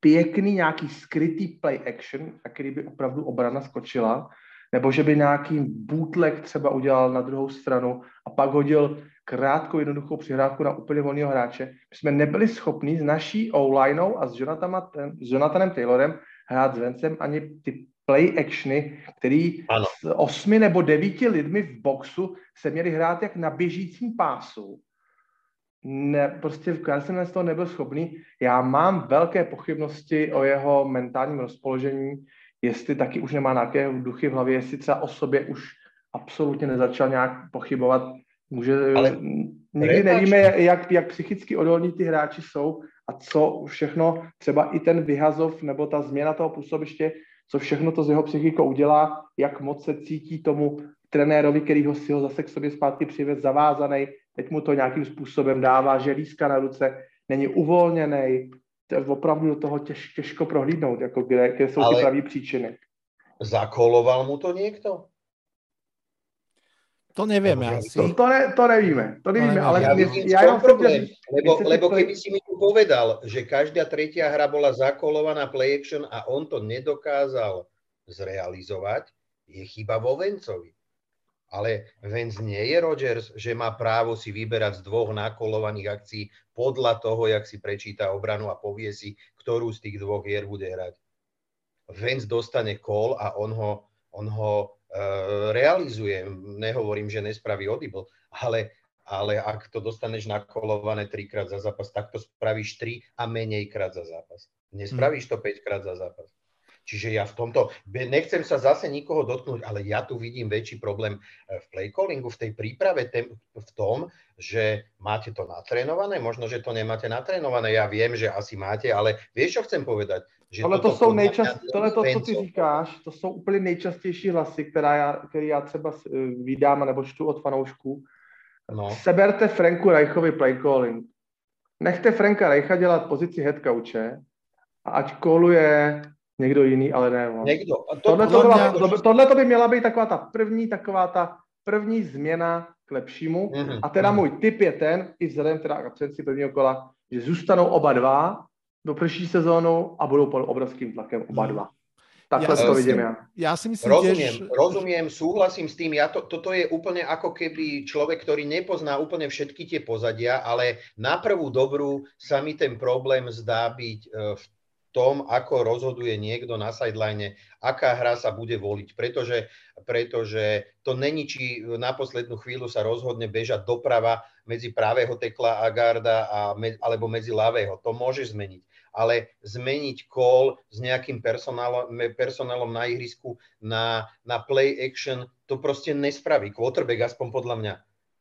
Speaker 1: pěkný nějaký skrytý play action, a který by opravdu obrana skočila, nebo že by nějaký bootleg třeba udělal na druhou stranu a pak hodil krátkou, jednoduchou přihrávku na úplně volného hráče. My jsme nebyli schopni s naší O-lineou a s, s Jonathanem Taylorem hrát s Vencem ani ty play actiony, který ano. s osmi nebo devíti lidmi v boxu se měli hrát jak na běžícím pásu. Ne, prostě v Carson z toho nebyl schopný. Já mám velké pochybnosti o jeho mentálním rozpoložení, jestli taky už nemá nějaké duchy v hlavě, jestli třeba o sobě už absolutně nezačal nějak pochybovat. Může, Ale nikdy nevíme, jak, jak psychicky odolní ty hráči jsou a co všechno, třeba i ten vyhazov nebo ta změna toho působiště, co všechno to z jeho psychikou udělá, jak moc se cítí tomu trenérovi, který ho si ho zase k sobě zpátky přivez zavázaný, teď mu to nějakým způsobem dává želízka na ruce, není uvolněný, opravdu do toho těž, těžko prohlídnout, jako kde, kde jsou Ale ty pravé příčiny.
Speaker 3: Zakoloval mu to někdo?
Speaker 2: To nevieme lebo, asi.
Speaker 1: To, to, ne, to nevíme, to nevíme, ale
Speaker 3: ja, ja, ja jenom problém, lebo, lebo keby si mi tu povedal, že každá tretia hra bola zakolovaná play action a on to nedokázal zrealizovať, je chyba vo Vencovi. Ale Vence nie je Rodgers, že má právo si vyberať z dvoch nakolovaných akcií podľa toho, jak si prečíta obranu a povie si, ktorú z tých dvoch hier bude hrať. Vence dostane call a on ho, on ho Eh, realizuje. Nehovorím, že nespraví audible, ale ale ak to dostaneš nakolované trikrát za zápas, tak to spravíš tri a menej krát za zápas. Nespravíš to 5 krát za zápas. Čiže ja v tomto, nechcem sa zase nikoho dotknúť, ale ja tu vidím väčší problém e, v play callingu, v tej príprave v tom, že máte to natrénované, možno, že to nemáte natrénované, ja viem, že asi máte, ale vieš, čo chcem povedať?
Speaker 1: Že ale to jsou nejčast, tohle to, co ty říkáš, to jsou úplně nejčastější hlasy, která já, který já třeba e, vydám nebo čtu od fanoušků. No. Seberte Franku Reichovi play calling. Nechte Franka Reicha dělat pozici head coache a ať koluje někdo jiný, ale ne on.
Speaker 3: Někdo.
Speaker 1: To, tohle, to byla, to, tohle to by měla být taková ta první, taková ta první změna k lepšímu. Mm-hmm. A teda můj tip je ten, i vzhledem teda k absenci prvního kola, že zůstanou oba dva do první sezónu a budou pod obrovským tlakem oba mhm. dva. Takhle ja to vidím ja.
Speaker 2: Ja si myslím
Speaker 3: rozumiem, tiež... Rozumiem, súhlasím s tým. Ja to, toto je úplne ako keby človek, ktorý nepozná úplne všetky tie pozadia, ale na prvú dobrú sa mi ten problém zdá byť e, v tom, ako rozhoduje niekto na sideline, aká hra sa bude voliť. Pretože, pretože to není, či na poslednú chvíľu sa rozhodne bežať doprava medzi pravého tekla a garda a me, alebo medzi ľavého. To môže zmeniť. Ale zmeniť call s nejakým personálom, personálom na ihrisku na, na play action, to proste nespraví. Quarterback aspoň podľa mňa.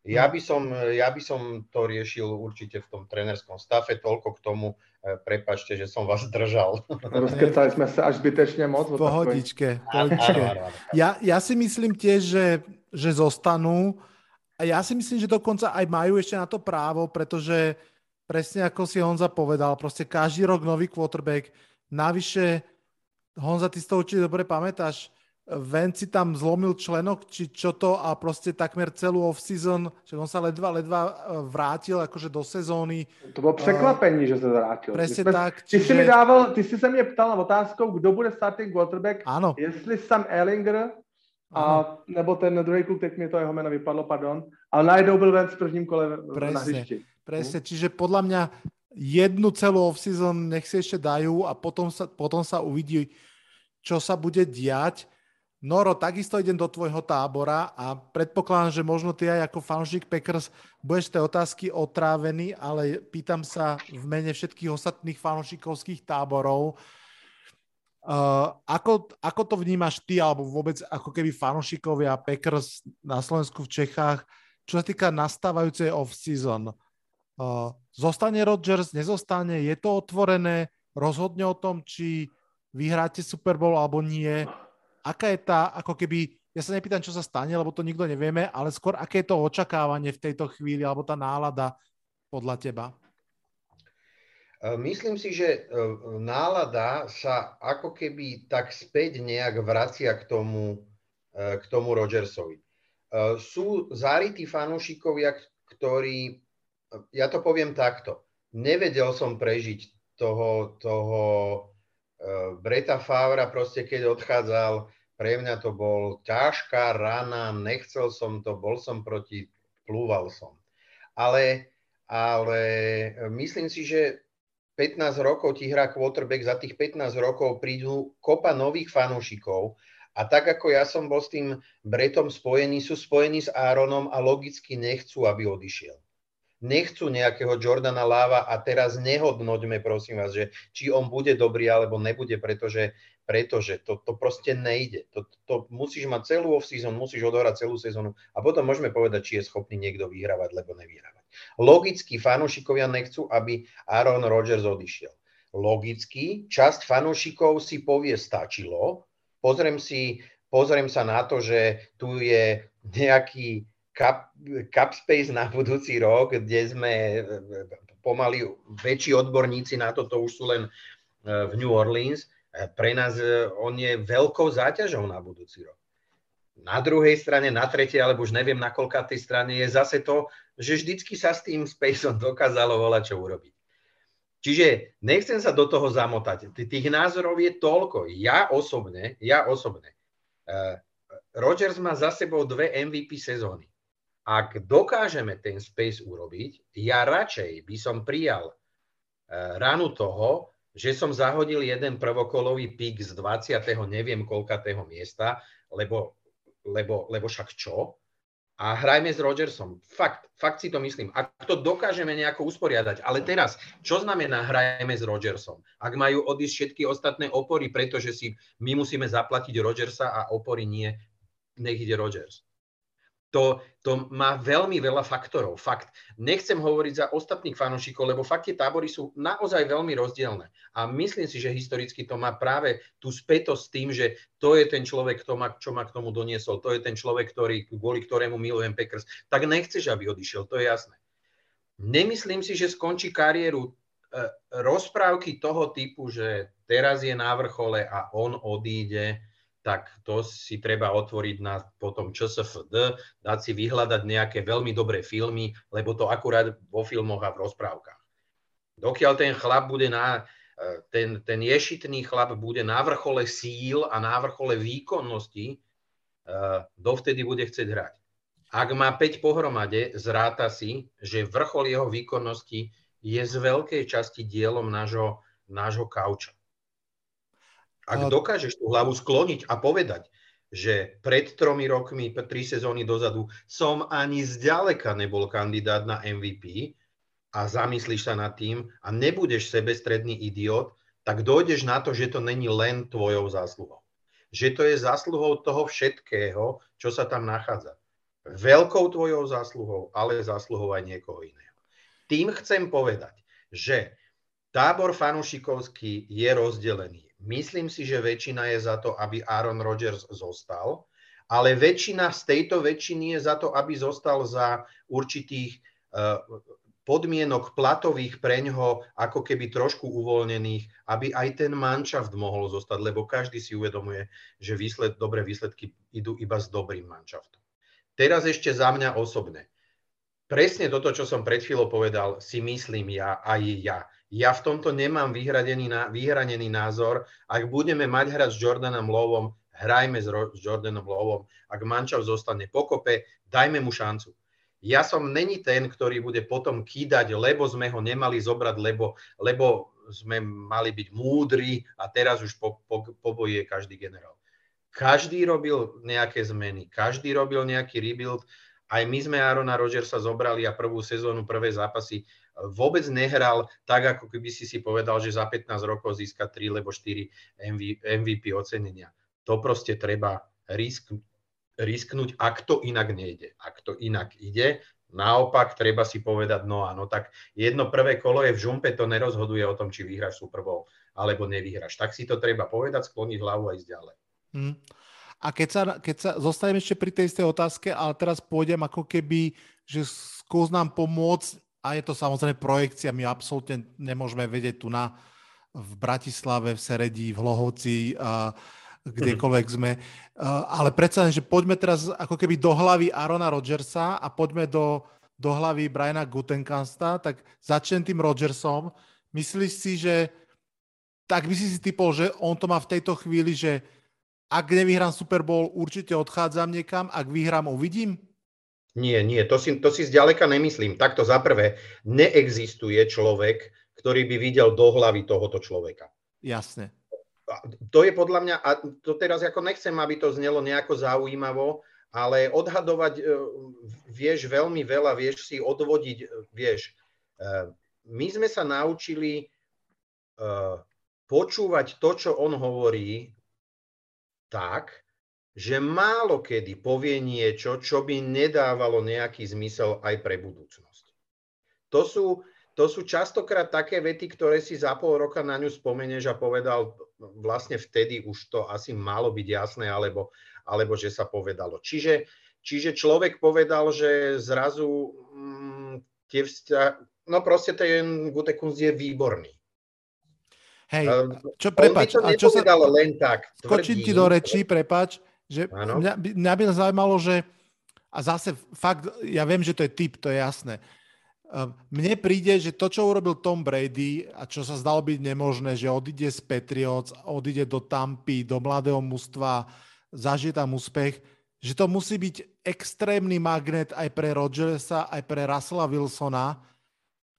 Speaker 3: Ja by, som, ja by som to riešil určite v tom trenerskom stafe, toľko k tomu, prepačte, že som vás držal.
Speaker 1: Rozkecali sme sa až zbytečne moc.
Speaker 2: Pohodičke, pohodičke. Ja, ja si myslím tiež, že, že zostanú a ja si myslím, že dokonca aj majú ešte na to právo, pretože presne ako si Honza povedal, proste každý rok nový quarterback, navyše Honza, ty si to určite dobre pamätáš, Ven si tam zlomil členok, či čo to a proste takmer celú off-season, že on sa ledva, ledva e, vrátil akože do sezóny.
Speaker 1: To bylo překvapení, uh, že se vrátil.
Speaker 2: Presne jsme, tak.
Speaker 1: Čiže... Ty, si mi dával, ty si se mě ptal na otázkou, kdo bude starting quarterback,
Speaker 2: Áno.
Speaker 1: jestli Sam Ellinger a, nebo ten druhý kluk, teď mi to jeho jméno vypadlo, pardon, ale najednou byl ven v prvním kole presne, na hřišti.
Speaker 2: Presne, hm? čiže podľa mňa jednu celú off-season nech si ešte dajú a potom sa, potom sa uvidí, čo sa bude diať. Noro, takisto idem do tvojho tábora a predpokladám, že možno ty aj ako fanúšik Packers budeš tej otázky otrávený, ale pýtam sa v mene všetkých ostatných fanúšikovských táborov, Uh, ako, ako to vnímaš ty, alebo vôbec ako keby fanúšikovia Packers na Slovensku, v Čechách, čo sa týka nastávajúcej off-season? Uh, zostane Rodgers, nezostane, je to otvorené, rozhodne o tom, či vyhráte Super Bowl alebo nie aká je tá, ako keby, ja sa nepýtam, čo sa stane, lebo to nikto nevieme, ale skôr, aké je to očakávanie v tejto chvíli, alebo tá nálada podľa teba?
Speaker 3: E, myslím si, že e, nálada sa ako keby tak späť nejak vracia k tomu, e, k tomu Rodgersovi. Sú zárití fanúšikovia, ktorí, ja to poviem takto, nevedel som prežiť toho, toho Breta Favra, proste keď odchádzal, pre mňa to bol ťažká rana, nechcel som to, bol som proti, plúval som. Ale, ale myslím si, že 15 rokov ti hrá quarterback, za tých 15 rokov prídu kopa nových fanúšikov a tak ako ja som bol s tým Bretom spojený, sú spojení s Aaronom a logicky nechcú, aby odišiel. Nechcú nejakého Jordana Láva a teraz nehodnoťme, prosím vás, že či on bude dobrý alebo nebude, pretože pretože to, to proste nejde. To, to musíš mať celú off-season, musíš odohrať celú sezónu a potom môžeme povedať, či je schopný niekto vyhrávať, lebo nevyhrávať. Logicky fanúšikovia nechcú, aby Aaron Rodgers odišiel. Logicky časť fanúšikov si povie, stačilo, pozriem, si, pozriem sa na to, že tu je nejaký cap, cap space na budúci rok, kde sme pomaly väčší odborníci na toto už sú len eh, v New Orleans pre nás on je veľkou záťažou na budúci rok. Na druhej strane, na tretej, alebo už neviem na tej strane, je zase to, že vždycky sa s tým Spaceom dokázalo volať, čo urobiť. Čiže nechcem sa do toho zamotať. Tých názorov je toľko. Ja osobne, ja osobne, Rodgers má za sebou dve MVP sezóny. Ak dokážeme ten Space urobiť, ja radšej by som prijal uh, ranu toho, že som zahodil jeden prvokolový pík z 20. neviem koľkatého miesta, lebo, lebo, lebo však čo? a hrajme s Rodgersom. Fakt, fakt si to myslím. Ak to dokážeme nejako usporiadať. Ale teraz, čo znamená hrajme s Rodgersom? Ak majú odísť všetky ostatné opory, pretože si my musíme zaplatiť Rodgersa a opory nie, nech ide Rodgers to, to má veľmi veľa faktorov. Fakt. Nechcem hovoriť za ostatných fanúšikov, lebo fakt tie tábory sú naozaj veľmi rozdielne. A myslím si, že historicky to má práve tú spätosť s tým, že to je ten človek, kto ma, čo ma k tomu doniesol, to je ten človek, ktorý, kvôli ktorému milujem Packers. Tak nechceš, aby odišiel, to je jasné. Nemyslím si, že skončí kariéru e, rozprávky toho typu, že teraz je na vrchole a on odíde, tak to si treba otvoriť na potom ČSFD, dať si vyhľadať nejaké veľmi dobré filmy, lebo to akurát vo filmoch a v rozprávkach. Dokiaľ ten chlap bude na, e, ten, ten ješitný chlap bude na vrchole síl a na vrchole výkonnosti, e, dovtedy bude chcieť hrať. Ak má 5 pohromade, zráta si, že vrchol jeho výkonnosti je z veľkej časti dielom nášho, nášho kauča. Ak dokážeš tú hlavu skloniť a povedať, že pred tromi rokmi, tri sezóny dozadu som ani zďaleka nebol kandidát na MVP a zamyslíš sa nad tým a nebudeš sebestredný idiot, tak dojdeš na to, že to není len tvojou zásluhou. Že to je zásluhou toho všetkého, čo sa tam nachádza. Veľkou tvojou zásluhou, ale zásluhou aj niekoho iného. Tým chcem povedať, že tábor fanušikovský je rozdelený Myslím si, že väčšina je za to, aby Aaron Rodgers zostal, ale väčšina z tejto väčšiny je za to, aby zostal za určitých uh, podmienok platových preňho, ako keby trošku uvoľnených, aby aj ten manšaft mohol zostať, lebo každý si uvedomuje, že výsled, dobré výsledky idú iba s dobrým manšaftom. Teraz ešte za mňa osobne. Presne toto, čo som pred chvíľou povedal, si myslím ja aj ja. Ja v tomto nemám vyhradený, vyhranený názor. Ak budeme mať hrať s Jordanom Lovom, hrajme s, Ro- s Jordanom Lovom. Ak mančav zostane pokope, dajme mu šancu. Ja som není ten, ktorý bude potom kýdať, lebo sme ho nemali zobrať, lebo, lebo sme mali byť múdri a teraz už po, po, po boji je každý generál. Každý robil nejaké zmeny, každý robil nejaký rebuild. Aj my sme Arona Rodgersa zobrali a prvú sezónu, prvé zápasy vôbec nehral tak, ako keby si si povedal, že za 15 rokov získa 3 alebo 4 MVP ocenenia. To proste treba risk, risknúť, ak to inak nejde. Ak to inak ide, naopak treba si povedať, no áno, tak jedno prvé kolo je v žumpe, to nerozhoduje o tom, či vyhráš Super Bowl alebo nevyhráš. Tak si to treba povedať, skloniť hlavu a ísť ďalej. Hmm.
Speaker 2: A keď sa, keď sa zostanem ešte pri tej istej otázke, ale teraz pôjdem ako keby, že skús nám pomôcť a je to samozrejme projekcia, my absolútne nemôžeme vedieť tu na v Bratislave, v Seredí, v Lohovci, a kdekoľvek sme. Ale predsa, že poďme teraz ako keby do hlavy Arona Rodgersa a poďme do, do hlavy Briana Gutenkansta, tak začnem tým Rodgersom. Myslíš si, že tak by si si typol, že on to má v tejto chvíli, že ak nevyhrám Super Bowl, určite odchádzam niekam, ak vyhrám, uvidím?
Speaker 3: Nie, nie, to si, to si zďaleka nemyslím. Takto za prvé, neexistuje človek, ktorý by videl do hlavy tohoto človeka.
Speaker 2: Jasne.
Speaker 3: To je podľa mňa, a to teraz ako nechcem, aby to znelo nejako zaujímavo, ale odhadovať e, vieš veľmi veľa, vieš si odvodiť, e, vieš. E, my sme sa naučili počúvať to, čo on hovorí, tak, že málo kedy povie niečo, čo by nedávalo nejaký zmysel aj pre budúcnosť. To sú, to sú častokrát také vety, ktoré si za pol roka na ňu spomeneš a povedal, vlastne vtedy už to asi malo byť jasné, alebo, alebo že sa povedalo. Čiže, čiže človek povedal, že zrazu mm, tie vzťa... no proste ten Gutekunst je výborný.
Speaker 2: Hej, čo prepač,
Speaker 3: a čo sa... len tak.
Speaker 2: Skočím ti do rečí, prepač, že mňa, mňa by zaujímalo, že a zase fakt, ja viem, že to je typ, to je jasné. Ehm, mne príde, že to, čo urobil Tom Brady a čo sa zdalo byť nemožné, že odíde z Patriots, odíde do Tampy, do mladého mužstva, zažije tam úspech, že to musí byť extrémny magnet aj pre Rodgersa, aj pre Russella Wilsona,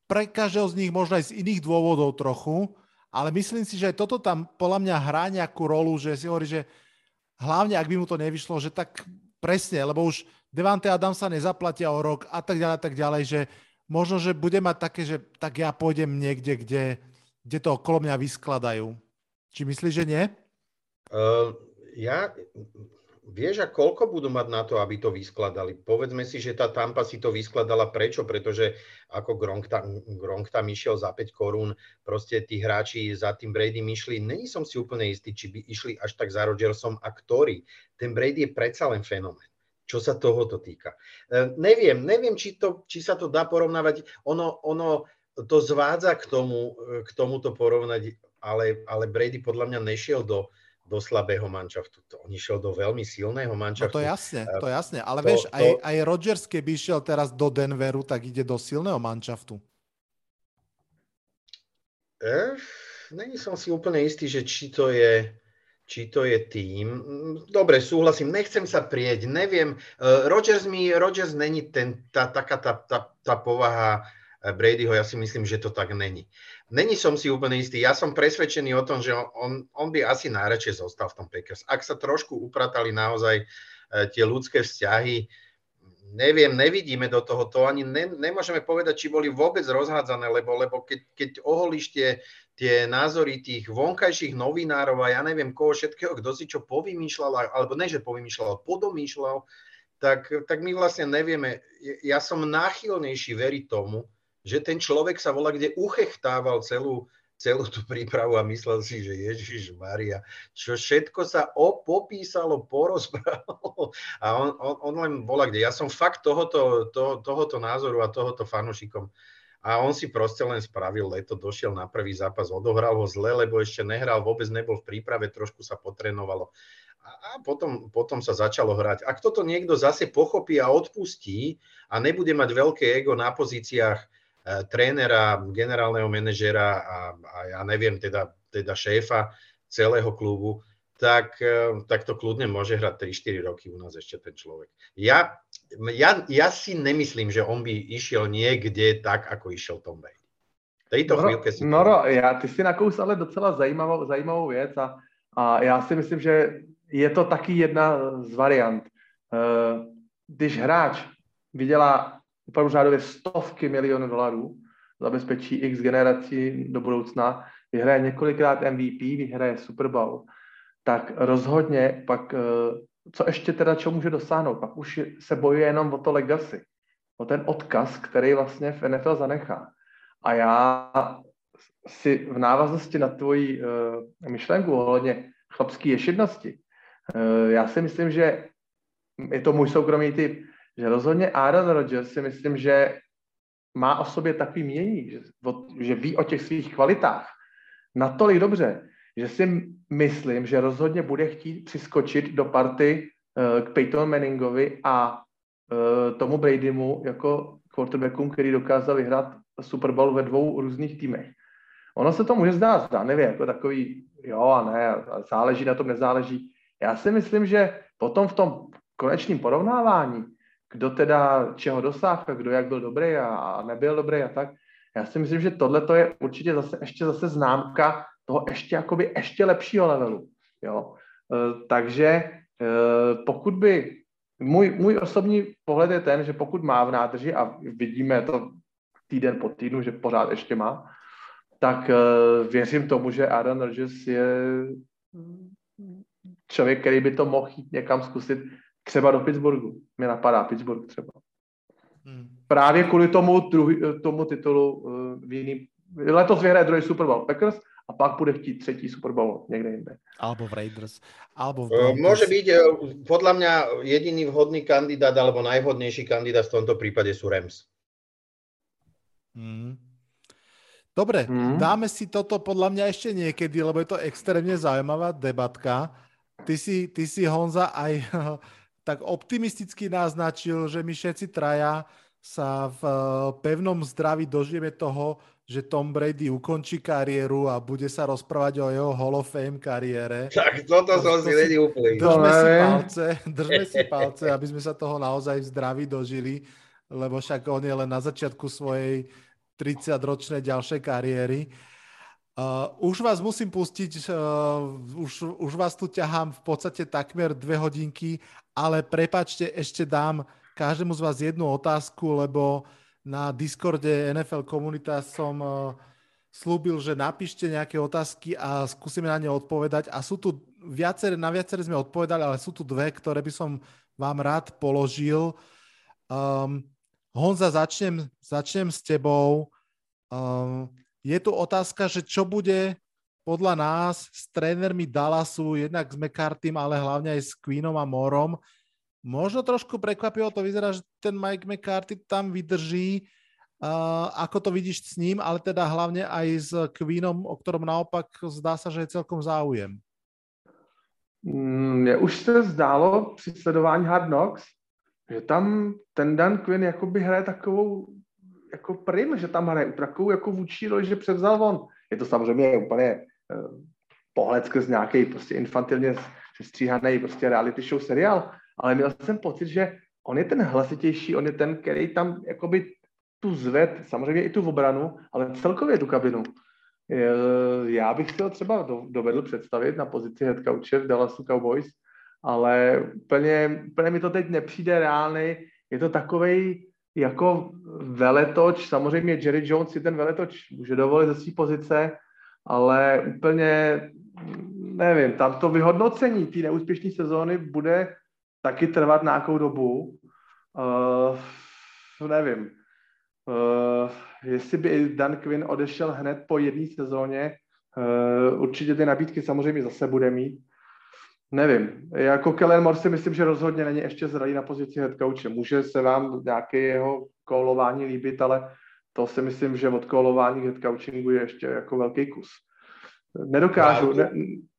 Speaker 2: pre každého z nich možno aj z iných dôvodov trochu, ale myslím si, že aj toto tam podľa mňa hrá nejakú rolu, že si hovorí, že hlavne ak by mu to nevyšlo, že tak presne, lebo už Devante Adam sa nezaplatia o rok a tak ďalej, tak ďalej, že možno, že bude mať také, že tak ja pôjdem niekde, kde, kde to okolo mňa vyskladajú. Či myslíš, že nie?
Speaker 3: Uh, ja, vieš, a koľko budú mať na to, aby to vyskladali? Povedzme si, že tá Tampa si to vyskladala. Prečo? Pretože ako Gronk tam, Gronk tam išiel za 5 korún, proste tí hráči za tým Brady išli. Není som si úplne istý, či by išli až tak za Rodgersom a ktorý. Ten Brady je predsa len fenomén čo sa tohoto týka. E, neviem, neviem, či, to, či sa to dá porovnávať. Ono, ono to zvádza k tomu, k tomuto porovnať, ale, ale Brady podľa mňa nešiel do, do slabého manšaftu. To on išiel do veľmi silného manšaftu.
Speaker 2: No to jasne, to jasne. Ale to, vieš, to... Aj, aj Rodgers, keby išiel teraz do Denveru, tak ide do silného manšaftu.
Speaker 3: Eh, není som si úplne istý, že či to je či to je tým. Dobre, súhlasím, nechcem sa prieť, neviem. Uh, Rodgers mi, Rodgers není ten, tá, taká tá, tá, tá povaha Bradyho, ja si myslím, že to tak není. Není som si úplne istý, ja som presvedčený o tom, že on, on by asi najradšej zostal v tom Packers. Ak sa trošku upratali naozaj uh, tie ľudské vzťahy, neviem, nevidíme do toho, to ani ne, nemôžeme povedať, či boli vôbec rozhádzané, lebo, lebo keď, keď oholíš tie, tie názory tých vonkajších novinárov a ja neviem koho všetkého, kto si čo povymýšľal, alebo ne, že povymýšľal, podomýšľal, tak, tak my vlastne nevieme. Ja som náchylnejší veriť tomu, že ten človek sa volá, kde uchechtával celú, celú tú prípravu a myslel si, že Ježiš Maria, čo všetko sa opopísalo, porozprávalo a on, on, on len bola kde. Ja som fakt tohoto, to, tohoto názoru a tohoto fanušikom a on si proste len spravil leto, došiel na prvý zápas, odohral ho zle, lebo ešte nehral, vôbec nebol v príprave, trošku sa potrenovalo. A potom, potom sa začalo hrať. Ak toto niekto zase pochopí a odpustí a nebude mať veľké ego na pozíciách trénera, generálneho manažera a, a ja neviem, teda, teda šéfa celého klubu, tak, e, tak to kľudne môže hrať 3-4 roky u nás ešte ten človek. Ja ja, ja si nemyslím, že on by išiel niekde tak, ako išiel Tom Brady. Tejto
Speaker 1: Noro,
Speaker 3: chvíľke si...
Speaker 1: Noro, já, ty si nakous ale docela zajímavou, zajímavou věc a, a já si myslím, že je to taky jedna z variant. Eh, když hráč vydělá opravdu řádově stovky milionů dolarů, zabezpečí x generací do budoucna, vyhraje několikrát MVP, vyhraje Super Bowl, tak rozhodně pak eh, co ještě teda čo může dosáhnout? Pak už se bojuje jenom o to legacy, o ten odkaz, který vlastně v NFL zanechá. A já si v návaznosti na tvoji uh, myšlenku ohledně chlapské ješidnosti, uh, já si myslím, že je to můj soukromý typ, že rozhodně Aaron Rodgers si myslím, že má o sobě takový mění, že, že ví o těch svých kvalitách natolik dobře, že si myslím, že rozhodně bude chtít přiskočit do party uh, k Peyton Manningovi a uh, tomu Bradymu jako quarterbackům, který dokázal vyhrát Super Bowl ve dvou různých týmech. Ono se to může zdát nevím, jako takový jo a ne, záleží na tom, nezáleží. Já si myslím, že potom v tom konečném porovnávání, kdo teda čeho dosáhl, kdo jak byl dobrý a, a nebyl dobrý a tak, já si myslím, že tohle to je určitě zase ještě zase známka toho ještě jakoby ještě lepšího levelu. Jo? E, takže e, pokud by, můj, můj osobní pohled je ten, že pokud má v nádrži a vidíme to týden po týdnu, že pořád ještě má, tak e, věřím tomu, že Aaron Rodgers je člověk, který by to mohl jít někam zkusit, třeba do Pittsburghu. Mě napadá Pittsburgh třeba. Hmm. Právě kvůli tomu, druhý, tomu titulu v jiný, letos vyhraje druhý Super Bowl Packers a pak bude chtít třetí Super Bowl někde jinde.
Speaker 2: Alebo v Raiders. Alebo v
Speaker 3: uh, Môže byť, podľa mňa jediný vhodný kandidát alebo najvhodnejší kandidát v tomto prípade sú Rams.
Speaker 2: Mm. Dobre, mm. dáme si toto podľa mňa ešte niekedy, lebo je to extrémne zaujímavá debatka. Ty si, ty si Honza aj tak optimisticky naznačil, že my všetci traja sa v eh, pevnom zdraví dožijeme toho, že Tom Brady ukončí kariéru a bude sa rozprávať o jeho Hall of Fame kariére.
Speaker 3: Tak toto som si není úplný.
Speaker 2: Držme si palce, držme si palce, aby sme sa toho naozaj v zdraví dožili, lebo však on je len na začiatku svojej 30-ročnej ďalšej kariéry. Uh, už vás musím pustiť, uh, už, už vás tu ťahám v podstate takmer dve hodinky, ale prepačte, ešte dám každému z vás jednu otázku, lebo na Discorde NFL komunita som uh, slúbil, že napíšte nejaké otázky a skúsime na ne odpovedať. A sú tu viaceré, na viaceré sme odpovedali, ale sú tu dve, ktoré by som vám rád položil. Um, Honza, začnem, začnem s tebou. Um, je tu otázka, že čo bude podľa nás s trénermi Dallasu, jednak s McCartym, ale hlavne aj s Queenom a Morom. Možno trošku prekvapivo to vyzerá, že ten Mike McCarthy tam vydrží, Uh, ako to vidíš s ním, ale teda hlavne aj s Queenom, o ktorom naopak zdá sa, že je celkom záujem.
Speaker 1: Mně už se zdálo při sledování Hard Knocks, že tam ten Dan Quinn jakoby hraje takovou jako prim, že tam hraje takovou jako vůči roli, že převzal on. Je to samozřejmě úplně pohled skrz nějaký prostě infantilně stříhaný prostě reality show seriál, ale měl jsem pocit, že on je ten hlasitější, on je ten, který tam jakoby tu zved, samozřejmě i tu obranu, ale celkově tu kabinu. Já bych si ho třeba dovedl představit na pozici head coache v Dallasu Cowboys, ale úplně, úplně mi to teď nepřijde reálný. Je to takovej jako veletoč, samozřejmě Jerry Jones si ten veletoč může dovolit ze své pozice, ale úplně nevím, tam to vyhodnocení té neúspěšné sezóny bude taky trvat nějakou dobu. Uh, nevím. Uh, jestli by Dan Quinn odešel hned po jedné sezóně, uh, určitě ty nabídky samozřejmě zase bude mít. Nevím. Jako Kellen Moore si myslím, že rozhodně není ještě zralý na pozici head coache. Může se vám nějaké jeho koulování líbit, ale to si myslím, že od koulování head coachingu je ještě jako velký kus. Nedokážu, ne,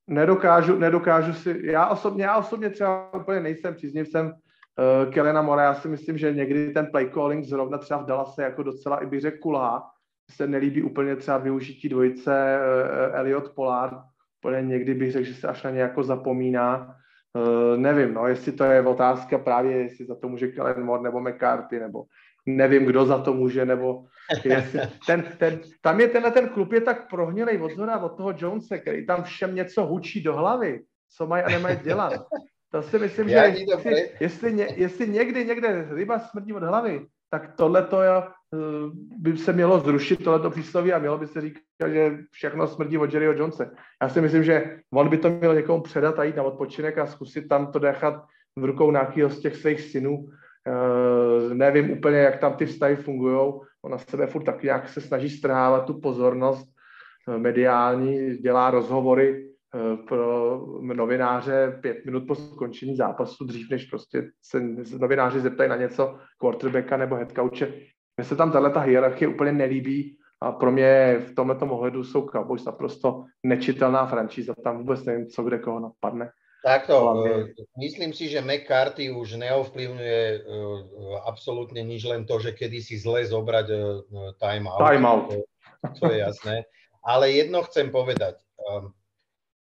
Speaker 1: nedokážu, nedokážu si, já osobně, já osobně třeba úplně nejsem příznivcem uh, Kelena Mora, já si myslím, že někdy ten play calling zrovna třeba v Dallase jako docela i bych řekl kulá. Se nelíbí úplně třeba využití dvojice uh, Elliot Pollard, úplně někdy bych řekl, že se až na ně jako zapomíná. Uh, nevím, no, jestli to je otázka právě, jestli za to může Kellen Moore nebo McCarthy, nebo nevím, kdo za to může, nebo jestli, ten, ten, tam je tenhle ten klub je tak prohnilej od zhora, od toho Jonese, který tam všem něco hučí do hlavy, co mají a nemají dělat. To si myslím, Já že jestli, jestli, ně, jestli někdy někde ryba smrdí od hlavy, tak tohle to eh, by se mělo zrušit, tohleto přísloví a mělo by se říkat, že všechno smrdí od Jerryho Jonese. Já si myslím, že on by to měl někomu předat a jít na odpočinek a zkusit tam to nechat v rukou nějakého z těch svých synů. Uh, nevím úplně, jak tam ty vztahy fungují. On na sebe furt tak nějak se snaží strhávat tu pozornost uh, mediální, dělá rozhovory, Eh, pro novináře pět minut po skončení zápasu, dřív než prostě se novináři zeptají na něco quarterbacka nebo headcoache. Mně se tam tahle ta hierarchie úplně nelíbí a pro mě v tomto ohledu jsou Cowboys naprosto nečitelná franšíza. Tam vůbec nevím, co kde koho napadne.
Speaker 3: Takto. Eh, myslím si, že McCarthy už neovplyvňuje uh, absolútne nič, len to, že kedy si zle zobrať uh, time out.
Speaker 1: Time out.
Speaker 3: To, je jasné. Ale jedno chcem povedať. Um,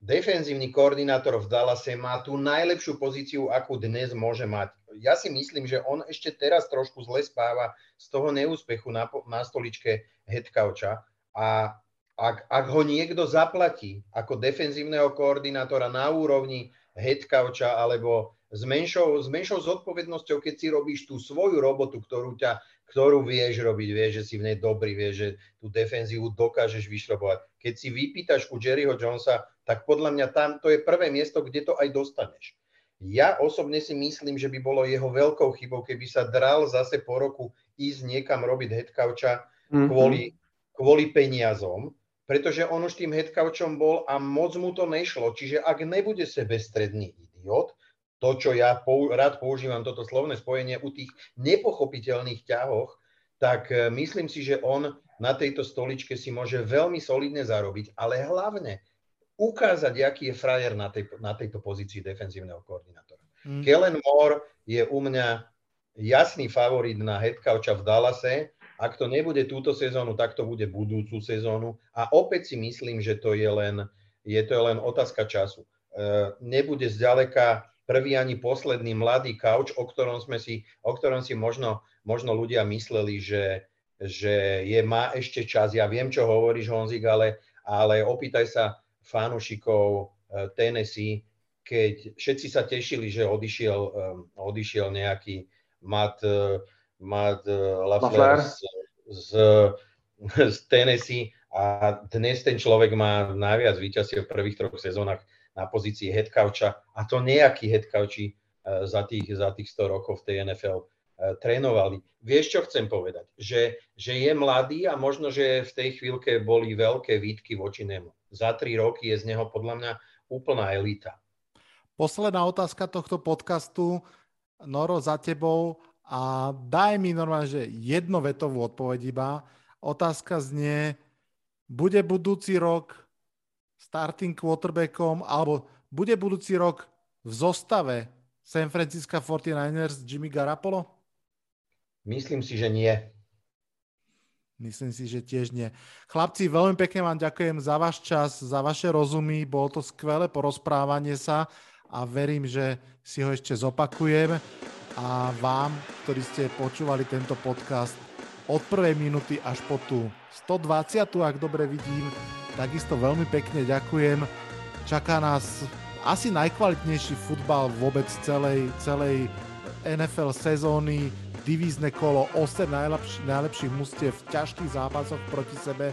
Speaker 3: defenzívny koordinátor v Dallase má tú najlepšiu pozíciu, akú dnes môže mať. Ja si myslím, že on ešte teraz trošku zle spáva z toho neúspechu na, na stoličke headcoucha a ak, ak ho niekto zaplatí ako defenzívneho koordinátora na úrovni headcoucha alebo s menšou, s menšou zodpovednosťou, keď si robíš tú svoju robotu, ktorú, ťa, ktorú vieš robiť, vieš, že si v nej dobrý, vieš, že tú defenzívu dokážeš vyšrobovať. Keď si vypýtaš u Jerryho Jonesa, tak podľa mňa tam to je prvé miesto, kde to aj dostaneš. Ja osobne si myslím, že by bolo jeho veľkou chybou, keby sa dral zase po roku ísť niekam robiť headcoucha mm-hmm. kvôli, kvôli peniazom, pretože on už tým headcouchom bol a moc mu to nešlo. Čiže ak nebude sebestredný idiot, to, čo ja pou, rád používam, toto slovné spojenie u tých nepochopiteľných ťahoch, tak e, myslím si, že on na tejto stoličke si môže veľmi solidne zarobiť, ale hlavne ukázať, aký je frajer na, tej, na tejto pozícii defenzívneho koordinátora. Mm. Kellen Moore je u mňa jasný favorit na headcoucha v Dallase. Ak to nebude túto sezónu, tak to bude budúcu sezónu. A opäť si myslím, že to je len, je to len otázka času. E, nebude zďaleka prvý ani posledný mladý couch, o ktorom, sme si, o ktorom si možno, možno ľudia mysleli, že, že je, má ešte čas. Ja viem, čo hovoríš, Honzik, ale, ale opýtaj sa fanúšikov eh, Tennessee, keď všetci sa tešili, že odišiel, eh, odišiel nejaký Matt, Matt Lafleur z, z, z Tennessee a dnes ten človek má najviac výťazí v prvých troch sezónach na pozícii headcoucha a to nejaký headcouchi za tých, za tých 100 rokov v tej NFL trénovali. Vieš, čo chcem povedať? Že, že je mladý a možno, že v tej chvíľke boli veľké výtky voči nemu. Za tri roky je z neho podľa mňa úplná elita.
Speaker 2: Posledná otázka tohto podcastu. Noro, za tebou a daj mi normálne, že jednovetovú odpoveď iba. Otázka znie, bude budúci rok starting quarterbackom alebo bude budúci rok v zostave San Francisco 49ers Jimmy Garapolo?
Speaker 3: Myslím si, že nie.
Speaker 2: Myslím si, že tiež nie. Chlapci, veľmi pekne vám ďakujem za váš čas, za vaše rozumy. Bolo to skvelé porozprávanie sa a verím, že si ho ešte zopakujem. A vám, ktorí ste počúvali tento podcast od prvej minúty až po tú 120, ak dobre vidím, takisto veľmi pekne ďakujem. Čaká nás asi najkvalitnejší futbal vôbec celej, celej NFL sezóny, divízne kolo, 8 najlepší, najlepších mústiev v ťažkých zápasoch proti sebe.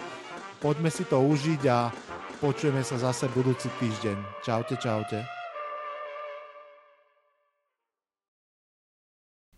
Speaker 2: Poďme si to užiť a počujeme sa zase budúci týždeň. Čaute, čaute.